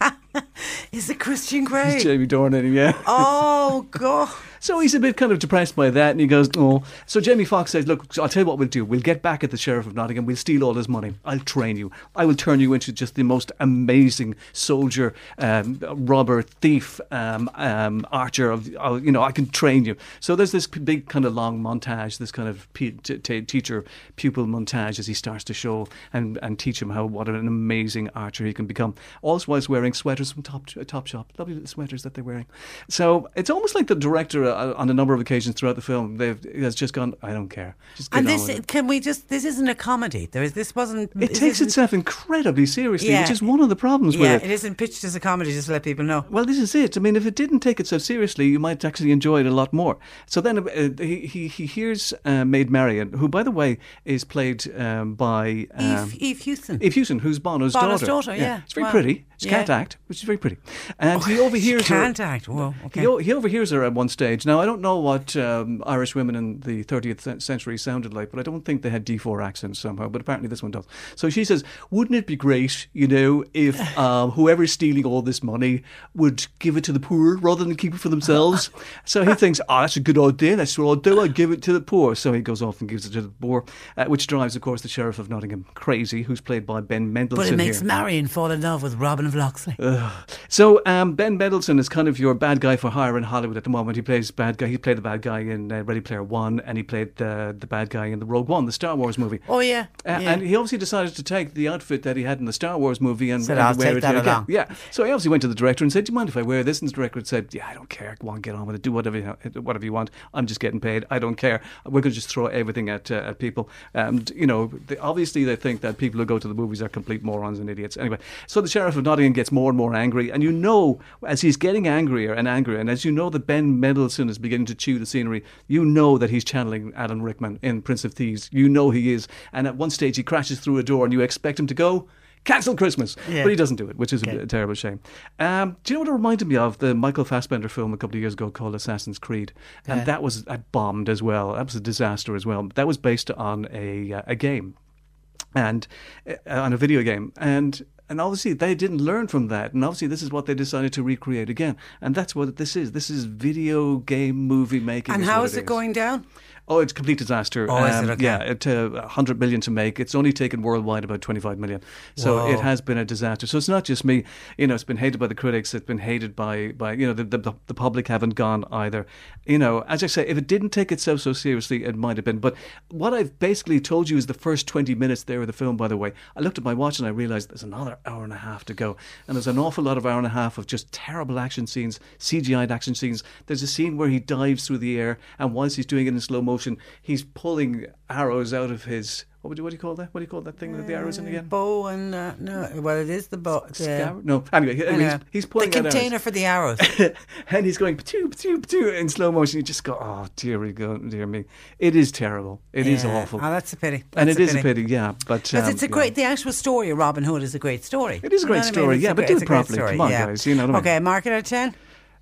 is it Christian Grey? Jamie Dornan, yeah. Oh God! So he's a bit kind of depressed by that, and he goes, "Oh." So Jamie Foxx says, "Look, I'll tell you what we'll do. We'll get back at the sheriff of Nottingham. We'll steal all his money. I'll train you. I will turn you into just the most amazing soldier, um, robber, thief, um, um, archer. Of uh, you know, I can train you." So there's this big kind of long montage, this kind of p- t- t- teacher pupil montage as he starts to show and, and teach him how what an amazing archer he can become. Also, whilst wearing sweaters from Top Top Shop, lovely little sweaters that they're wearing. So it's almost like the director, uh, on a number of occasions throughout the film, they've has just gone, "I don't care." Just And on this it. can we just? This isn't a comedy. There is. This wasn't. It takes itself incredibly seriously, Yeah. which is one of the problems Yeah, with it isn't pitched as a comedy. Just to let people know. Well, this is it. I mean, if it didn't take itself seriously, you might actually enjoy it a lot more. So then uh, he, he he hears uh, Maid Marian, who, by the way, is played um, by um, Eve, Eve Hewson. Eve Hewson, who's Bono's, Bono's daughter. daughter, yeah. It's very Wow. pretty. She Yeah. can't act, which is very pretty. And Oh, he overhears she her. can't act. Whoa, okay. He, he overhears her at one stage. Now, I don't know what um, Irish women in the 30th century sounded like, but I don't think they had D4 accents somehow, but apparently this one does. So she says, Wouldn't it be great, you know, if um, whoever's stealing all this money would give it to the poor rather than keep it for themselves? so he thinks, Oh, that's a good idea. That's what I'll do. I'll give it to the poor. So he goes off and gives it to the poor, uh, which drives, of course, the Sheriff of Nottingham crazy, who's played by Ben Mendelsohn. But it makes here. Marion fall in love with Robin of Locksley. Ugh. So um, Ben Mendelsohn is kind of your bad guy for hire in Hollywood at the moment. He plays bad guy. He played the bad guy in uh, Ready Player One, and he played the the bad guy in the Rogue One, the Star Wars movie. Oh yeah. Uh, yeah. And he obviously decided to take the outfit that he had in the Star Wars movie and, Said, and "I'll wear take it that here again." Yeah. So he obviously went to the director and said, "Do you mind if I wear this?" And the director said, "Yeah, I don't care. Go on, get on with it. Do whatever you, whatever you want. I'm just getting paid. I don't care. We're going to just throw everything at uh, at people." And you know, they, obviously they think that people who go to the movies are complete morons and idiots. Anyway, so the sheriff of Nottingham gets more and more angry, and you know, as he's getting angrier and angrier, and as you know that Ben Mendelsohn is beginning to chew the scenery, you know that he's channeling Alan Rickman in Prince of Thieves. You know he is, and at one stage he crashes through a door, and you expect him to go. Cancel Christmas, Yeah. but he doesn't do it, which is a, a terrible shame. Um, do you know what it reminded me of? The Michael Fassbender film a couple of years ago called Assassin's Creed, and Yeah. that was uh, bombed as well. That was a disaster as well. That was based on a uh, a game, and uh, on a video game, and and obviously they didn't learn from that, and obviously this is what they decided to recreate again, and that's what this is. This is video game movie making. and how is it going down? Oh, it's a complete disaster. Oh, is it? Um, Okay. Yeah, it uh, 100 million to make. It's only taken worldwide about 25 million. So Whoa. it has been a disaster. So it's not just me. You know, it's been hated by the critics. It's been hated by, by you know, the, the, the public haven't gone either. You know, as I say, if it didn't take itself so seriously, it might have been. But what I've basically told you is the first 20 minutes there of the film, by the way. I looked at my watch and I realized there's another hour and a half to go. And there's an awful lot of hour and a half of just terrible action scenes, CGI'd action scenes. There's a scene where he dives through the air, and whilst he's doing it in slow motion, motion. He's pulling arrows out of his. What would you, what do you call that? What do you call that thing with the arrows in again? Bow and uh, no, well, it is the bow. The, Scar- no, anyway, Anyway, he's, he's pulling the container for the arrows. and he's going patoo, patoo, patoo in slow motion. You just go, oh dear, go, dear me. It is terrible. It is Yeah. awful. Oh, that's a pity. and That's it a is a pity. pity, yeah. But Because um, it's a yeah. great, the actual story of Robin Hood is a great story. It is a You know great I mean? story, yeah, a but great- do it properly. story, Come on, yeah. guys, you know what I mean? Okay, mark it out of 10.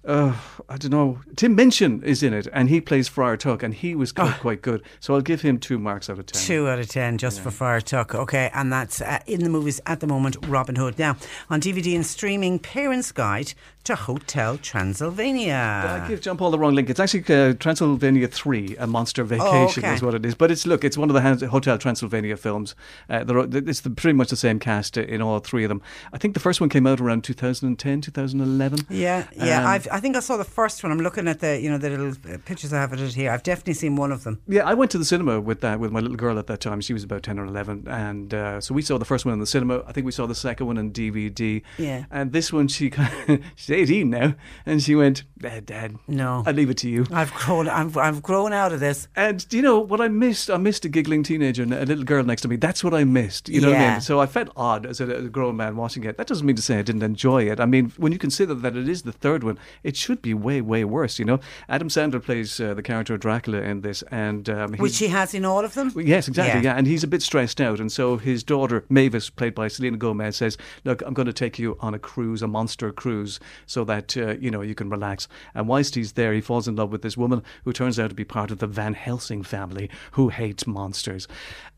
Uh, I don't know. Tim Minchin is in it, and he plays Friar Tuck, and he was quite, quite good. So I'll give him two marks out of ten. Two out of ten just for Friar Tuck. Okay, and that's uh, in the movies at the moment. Robin Hood. Now on DVD and streaming, Parents Guide to Hotel Transylvania. I give John Paul the wrong link. It's actually uh, Transylvania 3, A Monster Vacation Oh, okay. is what it is. But it's, look, it's one of the Hotel Transylvania films. Uh, it's the, pretty much the same cast uh, in all three of them. I think the first one came out around 2010, 2011. Yeah, yeah. Um, I've, I think I saw the first one. I'm looking at the you know the little uh, pictures I have of it here. I've definitely seen one of them. Yeah, I went to the cinema with that with my little girl at that time. She was about ten or eleven, and uh, so we saw the first one in the cinema. I think we saw the second one on DVD. Yeah. And this one, she she's eighteen now, and she went, "Dad, Dad, no, I leave it to you." I've grown. I've, I've grown out of this. And do you know what I missed? I missed a giggling teenager and a little girl next to me. That's what I missed. You know what I Yeah. mean? So I felt odd as a, as a grown man watching it. That doesn't mean to say I didn't enjoy it. I mean, when you consider that it is the third one, it should be way, way worse. You know, Adam Sandler plays uh, the character of Dracula in this, and um, Which he has in all of them. Yes, exactly. Yeah. Yeah. and he's a bit stressed out, and so his daughter Mavis, played by Selena Gomez, says, "Look, I'm going to take you on a cruise, a monster cruise, so that uh, you know you can relax." And whilst he's there, he falls in love with this woman who turns out to be part of the Van Helsing family, who hates monsters.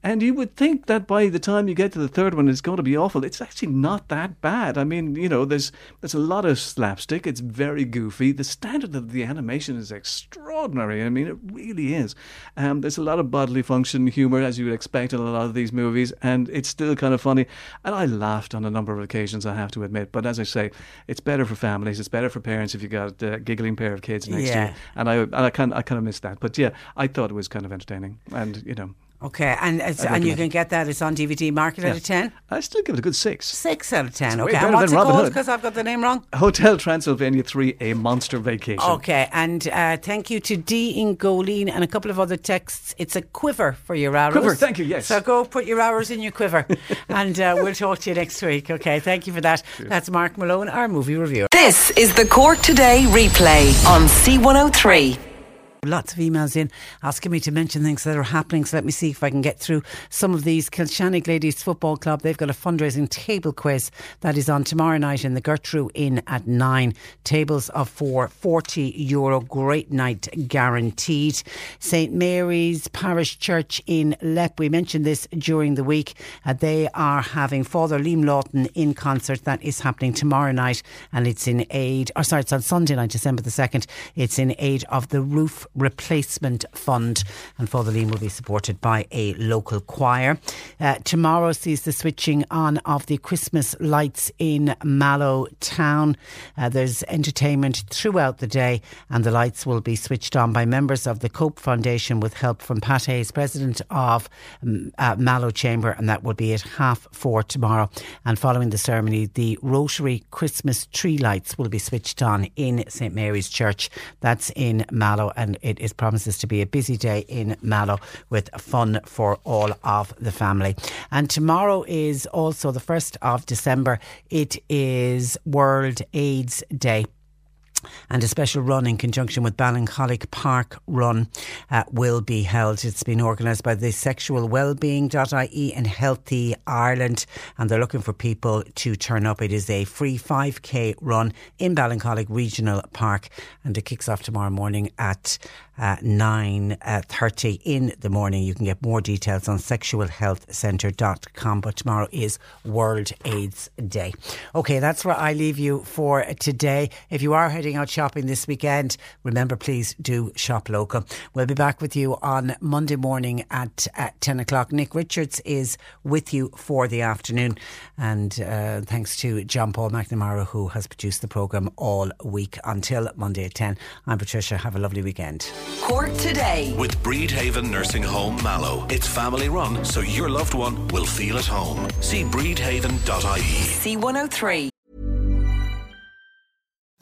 And you would think that by the time you get to the third one, it's going to be awful. It's actually not that bad. I mean, you know, there's there's a lot of slapstick. It's very goofy. The standard of the animation is extraordinary. I mean, it really is. Um, there's a lot of bodily function humor, as you would expect in a lot of these movies, and it's still kind of funny. And I laughed on a number of occasions, I have to admit. But as I say, it's better for families. It's better for parents if you've got a giggling pair of kids next to you. And I, and I kind, I kind of missed that. But yeah, I thought it was kind of entertaining, and you know. Okay, and it's, and you can get that. It's on DVD. Mark it out of ten. I still give it a good six. Six out of ten. It's way Okay, and better what's than it Robin called? Hood. Because I've got the name wrong. Hotel Transylvania 3, A Monster Vacation. Okay, and uh, thank you to D in Goleen and a couple of other texts. It's a quiver for your arrows. Quiver, thank you, yes. So go put your arrows in your quiver, and uh, we'll talk to you next week. Okay, thank you for that. That's Mark Malone, our movie reviewer. This is the Cork Today replay on C103. Lots of emails in asking me to mention things that are happening. So let me see if I can get through some of these. Kilshannig Ladies Football Club, they've got a fundraising table quiz that is on tomorrow night in the Gertrude Inn at 9. Tables of four, 40 euro. Great night guaranteed. St Mary's Parish Church in Leap, we mentioned this during the week. Uh, they are having Father Liam Lawton in concert. That is happening tomorrow night and it's in aid, or sorry, it's on Sunday night, December the 2nd. It's in aid of the Roof Replacement Fund, and Father Liam will be supported by a local choir. Uh, tomorrow sees the switching on of the Christmas lights in Mallow Town. Uh, there's entertainment throughout the day, and the lights will be switched on by members of the Cope Foundation with help from Pat Hayes, president of um, uh, Mallow Chamber, and that will be at half four tomorrow. And following the ceremony, the Rotary Christmas tree lights will be switched on in St Mary's Church. That's in Mallow, and it is promises to be a busy day in Mallow with fun for all of the family. And tomorrow is also the 1st of December. It is World AIDS Day. And a special run in conjunction with Ballincollig Park Run uh, will be held. It's been organised by the sexualwellbeing.ie and Healthy Ireland, and they're looking for people to turn up. It is a free 5k run in Ballincollig Regional Park, and it kicks off tomorrow morning at uh, 9.30 in the morning. You can get more details on sexualhealthcentre.com, but tomorrow is World AIDS Day. Okay, that's where I leave you for today. If you are heading out shopping this weekend, remember please do shop local. We'll be back with you on Monday morning at, at 10 o'clock. Nick Richards is with you for the afternoon. And uh, thanks to John Paul McNamara, who has produced the programme all week until Monday at 10. I'm Patricia. Have a lovely weekend. Cork Today. With Bridhaven Nursing Home Mallow. It's family run, so your loved one will feel at home. See bridhaven.ie. C103.